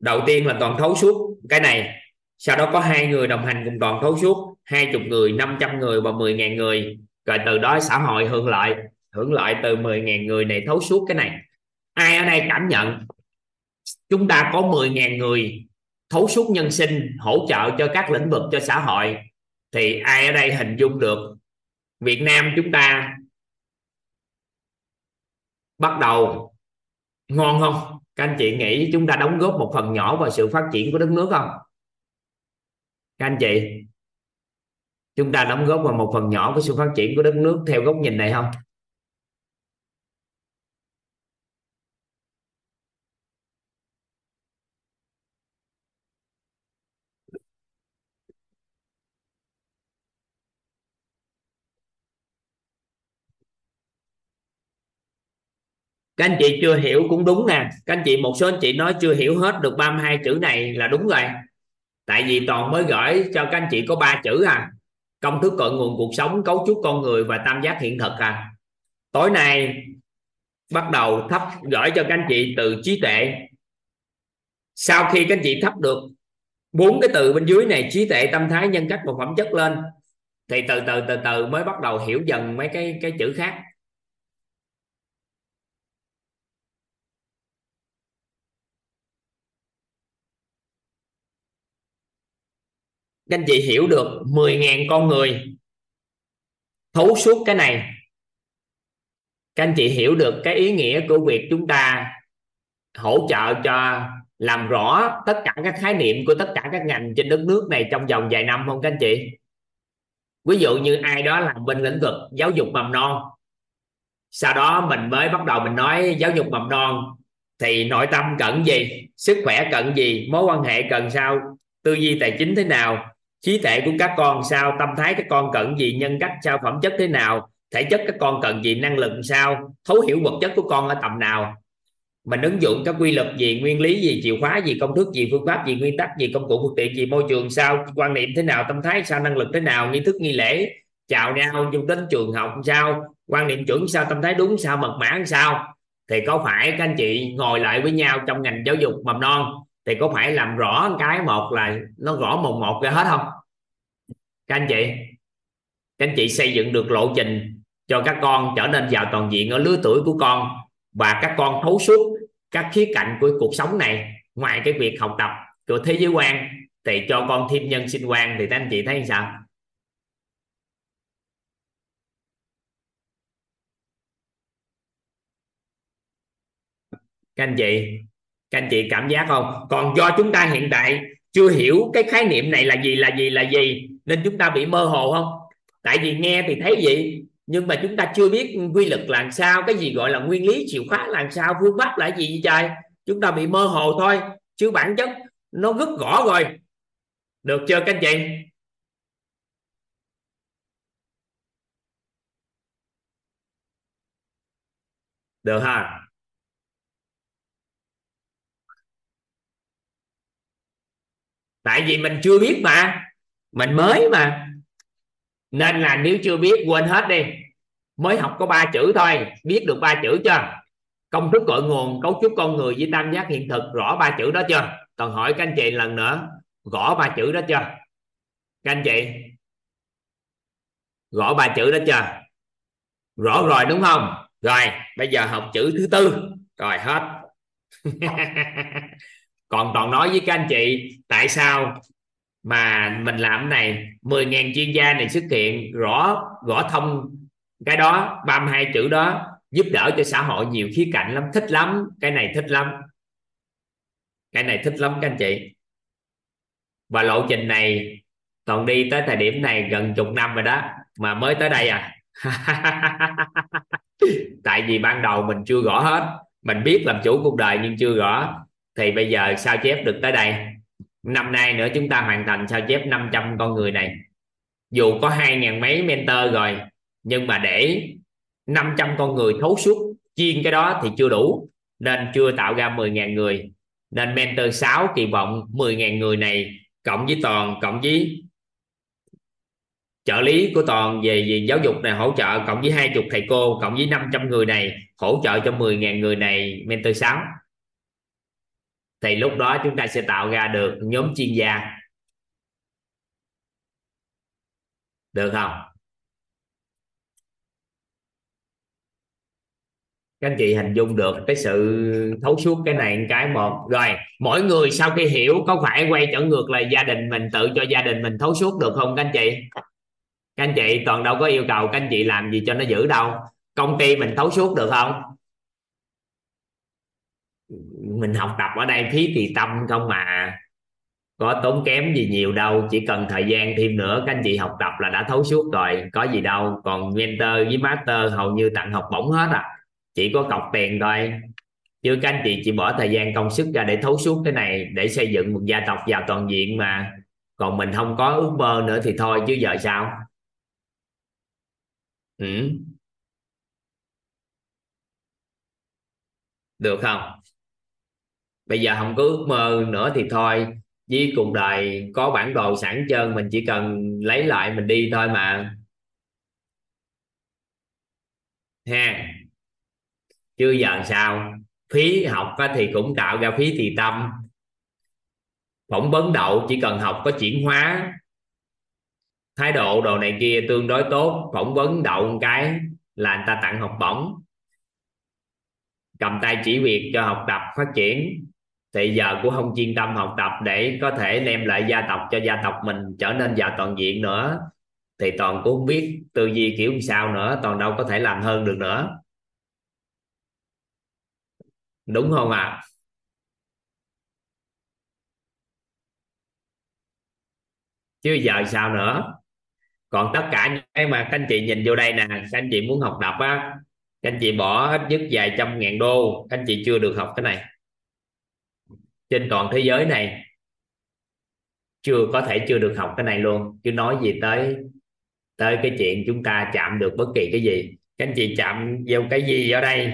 Đầu tiên là toàn thấu suốt. Cái này, sau đó có hai người đồng hành cùng toàn thấu suốt. Hai chục người 500 người và 10.000 người. Rồi từ đó xã hội hưởng lợi hưởng lợi từ 10.000 người này thấu suốt cái này. Ai ở đây cảm nhận? Chúng ta có 10.000 người thấu suốt nhân sinh, hỗ trợ cho các lĩnh vực, cho xã hội, thì ai ở đây hình dung được Việt Nam chúng ta bắt đầu ngon không? Các anh chị nghĩ chúng ta đóng góp một phần nhỏ vào sự phát triển của đất nước không? Các anh chị, chúng ta đóng góp vào một phần nhỏ của sự phát triển của đất nước theo góc nhìn này không? Các anh chị chưa hiểu cũng đúng nè. Các anh chị, một số anh chị nói chưa hiểu hết được 32 chữ này là đúng rồi. Tại vì toàn mới gửi cho các anh chị có ba chữ à. Công thức cội nguồn cuộc sống, cấu trúc con người và tam giác hiện thực à. Tối nay bắt đầu thấp gửi cho các anh chị từ trí tuệ. Sau khi các anh chị thấp được bốn cái từ bên dưới này, trí tuệ, tâm thái, nhân cách và phẩm chất lên, thì từ từ từ từ mới bắt đầu hiểu dần mấy cái cái chữ khác. Các anh chị hiểu được 10.000 con người thấu suốt cái này. Các anh chị hiểu được cái ý nghĩa của việc chúng ta hỗ trợ cho làm rõ tất cả các khái niệm của tất cả các ngành trên đất nước này trong vòng vài năm không các anh chị? Ví dụ như ai đó làm bên lĩnh vực giáo dục mầm non, sau đó mình mới bắt đầu mình nói giáo dục mầm non thì nội tâm cần gì, sức khỏe cần gì, mối quan hệ cần sao, tư duy tài chính thế nào trí tuệ của các con sao? Tâm thái các con cần gì? Nhân cách sao? Phẩm chất thế nào? Thể chất các con cần gì? Năng lực sao? Thấu hiểu vật chất của con ở tầm nào? Mình ứng dụng các quy luật gì? Nguyên lý gì? Chìa khóa gì? Công thức gì? Phương pháp gì? Nguyên tắc gì? Công cụ phương tiện gì? Môi trường sao? Quan niệm thế nào? Tâm thái sao? Năng lực thế nào? Nghi thức, nghi lễ? Chào nhau dùng đến trường học sao? Quan niệm chuẩn sao? Tâm thái đúng sao? Mật mã sao? Thì có phải các anh chị ngồi lại với nhau trong ngành giáo dục mầm non? Thì có phải làm rõ cái một là nó rõ một một ra hết không? Các anh chị. Các anh chị xây dựng được lộ trình cho các con trở nên giàu toàn diện ở lứa tuổi của con và các con thấu suốt các khía cạnh của cuộc sống này. Ngoài cái việc học tập của thế giới quan thì cho con thêm nhân sinh quan thì các anh chị thấy sao? Các anh chị các anh chị cảm giác không? Còn do chúng ta hiện tại chưa hiểu cái khái niệm này là gì là gì là gì, nên chúng ta bị mơ hồ không? Tại vì nghe thì thấy vậy, nhưng mà chúng ta chưa biết quy luật là sao, cái gì gọi là nguyên lý chìa khóa là sao, phương pháp là gì vậy trời? Chúng ta bị mơ hồ thôi, chứ bản chất nó rất rõ rồi. Được chưa các anh chị? Được ha? Tại vì mình chưa biết mà. Mình mới mà. Nên là nếu chưa biết, quên hết đi. Mới học có ba chữ thôi. Biết được ba chữ chưa? Công thức cội nguồn, cấu trúc con người với tam giác hiện thực, rõ ba chữ đó chưa? Còn hỏi các anh chị lần nữa, gõ ba chữ đó chưa? Các anh chị, gõ ba chữ đó chưa? Rõ rồi đúng không? Rồi, bây giờ học chữ thứ tư. Rồi, hết. *laughs* còn toàn nói với các anh chị tại sao mà mình làm cái này. 10.000 chuyên gia này xuất hiện rõ rõ thông cái đó 32 chữ đó, giúp đỡ cho xã hội nhiều khía cạnh lắm, thích lắm, cái này thích lắm. Cái này thích lắm các anh chị. Và lộ trình này còn đi tới thời điểm này gần chục năm rồi đó, mà mới tới đây à. *laughs* Tại vì ban đầu mình chưa rõ hết. Mình biết làm chủ cuộc đời nhưng chưa rõ thì bây giờ sao chép được tới đây? Năm nay nữa chúng ta hoàn thành sao chép 500 con người này. Dù có hai ngàn mấy mentor rồi, nhưng mà để 500 con người thấu suốt, chiên cái đó thì chưa đủ, nên chưa tạo ra 10.000 người. Nên mentor 6 kỳ vọng 10.000 người này, cộng với toàn, cộng với trợ lý của toàn về về giáo dục này hỗ trợ, cộng với hai chục thầy cô, cộng với 500 người này hỗ trợ cho 10.000 người này, mentor 6 thì lúc đó chúng ta sẽ tạo ra được nhóm chuyên gia. Được không? Các anh chị hình dung được cái sự thấu suốt cái này cái một. Rồi, mỗi người sau khi hiểu có phải quay trở ngược lại gia đình mình, tự cho gia đình mình thấu suốt được không các anh chị? Các anh chị toàn đâu có yêu cầu các anh chị làm gì cho nó giữ đâu. Công ty mình thấu suốt được không? Mình học tập ở đây phí thì tâm không mà. Có tốn kém gì nhiều đâu, chỉ cần thời gian thêm nữa, các anh chị học tập là đã thấu suốt rồi, có gì đâu. Còn mentor với master hầu như tặng học bổng hết à. Chỉ có cọc tiền thôi. Chứ các anh chị chỉ bỏ thời gian công sức ra để thấu suốt cái này, để xây dựng một gia tộc giàu toàn diện mà. Còn mình không có ước mơ nữa thì thôi, chứ giờ sao? Ừ. được không? Bây giờ không có ước mơ nữa thì thôi. Với cuộc đời có bản đồ sẵn trơn, mình chỉ cần lấy lại mình đi thôi mà. Ha. Chưa giờ sao? Phí học thì cũng tạo ra phí tùy tâm. Phỏng vấn đậu chỉ cần học có chuyển hóa. Thái độ đồ này kia tương đối tốt. Phỏng vấn đậu một cái là người ta tặng học bổng. Cầm tay chỉ việc cho học tập phát triển thì giờ cũng không chuyên tâm học tập để có thể đem lại gia tộc cho gia tộc mình trở nên giàu toàn diện nữa. Thì toàn cũng không biết tư duy kiểu sao nữa, toàn đâu có thể làm hơn được nữa. Đúng không ạ? À? chứ giờ sao nữa? Còn tất cả những cái mà các anh chị nhìn vô đây nè, các anh chị muốn học tập á, các anh chị bỏ ít nhất vài trăm ngàn đô, các anh chị chưa được học cái này trên toàn thế giới này, chưa có thể chưa được học cái này luôn. Chứ nói gì tới tới cái chuyện chúng ta chạm được bất kỳ cái gì. Các anh chị chạm vào cái gì ở đây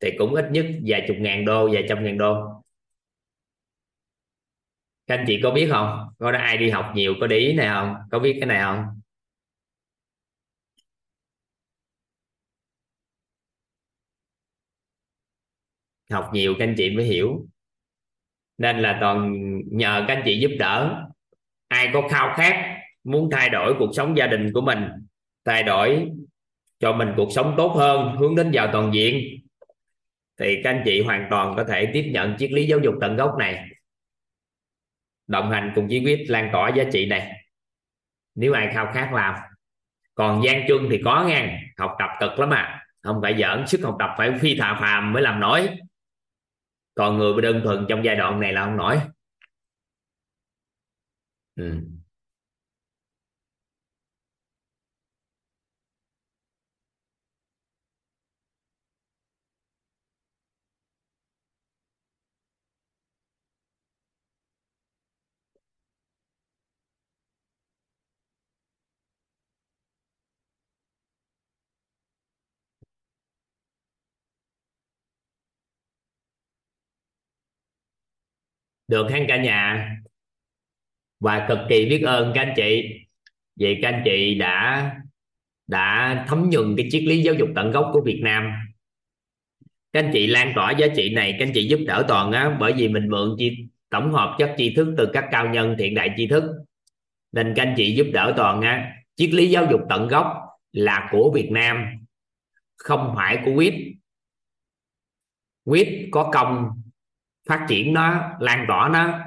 thì cũng ít nhất vài chục ngàn đô, vài trăm ngàn đô. Các anh chị có biết không? Có ai đi học nhiều, có để ý này không? Có biết cái này không? Học nhiều các anh chị mới hiểu nên là toàn nhờ các anh chị giúp đỡ. Ai có khao khát muốn thay đổi cuộc sống gia đình của mình, thay đổi cho mình cuộc sống tốt hơn, hướng đến giàu toàn diện, thì các anh chị hoàn toàn có thể tiếp nhận triết lý giáo dục tận gốc này. Đồng hành cùng chí quyết lan tỏa giá trị này. Nếu ai khao khát làm. Còn gian truân thì có ngang học tập cực lắm à. Không phải giỡn, sức học tập phải phi thà phàm mới làm nổi còn người đơn thuần trong giai đoạn này là không nổi ừ. Được hết cả nhà. Và cực kỳ biết ơn các anh chị. Vì các anh chị đã đã thấm nhuần cái triết lý giáo dục tận gốc của Việt Nam. Các anh chị lan tỏa giá trị này, các anh chị giúp đỡ toàn á, bởi vì mình mượn chi, tổng hợp chất tri thức từ các cao nhân, thiện đại tri thức. Nên các anh chị giúp đỡ toàn á, triết lý giáo dục tận gốc là của Việt Nam. Không phải của quýt. Quýt có công phát triển nó, lan tỏa nó.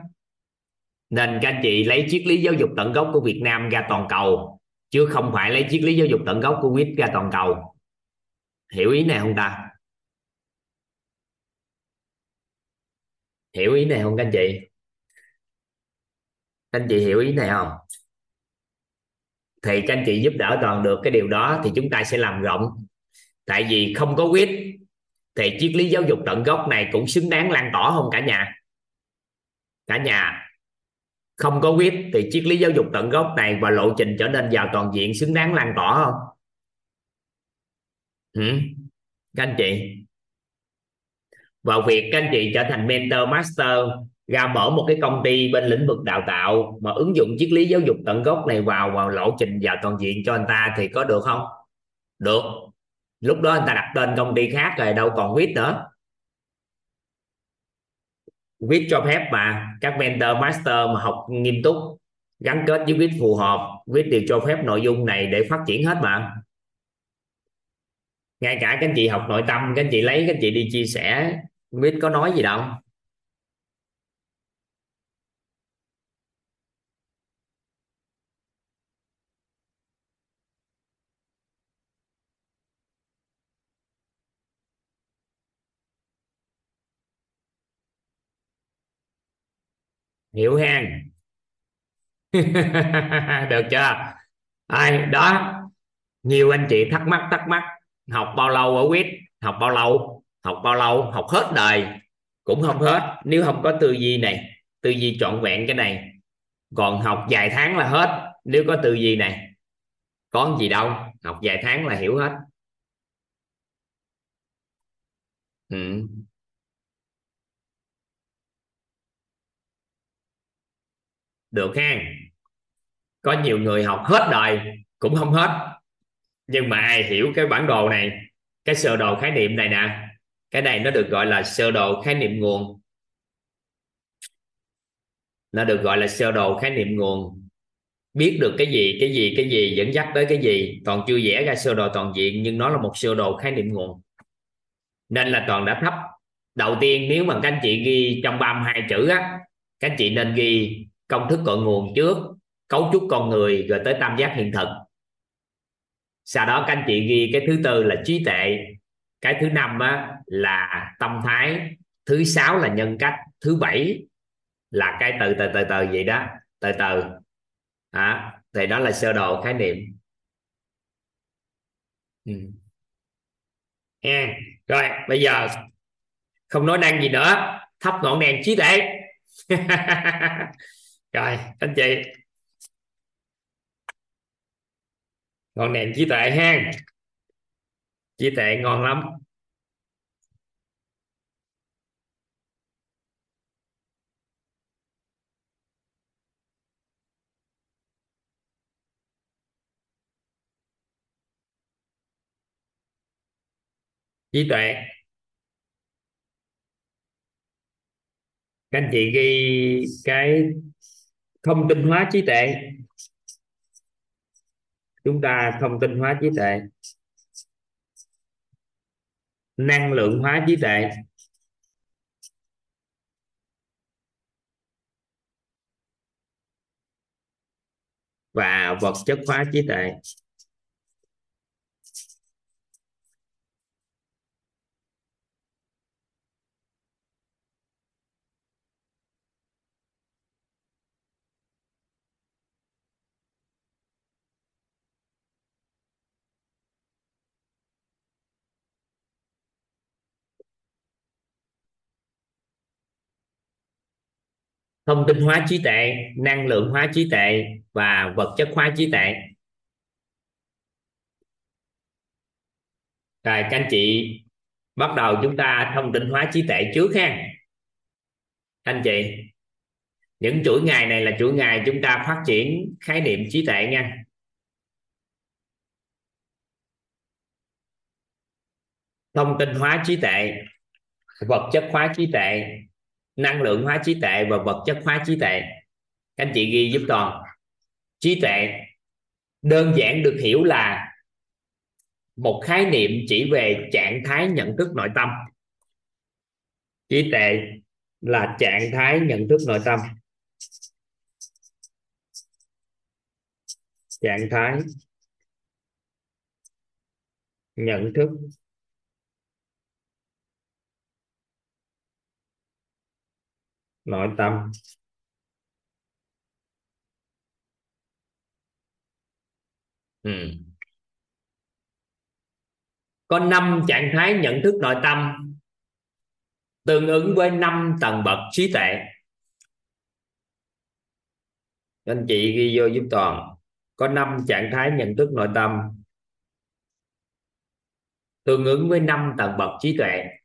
Nên các anh chị lấy triết lý giáo dục tận gốc của Việt Nam ra toàn cầu, chứ không phải lấy triết lý giáo dục tận gốc của quýt ra toàn cầu. Hiểu ý này không ta? Hiểu ý này không các anh chị? Các anh chị hiểu ý này không? Thì các anh chị giúp đỡ toàn được cái điều đó thì chúng ta sẽ làm rộng. Tại vì không có quýt thì triết lý giáo dục tận gốc này cũng xứng đáng lan tỏa không cả nhà. Cả nhà không có quyết thì triết lý giáo dục tận gốc này và lộ trình trở nên giàu toàn diện xứng đáng lan tỏa không ừ? các anh chị. Và việc các anh chị trở thành mentor, master, ra mở một cái công ty bên lĩnh vực đào tạo mà ứng dụng triết lý giáo dục tận gốc này vào vào lộ trình giàu toàn diện cho anh ta thì có được không? Được lúc đó anh ta đặt tên công ty khác rồi, đâu còn viết nữa. Viết cho phép mà, các mentor, master mà học nghiêm túc, gắn kết với viết phù hợp viết đều cho phép nội dung này để phát triển hết mà. Ngay cả các anh chị học nội tâm, các anh chị lấy, các anh chị đi chia sẻ viết có nói gì đâu. Hiểu hang *laughs* được chưa? Ai, đó. Nhiều anh chị thắc mắc thắc mắc. Học bao lâu ở quýt? Học bao lâu? Học bao lâu? Học hết đời. Cũng không hết. Nếu không có tư duy này, tư duy trọn vẹn cái này, còn học vài tháng là hết. Nếu có tư duy này, có gì đâu. Học vài tháng là hiểu hết. Ừ. được ha có nhiều người học hết đời, cũng không hết. Nhưng mà ai hiểu cái bản đồ này, cái sơ đồ khái niệm này nè? Cái này nó được gọi là sơ đồ khái niệm nguồn. Nó được gọi là sơ đồ khái niệm nguồn. Biết được cái gì cái gì cái gì, dẫn dắt tới cái gì. Toàn chưa vẽ ra sơ đồ toàn diện, nhưng nó là một sơ đồ khái niệm nguồn. Nên là toàn đã thấp. Đầu tiên, nếu mà các anh chị ghi trong 32 chữ á, các anh chị nên ghi công thức cội nguồn trước cấu trúc con người rồi tới tam giác hiện thực. Sau đó các anh chị ghi cái thứ tư là trí tệ cái thứ năm á, là tâm thái thứ sáu là nhân cách thứ bảy là cái từ từ từ từ vậy đó từ từ. À, thì đó là sơ đồ khái niệm. Ừ. ha rồi bây giờ không nói năng gì nữa thắp ngọn đèn trí tệ *laughs* rồi anh chị ngọn đèn trí tuệ ha. Trí tuệ ngon lắm. Trí tuệ. Các anh chị ghi cái thông tin hóa trí tuệ. Chúng ta thông tin hóa trí tuệ. Năng lượng hóa trí tuệ. Và vật chất hóa trí tuệ. Thông tin hóa trí tuệ, năng lượng hóa trí tuệ và vật chất hóa trí tuệ. Rồi, các anh chị, bắt đầu chúng ta thông tin hóa trí tuệ trước ha. Anh chị, những chuỗi ngày này là chuỗi ngày chúng ta phát triển khái niệm trí tuệ nha. Thông tin hóa trí tuệ, vật chất hóa trí tuệ năng lượng hóa trí tuệ và vật chất hóa trí tuệ. Các anh chị ghi giúp toàn. Trí tuệ đơn giản được hiểu là một khái niệm chỉ về trạng thái nhận thức nội tâm. Trí tuệ là trạng thái nhận thức nội tâm. Trạng thái nhận thức nội tâm ừ. có năm trạng thái nhận thức nội tâm, tương ứng với năm tầng bậc trí tuệ. Anh chị ghi vô giúp toàn. Có năm trạng thái nhận thức nội tâm, tương ứng với năm tầng bậc trí tuệ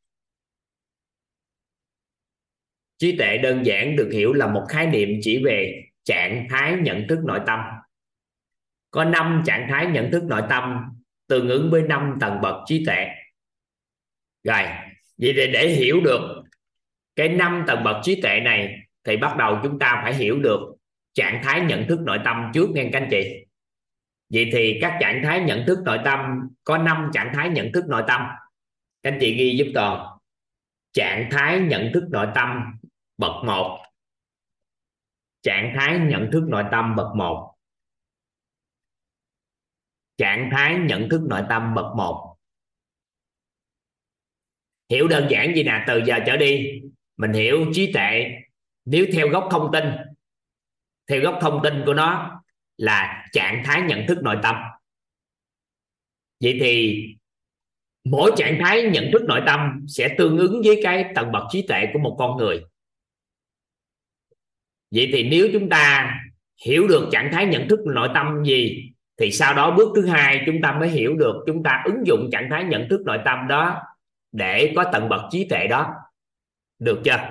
trí tuệ đơn giản được hiểu là một khái niệm chỉ về trạng thái nhận thức nội tâm. Có năm trạng thái nhận thức nội tâm, tương ứng với năm tầng bậc trí tuệ. Rồi, vậy thì để hiểu được cái năm tầng bậc trí tuệ này, thì bắt đầu chúng ta phải hiểu được trạng thái nhận thức nội tâm trước nghe các anh chị. Vậy thì các trạng thái nhận thức nội tâm, có năm trạng thái nhận thức nội tâm. Các anh chị ghi giúp toàn. Trạng thái nhận thức nội tâm bậc 1 trạng thái nhận thức nội tâm bậc 1 trạng thái nhận thức nội tâm bậc 1 hiểu đơn giản gì nè, từ giờ trở đi, mình hiểu trí tuệ. Nếu theo góc thông tin, theo góc thông tin của nó là trạng thái nhận thức nội tâm. Vậy thì mỗi trạng thái nhận thức nội tâm sẽ tương ứng với cái tầng bậc trí tuệ của một con người vậy thì nếu chúng ta hiểu được trạng thái nhận thức nội tâm gì, thì sau đó bước thứ hai chúng ta mới hiểu được, chúng ta ứng dụng trạng thái nhận thức nội tâm đó để có tầng bậc trí tuệ đó. Được chưa?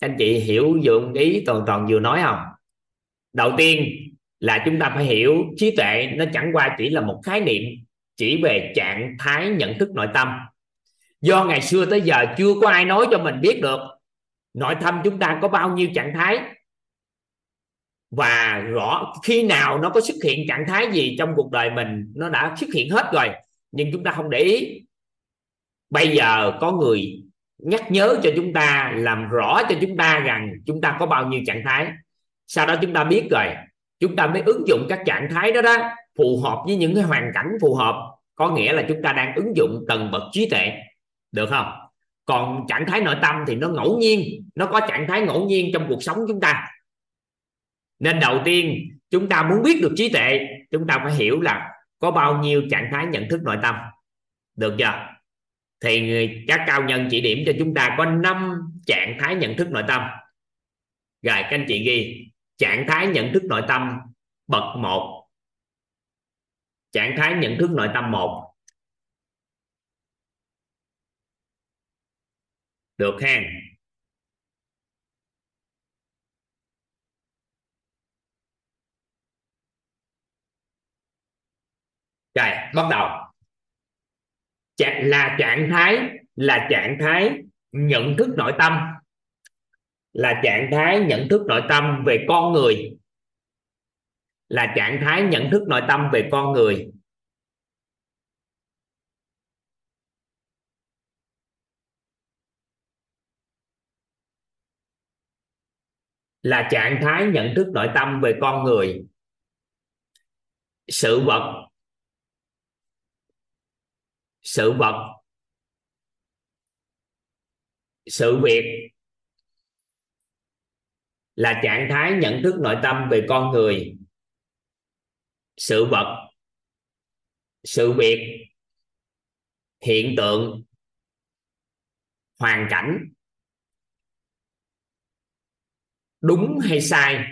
Anh chị hiểu dụng ý toàn toàn vừa nói không? Đầu tiên là chúng ta phải hiểu trí tuệ nó chẳng qua chỉ là một khái niệm chỉ về trạng thái nhận thức nội tâm. Do ngày xưa tới giờ chưa có ai nói cho mình biết được nội tâm chúng ta có bao nhiêu trạng thái? Và rõ, khi nào nó có xuất hiện trạng thái gì trong cuộc đời mình, nó đã xuất hiện hết rồi, nhưng chúng ta không để ý. Bây giờ có người nhắc nhớ cho chúng ta, làm rõ cho chúng ta rằng chúng ta có bao nhiêu trạng thái. Sau đó chúng ta biết rồi, chúng ta mới ứng dụng các trạng thái đó đó, phù hợp với những cái hoàn cảnh phù hợp. Có nghĩa là chúng ta đang ứng dụng tầng bậc trí tuệ. Được không? Còn trạng thái nội tâm thì nó ngẫu nhiên, nó có trạng thái ngẫu nhiên trong cuộc sống chúng ta. Nên đầu tiên, chúng ta muốn biết được trí tuệ, chúng ta phải hiểu là có bao nhiêu trạng thái nhận thức nội tâm. Được chưa? Thì người, các cao nhân chỉ điểm cho chúng ta có 5 trạng thái nhận thức nội tâm. Rồi, các anh chị ghi, trạng thái nhận thức nội tâm bậc 1 trạng thái nhận thức nội tâm 1 được ha. Rồi, bắt đầu. Là trạng thái, là trạng thái nhận thức nội tâm. Là trạng thái nhận thức nội tâm về con người. Là trạng thái nhận thức nội tâm về con người. Là trạng thái nhận thức nội tâm về con người. Sự vật sự vật, sự việc là trạng thái nhận thức nội tâm về con người. Sự vật, sự việc, hiện tượng, hoàn cảnh. Đúng hay sai?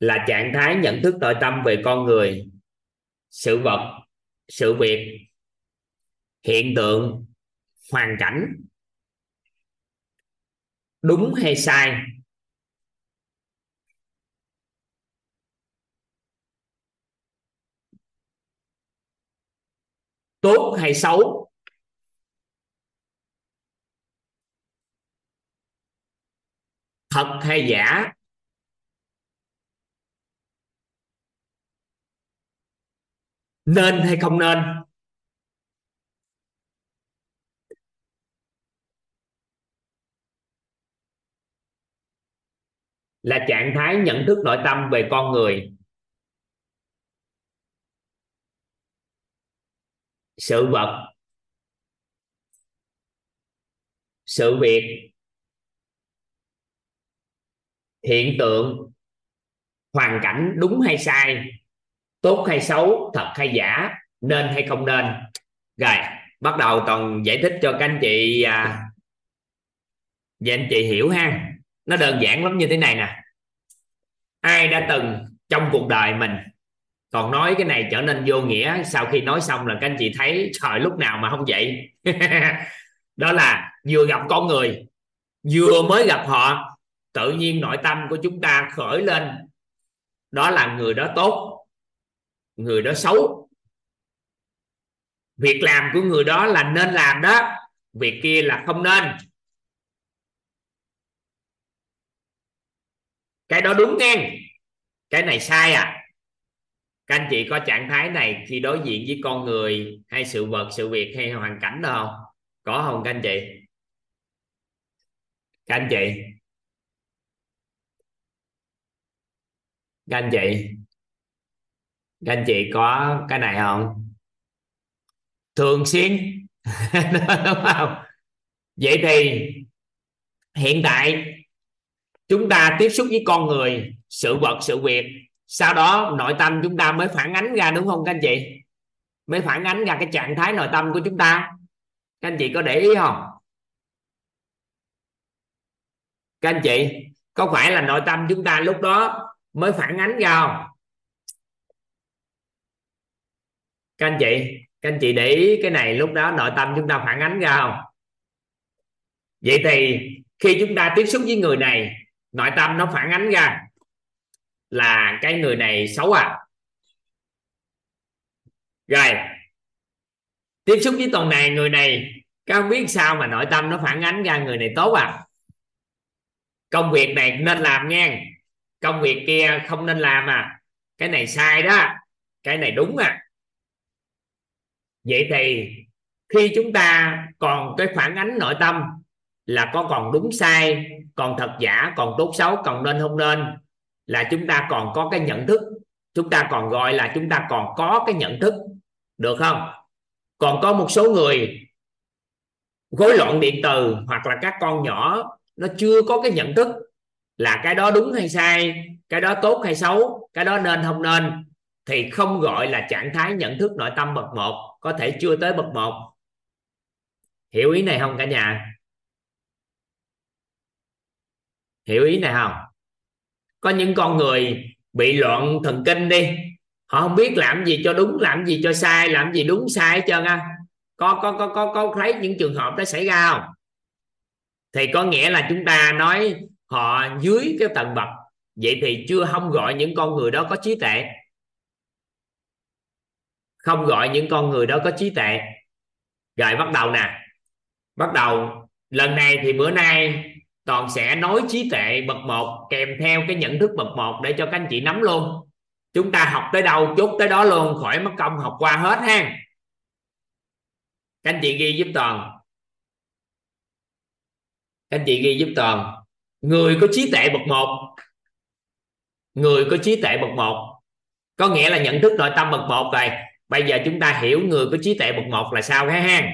Là trạng thái nhận thức nội tâm về con người, sự vật, sự việc, hiện tượng, hoàn cảnh. Đúng hay sai? Tốt hay xấu? Thật hay giả? Nên hay không nên? Là trạng thái nhận thức nội tâm về con người. Sự vật. Sự việc hiện tượng hoàn cảnh đúng hay sai tốt hay xấu thật hay giả nên hay không nên. Rồi bắt đầu toàn giải thích cho các anh chị à, và anh chị hiểu ha. Nó đơn giản lắm như thế này nè. Ai đã từng trong cuộc đời mình còn nói cái này trở nên vô nghĩa sau khi nói xong là các anh chị thấy trời lúc nào mà không vậy? *laughs* Đó là vừa gặp con người vừa mới gặp họ tự nhiên nội tâm của chúng ta khởi lên. Đó là người đó tốt, người đó xấu. Việc làm của người đó là nên làm đó, việc kia là không nên. Cái đó đúng nghe. Cái này sai à. Các anh chị có trạng thái này khi đối diện với con người, hay sự vật, sự việc, hay hoàn cảnh đâu không? Có không các anh chị? Các anh chị? Các anh chị, các anh chị có cái này không? Thường xuyên. Đúng *laughs* không vậy thì hiện tại chúng ta tiếp xúc với con người, sự vật, sự việc. Sau đó nội tâm chúng ta mới phản ánh ra, đúng không các anh chị? Mới phản ánh ra cái trạng thái nội tâm của chúng ta. Các anh chị có để ý không? Các anh chị, có phải là nội tâm chúng ta lúc đó mới phản ánh ra không? Các anh chị, các anh chị để ý cái này lúc đó nội tâm chúng ta phản ánh ra không? Vậy thì khi chúng ta tiếp xúc với người này, nội tâm nó phản ánh ra là cái người này xấu à. Rồi, tiếp xúc với tuần này, người này, các không biết sao mà nội tâm nó phản ánh ra người này tốt à? Công việc này nên làm nghe công việc kia không nên làm à. Cái này sai đó. Cái này đúng à. Vậy thì khi chúng ta còn cái phản ánh nội tâm là có còn đúng sai, còn thật giả, còn tốt xấu, còn nên không nên, là chúng ta còn có cái nhận thức. Chúng ta còn gọi là chúng ta còn có cái nhận thức. Được không? Còn có một số người rối loạn điện từ hoặc là các con nhỏ nó chưa có cái nhận thức là cái đó đúng hay sai, cái đó tốt hay xấu, cái đó nên không nên, thì không gọi là trạng thái nhận thức nội tâm bậc một, có thể chưa tới bậc một. Hiểu ý này không cả nhà? Hiểu ý này không? Có những con người bị loạn thần kinh đi, họ không biết làm gì cho đúng, làm gì cho sai, làm gì đúng sai hết trơn á. Có có có có có thấy những trường hợp đó xảy ra không? Thì có nghĩa là chúng ta nói họ dưới cái tầng bậc. Vậy thì chưa không gọi những con người đó có trí tuệ. Không gọi những con người đó có trí tuệ. Rồi bắt đầu nè. Bắt đầu, lần này thì bữa nay toàn sẽ nói trí tuệ bậc một kèm theo cái nhận thức bậc một để cho các anh chị nắm luôn. Chúng ta học tới đâu, chốt tới đó luôn, khỏi mất công học qua hết ha. Các anh chị ghi giúp toàn. Các anh chị ghi giúp toàn người có trí tuệ bậc một. Người có trí tuệ bậc một. Có nghĩa là nhận thức nội tâm bậc một rồi. Bây giờ chúng ta hiểu người có trí tuệ bậc một là sao ha ha.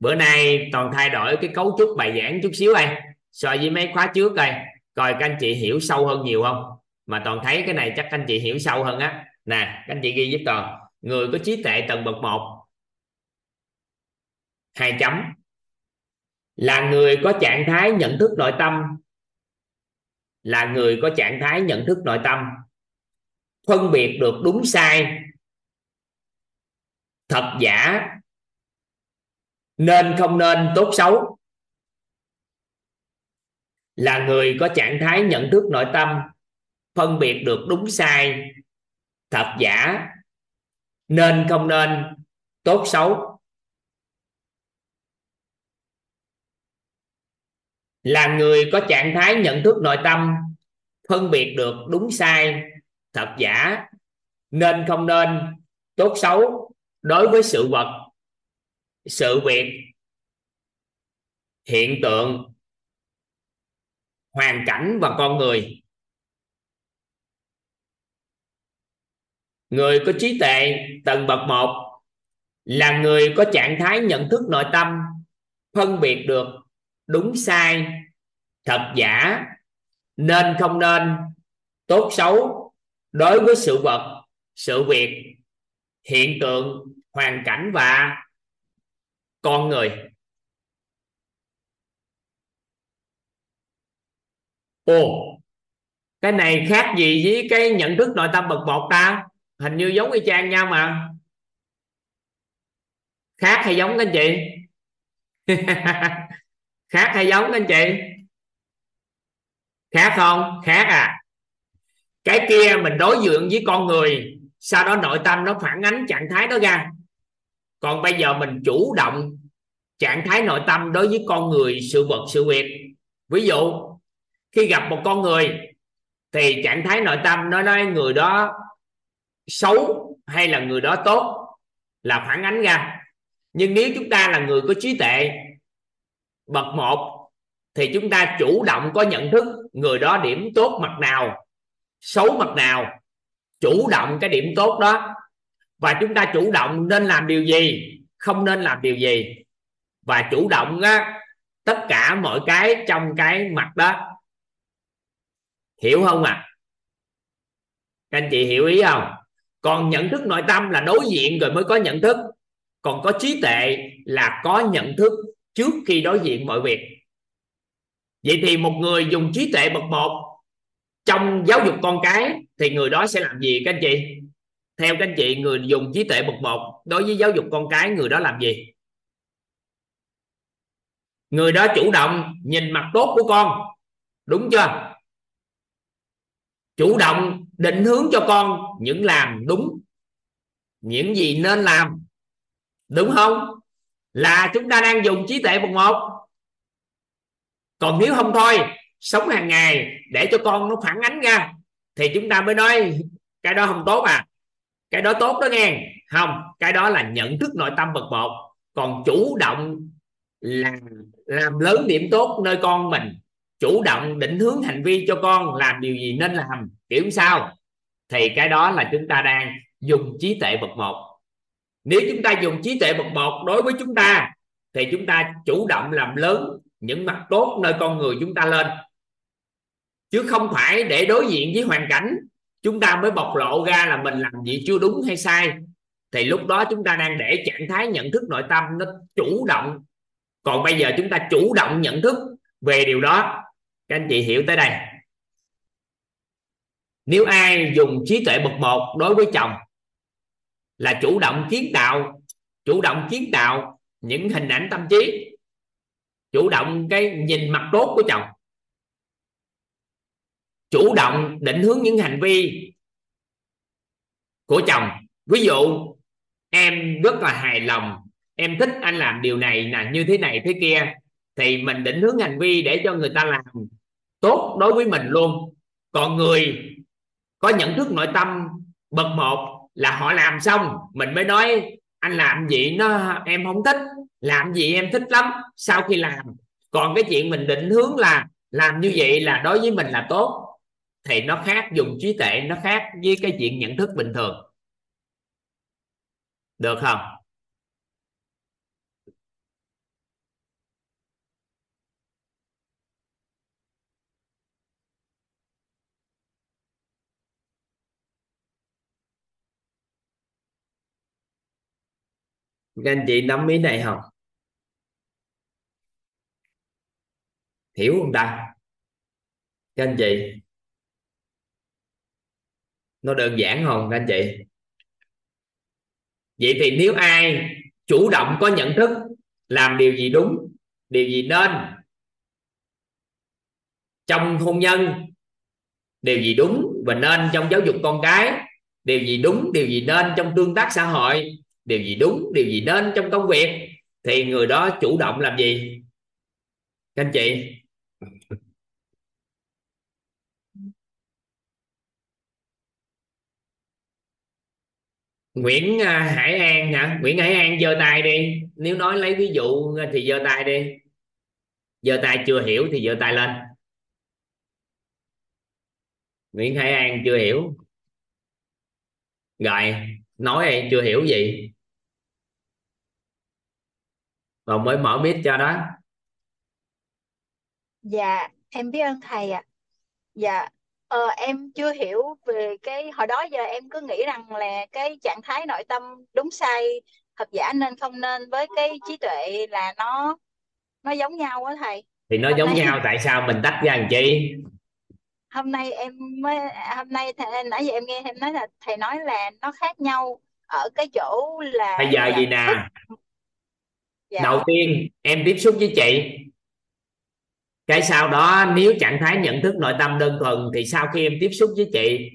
Bữa nay toàn thay đổi cái cấu trúc bài giảng chút xíu đây. So với mấy khóa trước đây, coi các anh chị hiểu sâu hơn nhiều không? Mà toàn thấy cái này chắc anh chị hiểu sâu hơn á. Nè, các anh chị ghi giúp toàn. Người có trí tuệ tầng bậc một. Hai chấm là người có trạng thái nhận thức nội tâm. Là người có trạng thái nhận thức nội tâm. Phân biệt được đúng sai. Thật giả. Nên không nên, tốt xấu. Là người có trạng thái nhận thức nội tâm. Phân biệt được đúng sai. Thật giả. Nên không nên, tốt xấu. Là người có trạng thái nhận thức nội tâm, phân biệt được đúng sai, thật giả, nên không nên, tốt xấu đối với sự vật, sự việc, hiện tượng, hoàn cảnh và con người. Người có trí tuệ, tầng bậc một, là người có trạng thái nhận thức nội tâm, phân biệt được đúng sai, thật giả, nên không nên, tốt xấu, đối với sự vật, sự việc, hiện tượng, hoàn cảnh và con người. Ồ, cái này khác gì với cái nhận thức nội tâm bậc một ta? Hình như giống y chang nhau mà. Khác hay giống các anh chị? *laughs* khác hay giống các anh chị? Khác không? Khác à. Cái kia mình đối diện với con người, sau đó nội tâm nó phản ánh trạng thái đó ra. Còn bây giờ mình chủ động trạng thái nội tâm đối với con người, sự vật, sự việc. Ví dụ, khi gặp một con người, thì trạng thái nội tâm nó nói người đó xấu hay là người đó tốt là phản ánh ra. Nhưng nếu chúng ta là người có trí tuệ bậc một thì chúng ta chủ động có nhận thức người đó điểm tốt mặt nào xấu mặt nào chủ động cái điểm tốt đó. Và chúng ta chủ động nên làm điều gì không nên làm điều gì. Và chủ động á, tất cả mọi cái trong cái mặt đó. Hiểu không à các anh chị hiểu ý không? Còn nhận thức nội tâm là đối diện rồi mới có nhận thức. Còn có trí tuệ là có nhận thức trước khi đối diện mọi việc. Vậy thì một người dùng trí tuệ bậc một trong giáo dục con cái thì người đó sẽ làm gì, các anh chị? Theo các anh chị, người dùng trí tuệ bậc một đối với giáo dục con cái, người đó làm gì? Người đó chủ động nhìn mặt tốt của con, đúng chưa? Chủ động định hướng cho con những làm đúng, những gì nên làm, đúng không? Là chúng ta đang dùng trí tuệ bậc một. Còn nếu không thôi, sống hàng ngày để cho con nó phản ánh ra thì chúng ta mới nói cái đó không tốt à. Cái đó tốt đó nghe. Không, cái đó là nhận thức nội tâm bậc một. Còn chủ động làm làm lớn điểm tốt nơi con mình, chủ động định hướng hành vi cho con làm điều gì nên làm, kiểu sao? Thì cái đó là chúng ta đang dùng trí tuệ bậc một nếu chúng ta dùng trí tuệ bậc một đối với chúng ta, thì chúng ta chủ động làm lớn những mặt tốt nơi con người chúng ta lên. Chứ không phải để đối diện với hoàn cảnh, chúng ta mới bộc lộ ra là mình làm gì chưa đúng hay sai. Thì lúc đó chúng ta đang để trạng thái nhận thức nội tâm nó chủ động. Còn bây giờ chúng ta chủ động nhận thức về điều đó. Các anh chị hiểu tới đây. Nếu ai dùng trí tuệ bậc một đối với chồng là chủ động kiến tạo, chủ động kiến tạo những hình ảnh tâm trí, chủ động cái nhìn mặt tốt của chồng, chủ động định hướng những hành vi của chồng. Ví dụ, em rất là hài lòng, em thích anh làm điều này là như thế này thế kia, thì mình định hướng hành vi để cho người ta làm tốt đối với mình luôn. Còn người có nhận thức nội tâm bậc một là họ làm xong, mình mới nói, anh làm gì nó, em không thích, làm gì em thích lắm, sau khi làm. Còn cái chuyện mình định hướng là làm như vậy là đối với mình là tốt, thì nó khác, dùng trí tuệ nó khác với cái chuyện nhận thức bình thường. Được không? Các anh chị nắm ý này không? Hiểu không ta? Các anh chị. Nó đơn giản không, các anh chị? Vậy thì nếu ai chủ động có nhận thức làm điều gì đúng, điều gì nên, trong hôn nhân, điều gì đúng và nên trong giáo dục con cái, điều gì đúng, điều gì nên trong tương tác xã hội điều gì đúng, điều gì nên trong công việc? Thì người đó chủ động làm gì? Các anh chị. Nguyễn à, Hải An hả? Nguyễn Hải An giơ tay đi. Nếu nói lấy ví dụ, thì giơ tay đi. Giơ tay chưa hiểu thì giơ tay lên. Nguyễn Hải An chưa hiểu. Rồi, nói đi, chưa hiểu gì? Còn mới mở mic cho đó Dạ, em biết ơn thầy ạ. Dạ, ờ, em chưa hiểu về cái hồi đó giờ em cứ nghĩ rằng là cái trạng thái nội tâm đúng sai thật giả nên không nên với cái trí tuệ là nó nó giống nhau á thầy. thì nó Hôm giống nay nhau tại sao mình tách ra làm chi hôm nay em mới hôm nay thầy, nãy giờ em nghe em nói là thầy nói là nó khác nhau ở cái chỗ là bây giờ gì nè. Dạ, đầu tiên em tiếp xúc với chị. Cái sau đó nếu trạng thái nhận thức nội tâm đơn thuần thì sau khi em tiếp xúc với chị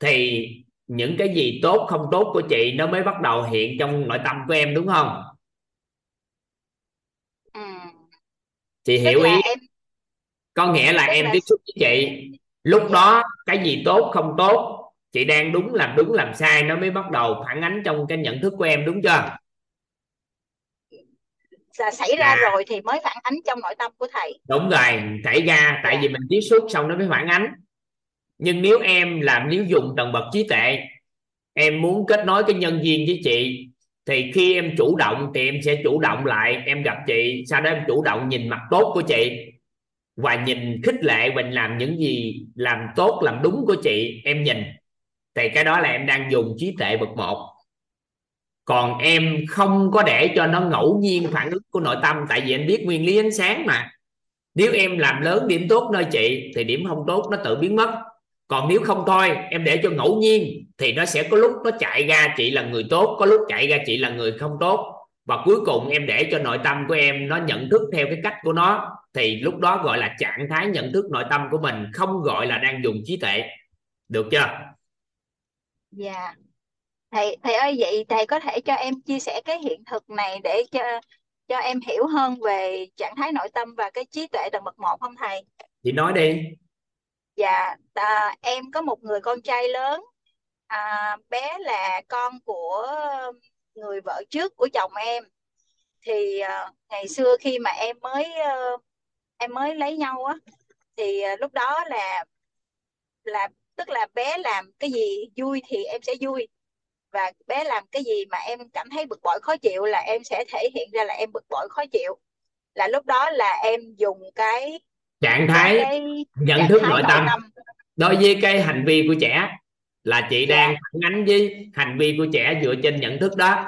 thì những cái gì tốt không tốt của chị nó mới bắt đầu hiện trong nội tâm của em đúng không? Ừ. chị Tức hiểu ý. em có nghĩa là tức em là tiếp xúc với chị. Lúc đó cái gì tốt không tốt chị đang đúng làm đúng làm sai nó mới bắt đầu phản ánh trong cái nhận thức của em đúng chưa là xảy ra à rồi thì mới phản ánh trong nội tâm của thầy. đúng rồi xảy ra tại Dạ. vì mình tiếp xúc xong nó mới phản ánh nhưng nếu em làm nếu dùng tầng bậc trí tuệ em muốn kết nối cái nhân duyên với chị thì khi em chủ động thì em sẽ chủ động lại em gặp chị sau đó em chủ động nhìn mặt tốt của chị và nhìn khích lệ mình làm những gì làm tốt làm đúng của chị em nhìn thì cái đó là em đang dùng trí tuệ bậc một còn em không có để cho nó ngẫu nhiên phản ứng của nội tâm, tại vì em biết nguyên lý ánh sáng mà. Nếu em làm lớn điểm tốt nơi chị, thì điểm không tốt nó tự biến mất. Còn nếu không thôi, em để cho ngẫu nhiên, thì nó sẽ có lúc nó chạy ra chị là người tốt, có lúc chạy ra chị là người không tốt. Và cuối cùng em để cho nội tâm của em nó nhận thức theo cái cách của nó, thì lúc đó gọi là trạng thái nhận thức nội tâm của mình không gọi là đang dùng trí tuệ. Được chưa? Dạ thầy thầy ơi vậy thầy có thể cho em chia sẻ cái hiện thực này để cho cho em hiểu hơn về trạng thái nội tâm và cái trí tuệ tầng bậc một không thầy? Chị nói đi. Dạ à, em có một người con trai lớn. À, bé là con của người vợ trước của chồng em. Thì à, ngày xưa khi mà em mới à, em mới lấy nhau á thì à, lúc đó là là tức là bé làm cái gì vui thì em sẽ vui và bé làm cái gì mà em cảm thấy bực bội khó chịu là em sẽ thể hiện ra là em bực bội khó chịu. Là lúc đó là em dùng cái trạng thái cái nhận trạng thức thái nội tâm. tâm. Đối với cái hành vi của trẻ là chị dạ. đang phản ánh với hành vi của trẻ dựa trên nhận thức đó.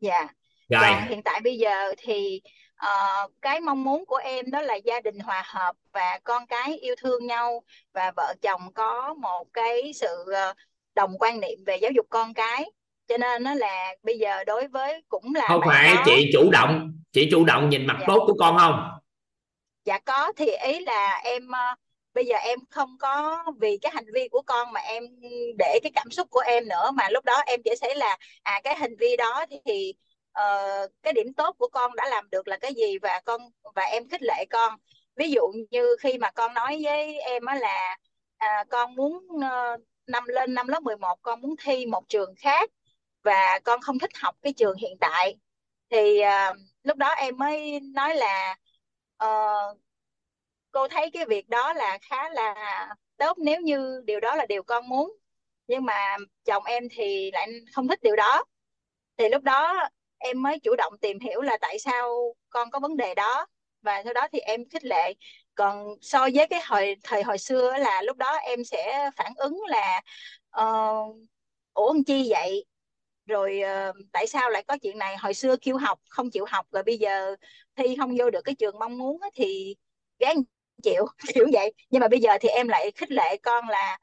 Dạ. Rồi. còn hiện tại bây giờ thì ờ, cái mong muốn của em đó là gia đình hòa hợp và con cái yêu thương nhau. Và vợ chồng có một cái sự ờ, đồng quan niệm về giáo dục con cái. Cho nên nó là bây giờ đối với cũng là không phải đó. chị chủ động chị chủ động nhìn mặt dạ. tốt của con không? Dạ có thì ý là em ờ, bây giờ em không có vì cái hành vi của con mà em để cái cảm xúc của em nữa mà lúc đó em chỉ thấy là à cái hành vi đó thì ờ, cái điểm tốt của con đã làm được là cái gì và con và em khích lệ con. Ví dụ như khi mà con nói với em á là à, con muốn ờ, năm lên năm lớp 11 con muốn thi một trường khác và con không thích học cái trường hiện tại. Thì uh, lúc đó em mới nói là uh, cô thấy cái việc đó là khá là tốt nếu như điều đó là điều con muốn. Nhưng mà chồng em thì lại không thích điều đó. Thì lúc đó em mới chủ động tìm hiểu là tại sao con có vấn đề đó. Và sau đó thì em khích lệ còn so với cái hồi thời hồi xưa là lúc đó em sẽ phản ứng là ờ, ủa làm chi vậy? Rồi ờ, tại sao lại có chuyện này? Hồi xưa kêu học không chịu học rồi bây giờ thi không vô được cái trường mong muốn thì gán chịu. *laughs* Kiểu vậy. Nhưng mà bây giờ thì em lại khích lệ con là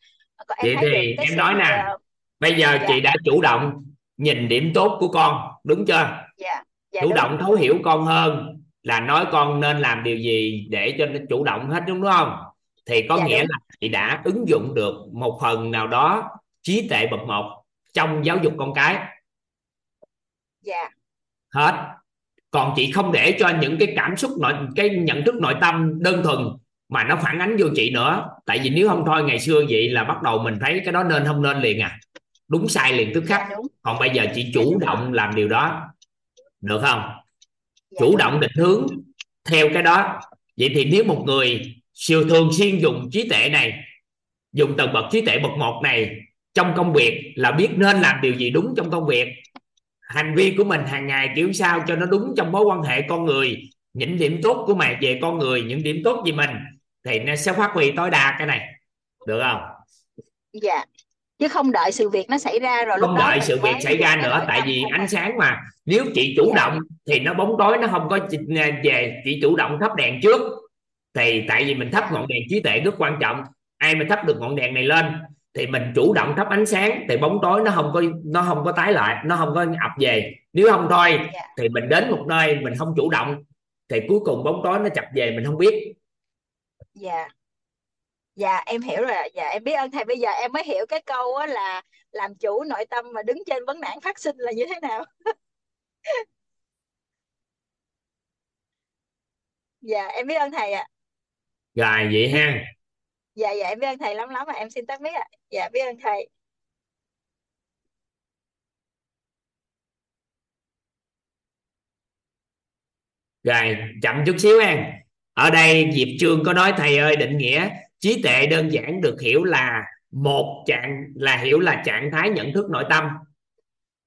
con em vậy thấy được thì cái em nói nè ờ, bây giờ dạ. chị đã chủ động nhìn điểm tốt của con đúng chưa? Dạ dạ chủ đúng. động thấu hiểu con hơn là nói con nên làm điều gì để cho nó chủ động hết đúng không? Thì có dạ nghĩa đúng. là chị đã ứng dụng được một phần nào đó trí tuệ bậc một trong giáo dục con cái. Dạ. Hết. Còn chị không để cho những cái cảm xúc nội cái nhận thức nội tâm đơn thuần mà nó phản ánh vô chị nữa. Tại vì nếu không thôi ngày xưa vậy là bắt đầu mình thấy cái đó nên không nên liền à. Đúng sai liền tức khắc. Dạ còn bây giờ chị dạ chủ đúng. động làm điều đó. Được không? dạ chủ động định hướng theo cái đó. Vậy thì nếu một người siêu thường xuyên dùng trí tuệ này, dùng tầng bậc trí tuệ bậc một này trong công việc là biết nên làm điều gì đúng trong công việc, hành vi của mình hàng ngày kiểu sao cho nó đúng trong mối quan hệ con người, những điểm tốt của mày về con người, những điểm tốt về mình, thì nó sẽ phát huy tối đa cái này. Được không? Dạ chứ không đợi sự việc nó xảy ra rồi không đợi sự việc xảy ra nữa tại vì ánh sáng mà. Nếu chị chủ dạ. động thì nó bóng tối nó không có về chị chủ động thắp đèn trước. Thì tại vì mình thắp dạ. ngọn đèn trí tuệ rất quan trọng. Ai mà thắp được ngọn đèn này lên thì mình chủ động thắp ánh sáng thì bóng tối nó không có nó không có tái lại nó không có ập về. Nếu không thôi dạ. thì mình đến một nơi mình không chủ động thì cuối cùng bóng tối nó chập về mình không biết. Dạ dạ em hiểu rồi ạ. dạ em biết ơn thầy. Bây giờ em mới hiểu cái câu á là làm chủ nội tâm mà đứng trên vấn nạn phát sinh là như thế nào. *laughs* Dạ em biết ơn thầy ạ. Rồi vậy ha. Dạ dạ em biết ơn thầy lắm lắm mà em xin tắt mic ạ. Dạ biết ơn thầy. Rồi chậm chút xíu em. Ở đây Diệp Trương có nói thầy ơi định nghĩa trí tuệ đơn giản được hiểu là một trạng, là hiểu là trạng thái nhận thức nội tâm.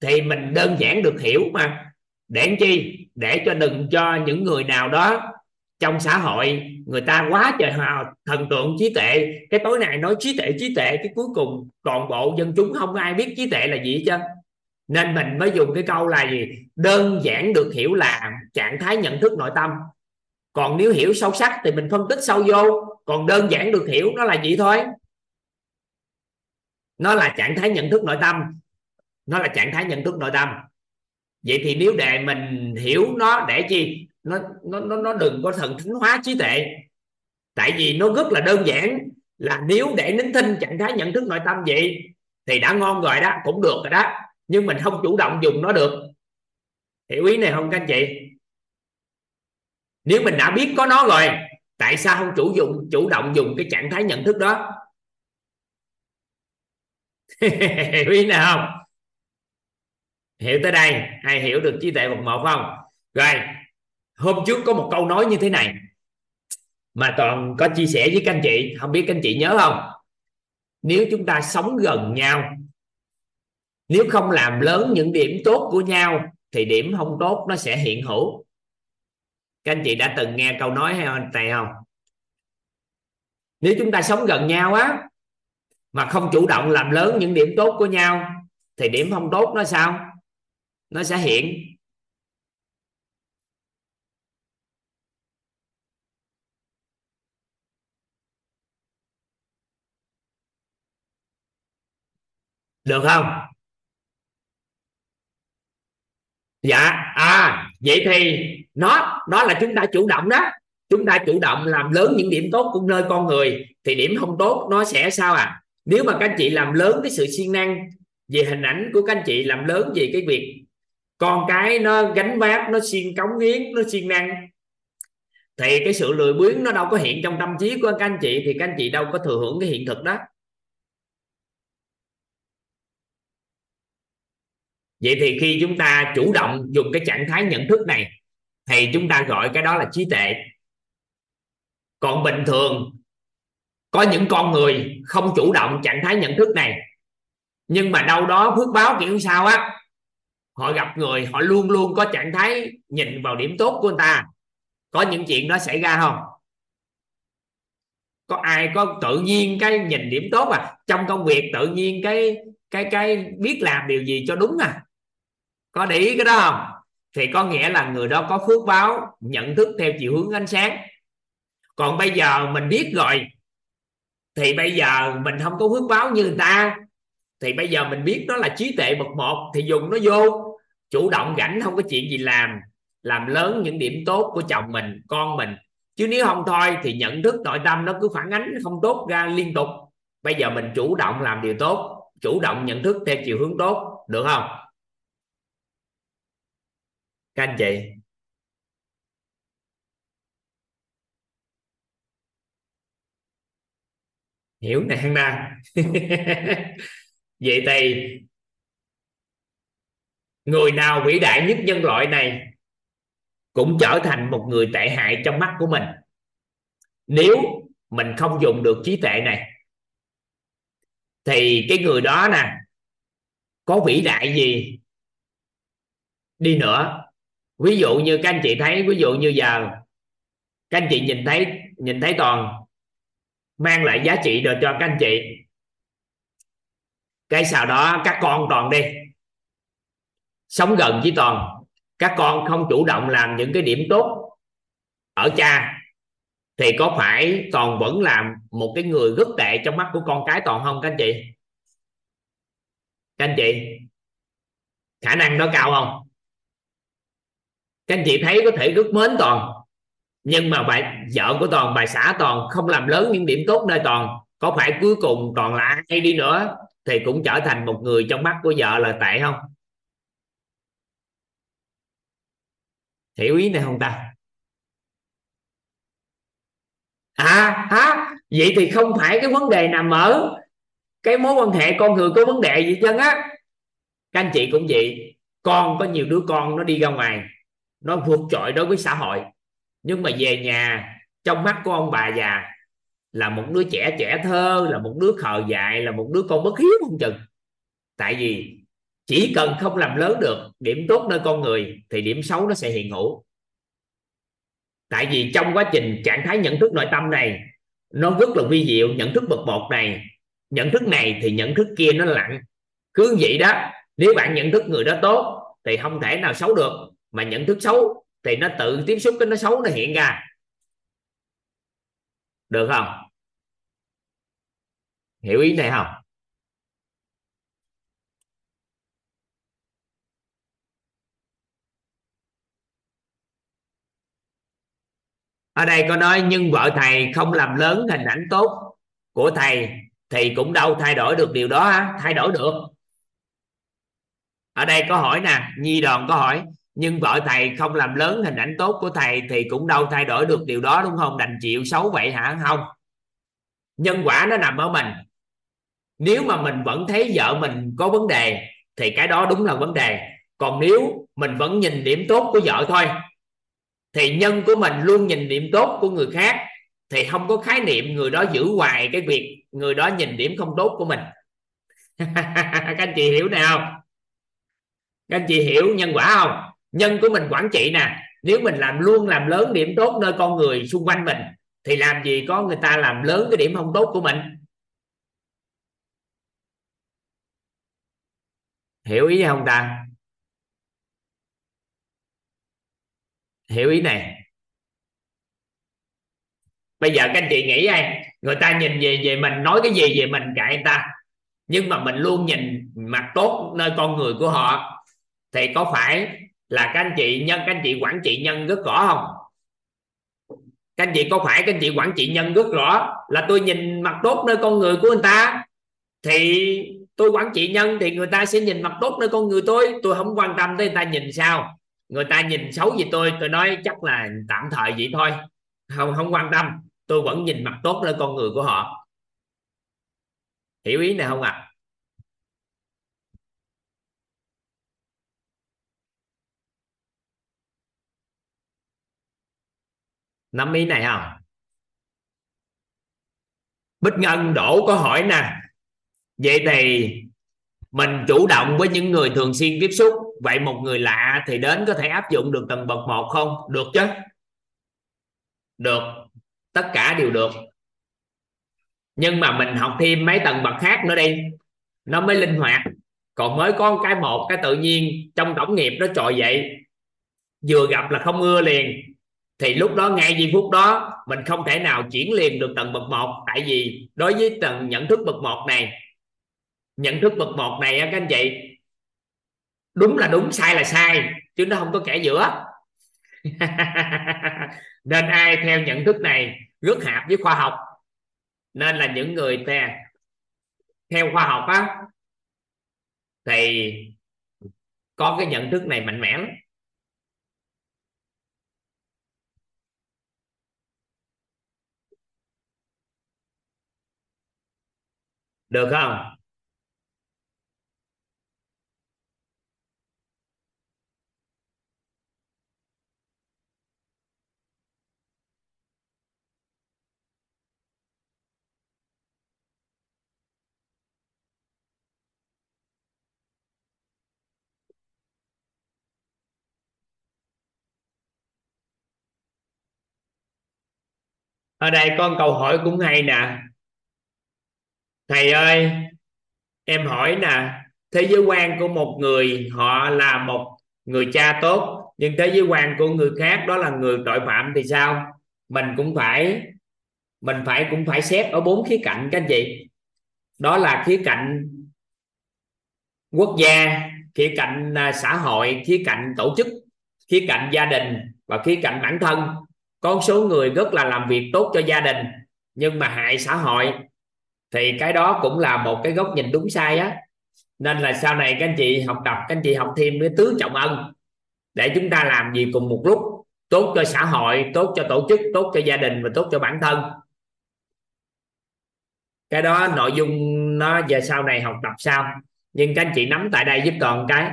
Thì mình đơn giản được hiểu mà. Để làm chi? Để cho đừng cho những người nào đó trong xã hội, người ta quá trời hào, thần tượng trí tuệ. Cái tối này nói trí tuệ trí tuệ, cái cuối cùng toàn bộ dân chúng không ai biết trí tuệ là gì hết trơn. Nên mình mới dùng cái câu là gì? Đơn giản được hiểu là trạng thái nhận thức nội tâm. Còn nếu hiểu sâu sắc thì mình phân tích sâu vô còn đơn giản được hiểu nó là gì thôi. Nó là trạng thái nhận thức nội tâm. Nó là trạng thái nhận thức nội tâm. Vậy thì nếu để mình hiểu nó để chi? Nó nó nó, nó đừng có thần thánh hóa trí tuệ. Tại vì nó rất là đơn giản là nếu để nín thinh trạng thái nhận thức nội tâm vậy thì đã ngon rồi đó cũng được rồi đó. Nhưng mình không chủ động dùng nó được. Hiểu ý này không các anh chị? Nếu mình đã biết có nó rồi tại sao không chủ dụng, chủ động dùng cái trạng thái nhận thức đó? *laughs* Hiểu ý nào không? Hiểu tới đây, ai hiểu được trí tuệ một một không? Rồi, hôm trước có một câu nói như thế này mà toàn có chia sẻ với các anh chị. Không biết các anh chị nhớ không? Nếu chúng ta sống gần nhau, nếu không làm lớn những điểm tốt của nhau, thì điểm không tốt nó sẽ hiện hữu các anh chị đã từng nghe câu nói hay anh này không? Nếu chúng ta sống gần nhau á, mà không chủ động làm lớn những điểm tốt của nhau, thì điểm không tốt nó sao? Nó sẽ hiện. Được không? Dạ à vậy thì nó nó là chúng ta chủ động đó. Chúng ta chủ động làm lớn những điểm tốt của nơi con người thì điểm không tốt nó sẽ sao à? Nếu mà các anh chị làm lớn cái sự siêng năng về hình ảnh của các anh chị, làm lớn về cái việc con cái nó gánh vác, nó siêng cống hiến, nó siêng năng, thì cái sự lười biếng nó đâu có hiện trong tâm trí của các anh chị, thì các anh chị đâu có thừa hưởng cái hiện thực đó. Vậy thì khi chúng ta chủ động dùng cái trạng thái nhận thức này thì chúng ta gọi cái đó là trí tuệ. Còn bình thường, có những con người không chủ động trạng thái nhận thức này, nhưng mà đâu đó phước báo kiểu sao á, họ gặp người, họ luôn luôn có trạng thái nhìn vào điểm tốt của người ta. Có những chuyện đó xảy ra không? Có ai có tự nhiên cái nhìn điểm tốt à? Trong công việc tự nhiên cái cái cái biết làm điều gì cho đúng à? Có để ý cái đó không? Thì có nghĩa là người đó có phước báo, nhận thức theo chiều hướng ánh sáng. Còn bây giờ mình biết rồi, thì bây giờ mình không có phước báo như người ta. Thì bây giờ mình biết đó là trí tuệ bậc một, thì dùng nó vô, chủ động rảnh, không có chuyện gì làm làm lớn những điểm tốt của chồng mình, con mình. Chứ nếu không thôi thì nhận thức, nội tâm nó cứ phản ánh không tốt ra liên tục. Bây giờ mình chủ động làm điều tốt, chủ động nhận thức theo chiều hướng tốt, được không? Các anh chị. Hiểu nè, hăng na *laughs* vậy thì, người nào vĩ đại nhất nhân loại này cũng trở thành một người tệ hại trong mắt của mình. Nếu mình không dùng được trí tuệ này, thì cái người đó nè, có vĩ đại gì đi nữa? Ví dụ như các anh chị thấy, ví dụ như giờ các anh chị nhìn thấy nhìn thấy toàn mang lại giá trị được cho các anh chị. Cái sau đó các con toàn đi. Sống gần với toàn. Các con không chủ động làm những cái điểm tốt ở cha thì có phải toàn vẫn làm một cái người rất tệ trong mắt của con cái toàn không các anh chị? Các anh chị, khả năng đó cao không? Các anh chị thấy có thể rất mến toàn. Nhưng mà bà vợ của toàn bà xã toàn không làm lớn những điểm tốt nơi toàn. Có phải cuối cùng toàn là ai đi nữa thì cũng trở thành một người trong mắt của vợ là tệ không? Hiểu ý này không ta? À hả? Vậy thì không phải cái vấn đề nằm ở cái mối quan hệ con người có vấn đề gì chân á. Các anh chị cũng vậy. Con có nhiều đứa con nó đi ra ngoài nó vượt trội đối với xã hội. Nhưng mà về nhà, trong mắt của ông bà già là một đứa trẻ trẻ thơ, là một đứa khờ dại, là một đứa con bất hiếu không chừng. Tại vì chỉ cần không làm lớn được điểm tốt nơi con người thì điểm xấu nó sẽ hiện hữu. Tại vì trong quá trình trạng thái nhận thức nội tâm này, nó rất là vi diệu. Nhận thức bậc một này, nhận thức này thì nhận thức kia nó lặng. Cứ vậy đó, nếu bạn nhận thức người đó tốt thì không thể nào xấu được mà nhận thức xấu thì nó tự tiếp xúc cái nó xấu nó hiện ra. Được không? Hiểu ý này không? Ở đây có nói, nhưng vợ thầy không làm lớn hình ảnh tốt của thầy thì cũng đâu thay đổi được điều đó ha? thay đổi được. Ở đây có hỏi nè, nhi đoàn có hỏi nhưng vợ thầy không làm lớn hình ảnh tốt của thầy thì cũng đâu thay đổi được điều đó, đúng không? Đành chịu xấu vậy hả? Không. Nhân quả nó nằm ở mình. Nếu mà mình vẫn thấy vợ mình có vấn đề, thì cái đó đúng là vấn đề. Còn nếu mình vẫn nhìn điểm tốt của vợ thôi, thì nhân của mình luôn nhìn điểm tốt của người khác, thì không có khái niệm người đó giữ hoài cái việc người đó nhìn điểm không tốt của mình. *laughs* Các anh chị hiểu nào các anh chị hiểu nhân quả không? Nhân của mình quản trị nè, nếu mình làm luôn làm lớn điểm tốt nơi con người xung quanh mình, thì làm gì có người ta làm lớn cái điểm không tốt của mình? Hiểu ý không ta? Hiểu ý này. Bây giờ các anh chị nghĩ ai? Người ta nhìn về về mình, nói cái gì về mình cãi người ta. Nhưng mà mình luôn nhìn mặt tốt nơi con người của họ, thì có phải là các anh chị nhân, các anh chị quản trị nhân rất rõ không? Các anh chị có phải các anh chị quản trị nhân rất rõ là tôi nhìn mặt tốt nơi con người của người ta? Thì tôi quản trị nhân thì người ta sẽ nhìn mặt tốt nơi con người tôi. Tôi không quan tâm tới người ta nhìn sao. Người ta nhìn xấu gì tôi tôi nói chắc là tạm thời vậy thôi. Không không quan tâm. Tôi vẫn nhìn mặt tốt nơi con người của họ. Hiểu ý này không ạ? à? Nắm ý này không? Bích Ngân đổ có hỏi nè. Vậy thì mình chủ động với những người thường xuyên tiếp xúc. Vậy một người lạ thì đến có thể áp dụng được tầng bậc một không? Được chứ? Được. Tất cả đều được. Nhưng mà mình học thêm mấy tầng bậc khác nữa đi. Nó mới linh hoạt. Còn mới có cái một, cái tự nhiên trong tổng nghiệp nó trội dậy. Vừa gặp là không ưa liền thì lúc đó ngay giây phút đó, mình không thể nào chuyển liền được tầng bậc một. Tại vì đối với tầng nhận thức bậc một này, nhận thức bậc một này các anh chị, đúng là đúng, sai là sai, chứ nó không có kẻ giữa. *laughs* Nên ai theo nhận thức này rất hợp với khoa học. Nên là những người theo theo khoa học á, thì có cái nhận thức này mạnh mẽ lắm. Được không? Ở đây con câu hỏi cũng hay nè thầy ơi, em hỏi nè, thế giới quan của một người, họ là một người cha tốt, nhưng thế giới quan của người khác đó là người tội phạm thì sao? Mình cũng phải, mình phải cũng phải xét ở bốn khía cạnh các anh chị. Đó là khía cạnh quốc gia, khía cạnh à, xã hội, khía cạnh tổ chức, khía cạnh gia đình và khía cạnh bản thân. Có số người rất là làm việc tốt cho gia đình, nhưng mà hại xã hội thì cái đó cũng là một cái góc nhìn đúng sai á. Nên là sau này các anh chị học tập các anh chị học thêm cái tứ trọng ân để chúng ta làm gì cùng một lúc. Tốt cho xã hội, tốt cho tổ chức, tốt cho gia đình và tốt cho bản thân. Cái đó nội dung nó về sau này học tập sao nhưng các anh chị nắm tại đây giúp toàn cái.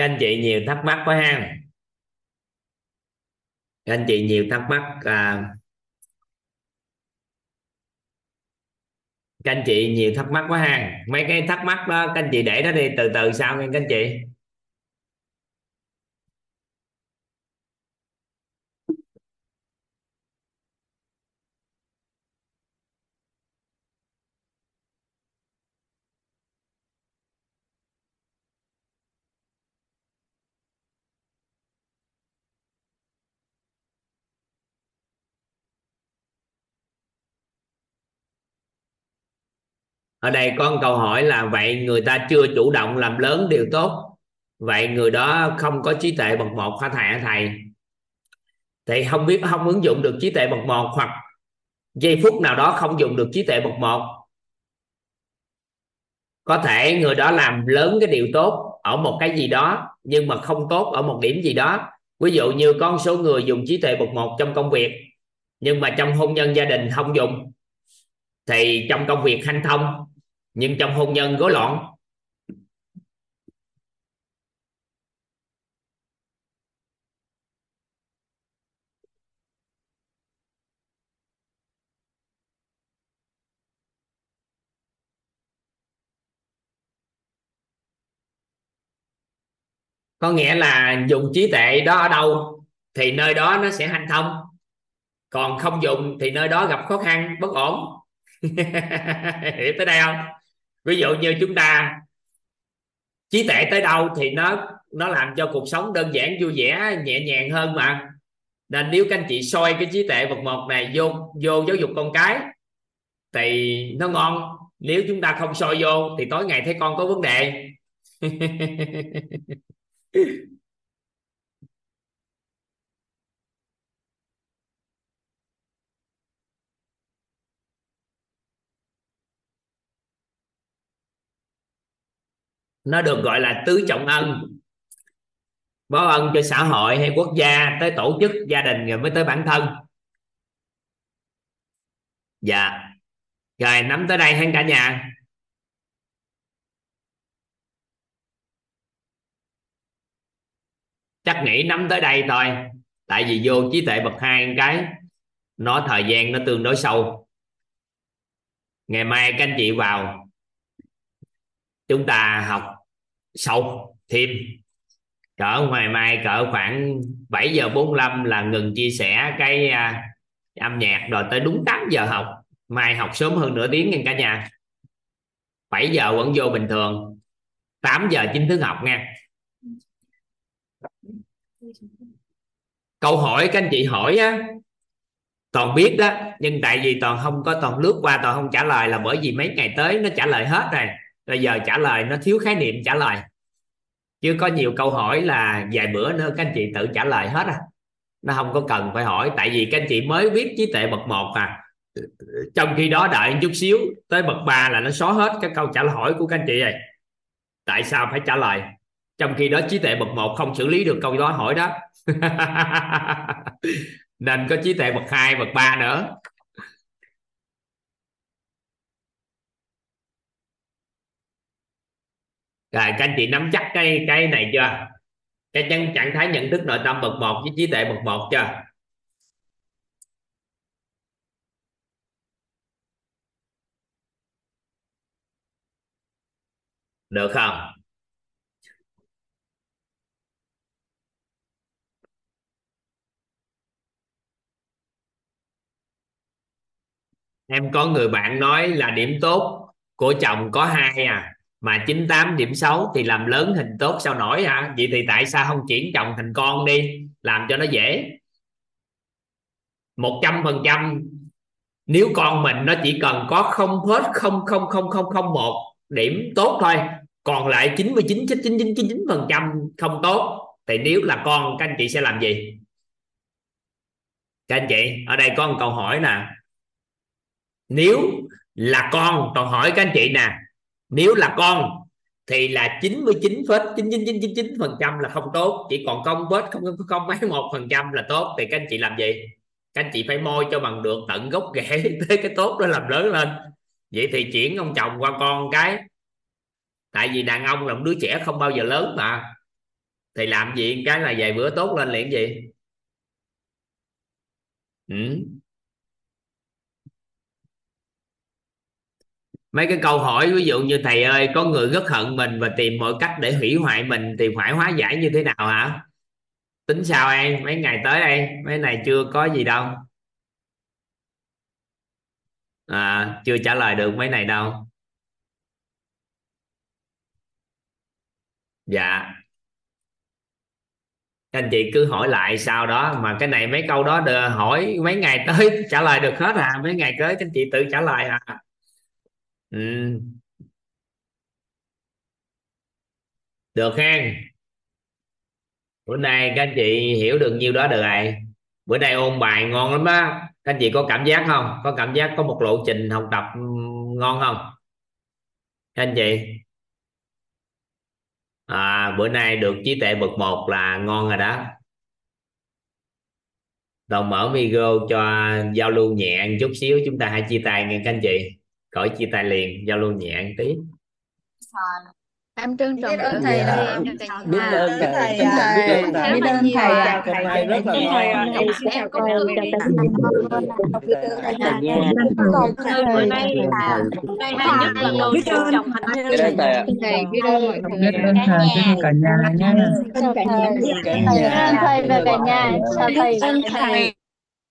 Các anh chị nhiều thắc mắc quá ha. Các anh chị nhiều thắc mắc à, các anh chị nhiều thắc mắc quá ha. Mấy cái thắc mắc đó các anh chị để đó đi từ từ sau nghe các anh chị. Ở đây có một câu hỏi là vậy người ta chưa chủ động làm lớn điều tốt. Vậy người đó không có trí tuệ bậc một hả thầy hả thầy? Thì không biết không ứng dụng được trí tuệ bậc một hoặc giây phút nào đó không dùng được trí tuệ bậc một có thể người đó làm lớn cái điều tốt ở một cái gì đó nhưng mà không tốt ở một điểm gì đó. Ví dụ như có một số người dùng trí tuệ bậc một trong công việc nhưng mà trong hôn nhân gia đình không dùng thì trong công việc hanh thông nhưng trong hôn nhân rối loạn, có nghĩa là dùng trí tuệ đó ở đâu thì nơi đó nó sẽ hanh thông. Còn không dùng thì nơi đó gặp khó khăn, bất ổn. *laughs* Hiểu tới đây không? Ví dụ như chúng ta trí tuệ tới đâu thì nó nó làm cho cuộc sống đơn giản, vui vẻ, nhẹ nhàng hơn mà. Nên nếu các anh chị soi cái trí tuệ bậc một này vô vô giáo dục con cái thì nó ngon. Nếu chúng ta không soi vô thì tối ngày thấy con có vấn đề. *laughs* nó được gọi là tứ trọng ân. Báo ân cho xã hội hay quốc gia, tới tổ chức, gia đình rồi mới tới bản thân. Dạ. Rồi, nắm tới đây hay cả nhà. Chắc nghĩ nắm tới đây thôi. Tại vì vô trí tuệ bậc hai cái, nó thời gian nó tương đối sâu. Ngày mai các anh chị vào chúng ta học sâu thêm. Cỡ ngoài mai cỡ khoảng 7 giờ 45 là ngừng chia sẻ cái uh, âm nhạc rồi tới đúng 8 giờ học. Mai học sớm hơn nửa tiếng nha cả nhà. 7 giờ vẫn vô bình thường. 8 giờ chính thức học nha. Câu hỏi các anh chị hỏi á toàn biết đó nhưng tại vì toàn không có toàn lướt qua toàn không trả lời là bởi vì mấy ngày tới nó trả lời hết rồi bây giờ trả lời, nó thiếu khái niệm trả lời. Chứ có nhiều câu hỏi là vài bữa nữa các anh chị tự trả lời hết à. Nó không có cần phải hỏi, tại vì các anh chị mới viết trí tuệ bậc một à trong khi đó đợi chút xíu, tới bậc ba là nó xóa hết các câu trả lời của các anh chị rồi. Tại sao phải trả lời? Trong khi đó trí tuệ bậc một không xử lý được câu đó hỏi đó. *laughs* Nên có trí tuệ bậc hai, bậc ba nữa. Rồi, các anh chị nắm chắc cái cái này chưa? Cái chân trạng thái nhận thức nội tâm bậc một với trí tuệ bậc một chưa? Được không? Em có người bạn nói là điểm tốt của chồng có hai à? Mà 98 điểm xấu thì làm lớn hình tốt sao nổi hả? Vậy thì tại sao không chuyển chồng thành con đi? Làm cho nó dễ. Một trăm phần trăm, nếu con mình nó chỉ cần có không hết không không không không không một điểm tốt thôi, còn lại 99 99 99 phần trăm không tốt, thì nếu là con, các anh chị sẽ làm gì? Các anh chị, ở đây có một câu hỏi nè. Nếu là con, còn hỏi các anh chị nè nếu là con thì là 99,99999 phần trăm là không tốt. Chỉ còn công vết không không mấy một phần trăm là tốt. Thì các anh chị làm gì? Các anh chị phải môi cho bằng được tận gốc rễ *laughs* tới cái tốt đó làm lớn lên. Vậy thì chuyển ông chồng qua con cái. Tại vì đàn ông là một đứa trẻ không bao giờ lớn mà. Thì làm gì? Cái là vài bữa tốt lên liền gì? Ừ. mấy cái câu hỏi ví dụ như thầy ơi có người rất hận mình và tìm mọi cách để hủy hoại mình thì phải hóa giải như thế nào hả? Tính sao em? Mấy ngày tới đây mấy này chưa có gì đâu. À, chưa trả lời được mấy này đâu. Dạ. Các anh chị cứ hỏi lại sau đó mà cái này mấy câu đó được hỏi mấy ngày tới trả lời được hết à mấy ngày tới các anh chị tự trả lời à ừ. được ha bữa nay các anh chị hiểu được nhiêu đó được rồi. Bữa nay ôn bài ngon lắm á. Các anh chị có cảm giác không? Có cảm giác có một lộ trình học tập ngon không? Các anh chị? À, bữa nay được trí tuệ bậc một là ngon rồi đó. Đồng mở video cho giao lưu nhẹ chút xíu chúng ta hãy chia tay nghe các anh chị khỏi chia tay liền giao lưu nhẹ một tí. Em trân trọng biết ơn biết thầy ơn là thầy. Biết ơn Biết thầy. ơn thầy. biết ơn thầy. nhiều. chào thầy thầy rất là ngon Em xin chào cô Chào Hương. cả nhà nha Bữa nay bữa nay hai nhất lần đầu Biết ơn. trọng hành Biết ơn thầy ạ. thầy biết ơn mọi người. Biết ơn thầy. Biết ơn cả nhà nha. cả thầy nhà. Thầy và cả nhà. Chào thầy ơn thầy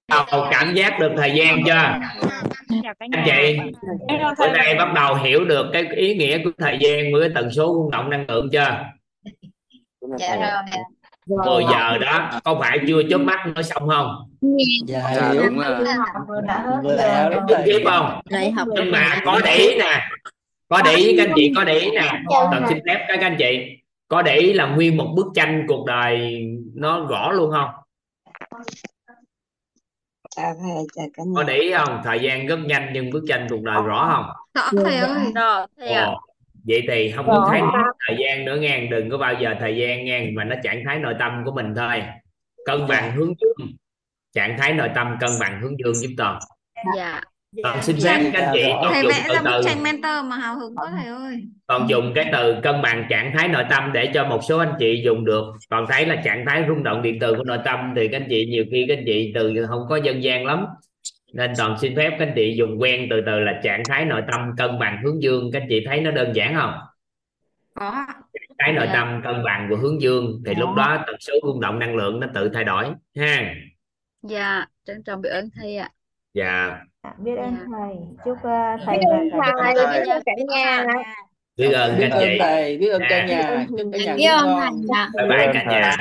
đầu cảm giác được thời gian chưa? Anh chị bữa nay bắt đầu hiểu được cái ý nghĩa của thời gian với cái tần số rung động năng lượng chưa? Dạ rồi 10 giờ đó có phải chưa? Chớp mắt nói xong không? Dạ Dạ, đúng rồi. đã đúng tiếp không? Nhưng mà có để ý nè. Có để ý các anh chị có để ý nè. Tần xin phép các anh chị. Có để ý là nguyên một bức tranh cuộc đời nó rõ luôn không chào thầy chào cả có nhà để ý không? Thời gian rất nhanh nhưng bức tranh cuộc đời rõ không? Rõ thầy ơi. Rồi thầy ạ. Vậy thì không có khái niệm thời gian nữa nghe. Đừng có bao giờ thời gian nghe mà nó trạng thái nội tâm của mình thôi. Cân bằng hướng dương. Trạng thái nội tâm cân bằng hướng dương giúp toàn. Dạ toàn xin phép các anh chị toàn thầy dùng vẽ từ ra bức từ. tranh mentor mà hào hứng quá thầy ơi. Toàn dùng cái từ cân bằng trạng thái nội tâm để cho một số anh chị dùng được. Còn thấy là trạng thái rung động điện từ của nội tâm thì các anh chị nhiều khi các anh chị từ không có dân gian lắm. Nên toàn xin phép các anh chị dùng quen từ từ là trạng thái nội tâm cân bằng hướng dương. Các anh chị thấy nó đơn giản không? Có. Cái nội Dạ. tâm cân bằng của hướng dương thì lúc đó tần số rung động năng lượng nó tự thay đổi ha. Dạ trân trọng biết ơn thầy ạ. Dạ biết ơn Dạ. thầy. Chúc uh, thầy biết ơn và cả thầy nhà biết ơn cả nhà. biết ơn biết các ơn chị thầy biết ơn cả Dạ. nhà. Chúc cả nhà biết ơn thầy. Ạ bye bye cả nhà